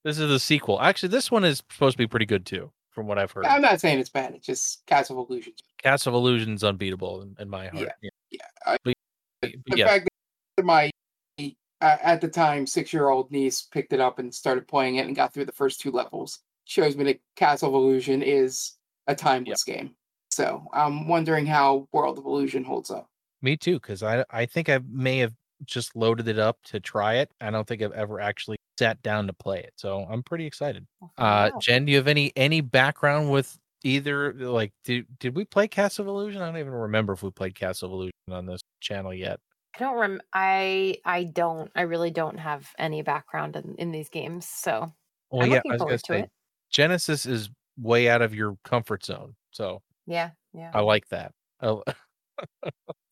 this is the sequel. Actually, this one is supposed to be pretty good too, from what I've heard. I'm not saying it's bad. It's just Castle of Illusions. Cast of Illusion's unbeatable in, in my heart. Yeah. Yeah. I- But, but the yes, fact that my at the time six year old niece picked it up and started playing it and got through the first two levels shows me that Castle of Illusion is a timeless game. So I'm wondering how World of Illusion holds up. Me too, because I I think I may have just loaded it up to try it. I don't think I've ever actually sat down to play it. So I'm pretty excited. Uh. Jen, do you have any any background with either like did did we play Castle of Illusion? I don't even remember if we played Castle of Illusion on this channel yet. I don't rem. I I don't. I really don't have any background in, in these games, so Well, I'm yeah, looking I was forward to say it. Genesis is way out of your comfort zone. So Yeah, yeah. I like that.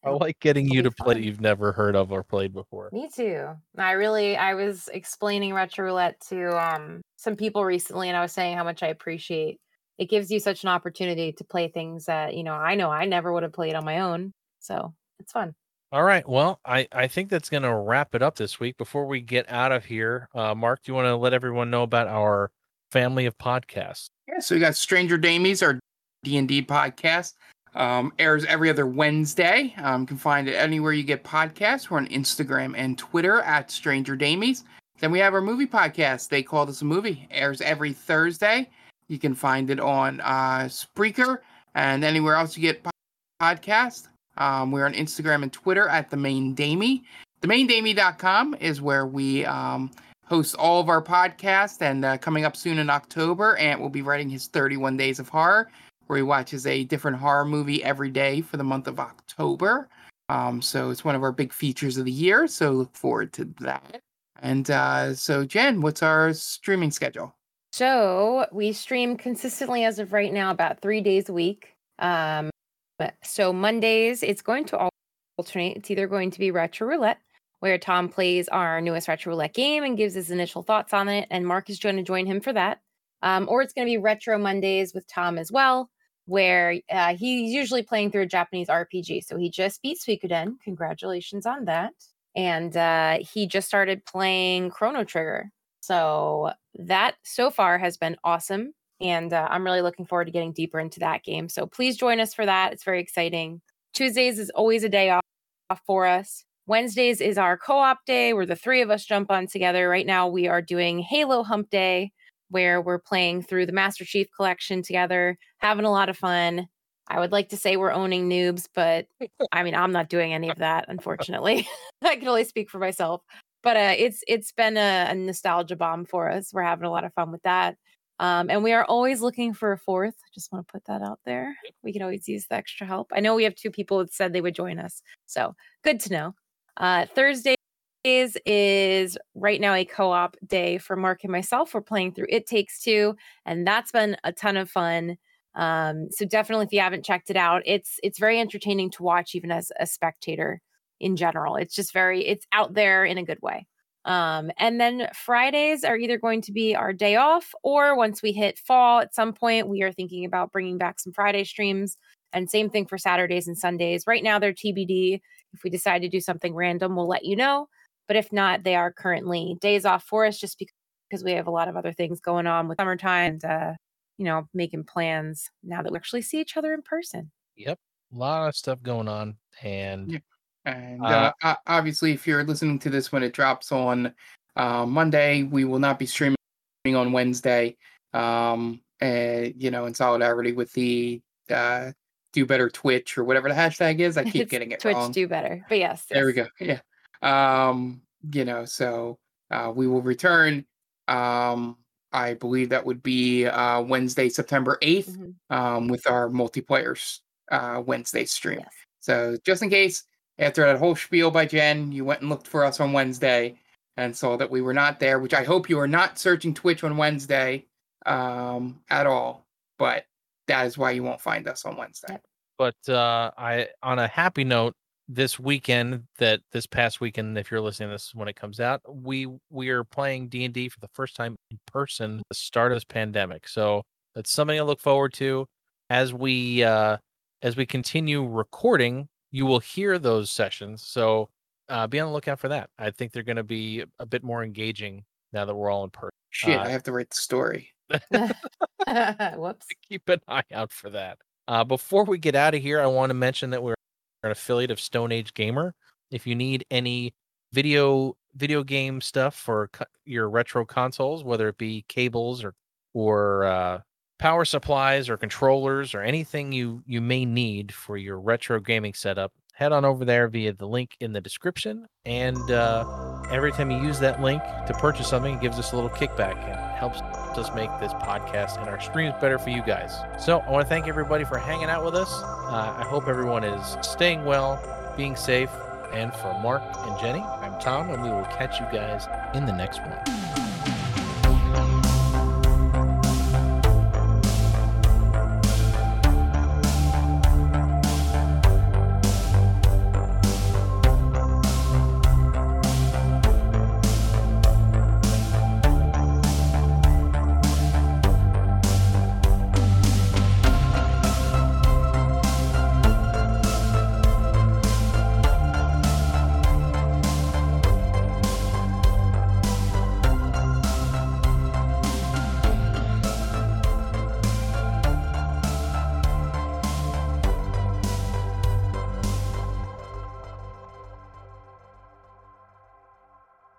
I, I like getting it'll you to play fun. you've never heard of or played before. Me too. I really I was explaining retro roulette to um some people recently and I was saying how much I appreciate it gives you such an opportunity to play things that, you know, I know I never would have played on my own. So it's fun. All right. Well, I, I think that's going to wrap it up this week. Before we get out of here, uh, Mark, do you want to let everyone know about our family of podcasts? Yeah, so we got Stranger Damies, our D and D podcast. Um, airs every other Wednesday. Um, you can find it anywhere you get podcasts. We're on Instagram and Twitter at Stranger Damies. Then we have our movie podcast. They call this a movie. Airs every Thursday. You can find it on uh, Spreaker and anywhere else you get po- podcast. Um, we're on Instagram and Twitter at the Main Damie. TheMainDamie.com is where we um, hosts all of our podcasts. And uh, coming up soon in October, Ant will be writing his 31 Days of Horror, where he watches a different horror movie every day for the month of October. Um, so it's one of our big features of the year. So look forward to that. And uh, so, Jen, what's our streaming schedule? So we stream consistently as of right now about three days a week. Um, but- so Mondays, it's going to alternate. It's either going to be Retro Roulette, where Tom plays our newest Retro Roulette game and gives his initial thoughts on it, and Mark is going to join him for that. Um, or it's going to be Retro Mondays with Tom as well, where uh, he's usually playing through a Japanese RPG. So he just beat Suikoden. Congratulations on that. And uh, he just started playing Chrono Trigger. So that so far has been awesome. And uh, I'm really looking forward to getting deeper into that game. So please join us for that. It's very exciting. Tuesdays is always a day off for us. Wednesdays is our co op day where the three of us jump on together. Right now, we are doing Halo Hump Day, where we're playing through the Master Chief collection together, having a lot of fun. I would like to say we're owning noobs, but I mean, I'm not doing any of that, unfortunately. I can only speak for myself but uh, it's it's been a, a nostalgia bomb for us. We're having a lot of fun with that. Um, and we are always looking for a fourth. Just want to put that out there. We can always use the extra help. I know we have two people that said they would join us. So good to know. Uh, Thursdays is right now a co op day for Mark and myself. We're playing through It Takes Two, and that's been a ton of fun. Um, so definitely, if you haven't checked it out, it's it's very entertaining to watch, even as a spectator in general. It's just very it's out there in a good way. Um, and then Fridays are either going to be our day off, or once we hit fall at some point, we are thinking about bringing back some Friday streams. And same thing for Saturdays and Sundays. Right now, they're TBD. If we decide to do something random, we'll let you know. But if not, they are currently days off for us just because we have a lot of other things going on with summertime and, uh, you know, making plans now that we actually see each other in person. Yep. A lot of stuff going on. And yeah. And uh, uh, obviously, if you're listening to this when it drops on uh, Monday, we will not be streaming on Wednesday. Um, and you know, in solidarity with the uh, do better Twitch or whatever the hashtag is. I keep it's getting it Twitch wrong. do better, but yes, there yes. we go. Yeah. Um, you know, so uh, we will return. Um, I believe that would be uh, Wednesday, September 8th, mm-hmm. um, with our multiplayer uh, Wednesday stream. Yes. So just in case after that whole spiel by Jen, you went and looked for us on Wednesday and saw that we were not there, which I hope you are not searching Twitch on Wednesday um, at all. But that is why you won't find us on Wednesday. But uh, I, on a happy note, this weekend, that this past weekend, if you're listening to this when it comes out, we we are playing D and D for the first time in person. The start of this pandemic, so that's something to look forward to as we uh, as we continue recording you will hear those sessions. So uh, be on the lookout for that. I think they're going to be a bit more engaging now that we're all in person. Shit, uh, I have to write the story. Whoops. Keep an eye out for that. Uh, before we get out of here, I want to mention that we're an affiliate of Stone Age Gamer. If you need any video video game stuff for your retro consoles, whether it be cables or or uh, power supplies or controllers or anything you you may need for your retro gaming setup head on over there via the link in the description and uh, every time you use that link to purchase something it gives us a little kickback and helps us make this podcast and our streams better for you guys. So i want to thank everybody for hanging out with us. Uh, i hope everyone is staying well being safe and for mark and jenny i'm tom and we will catch you guys in the next one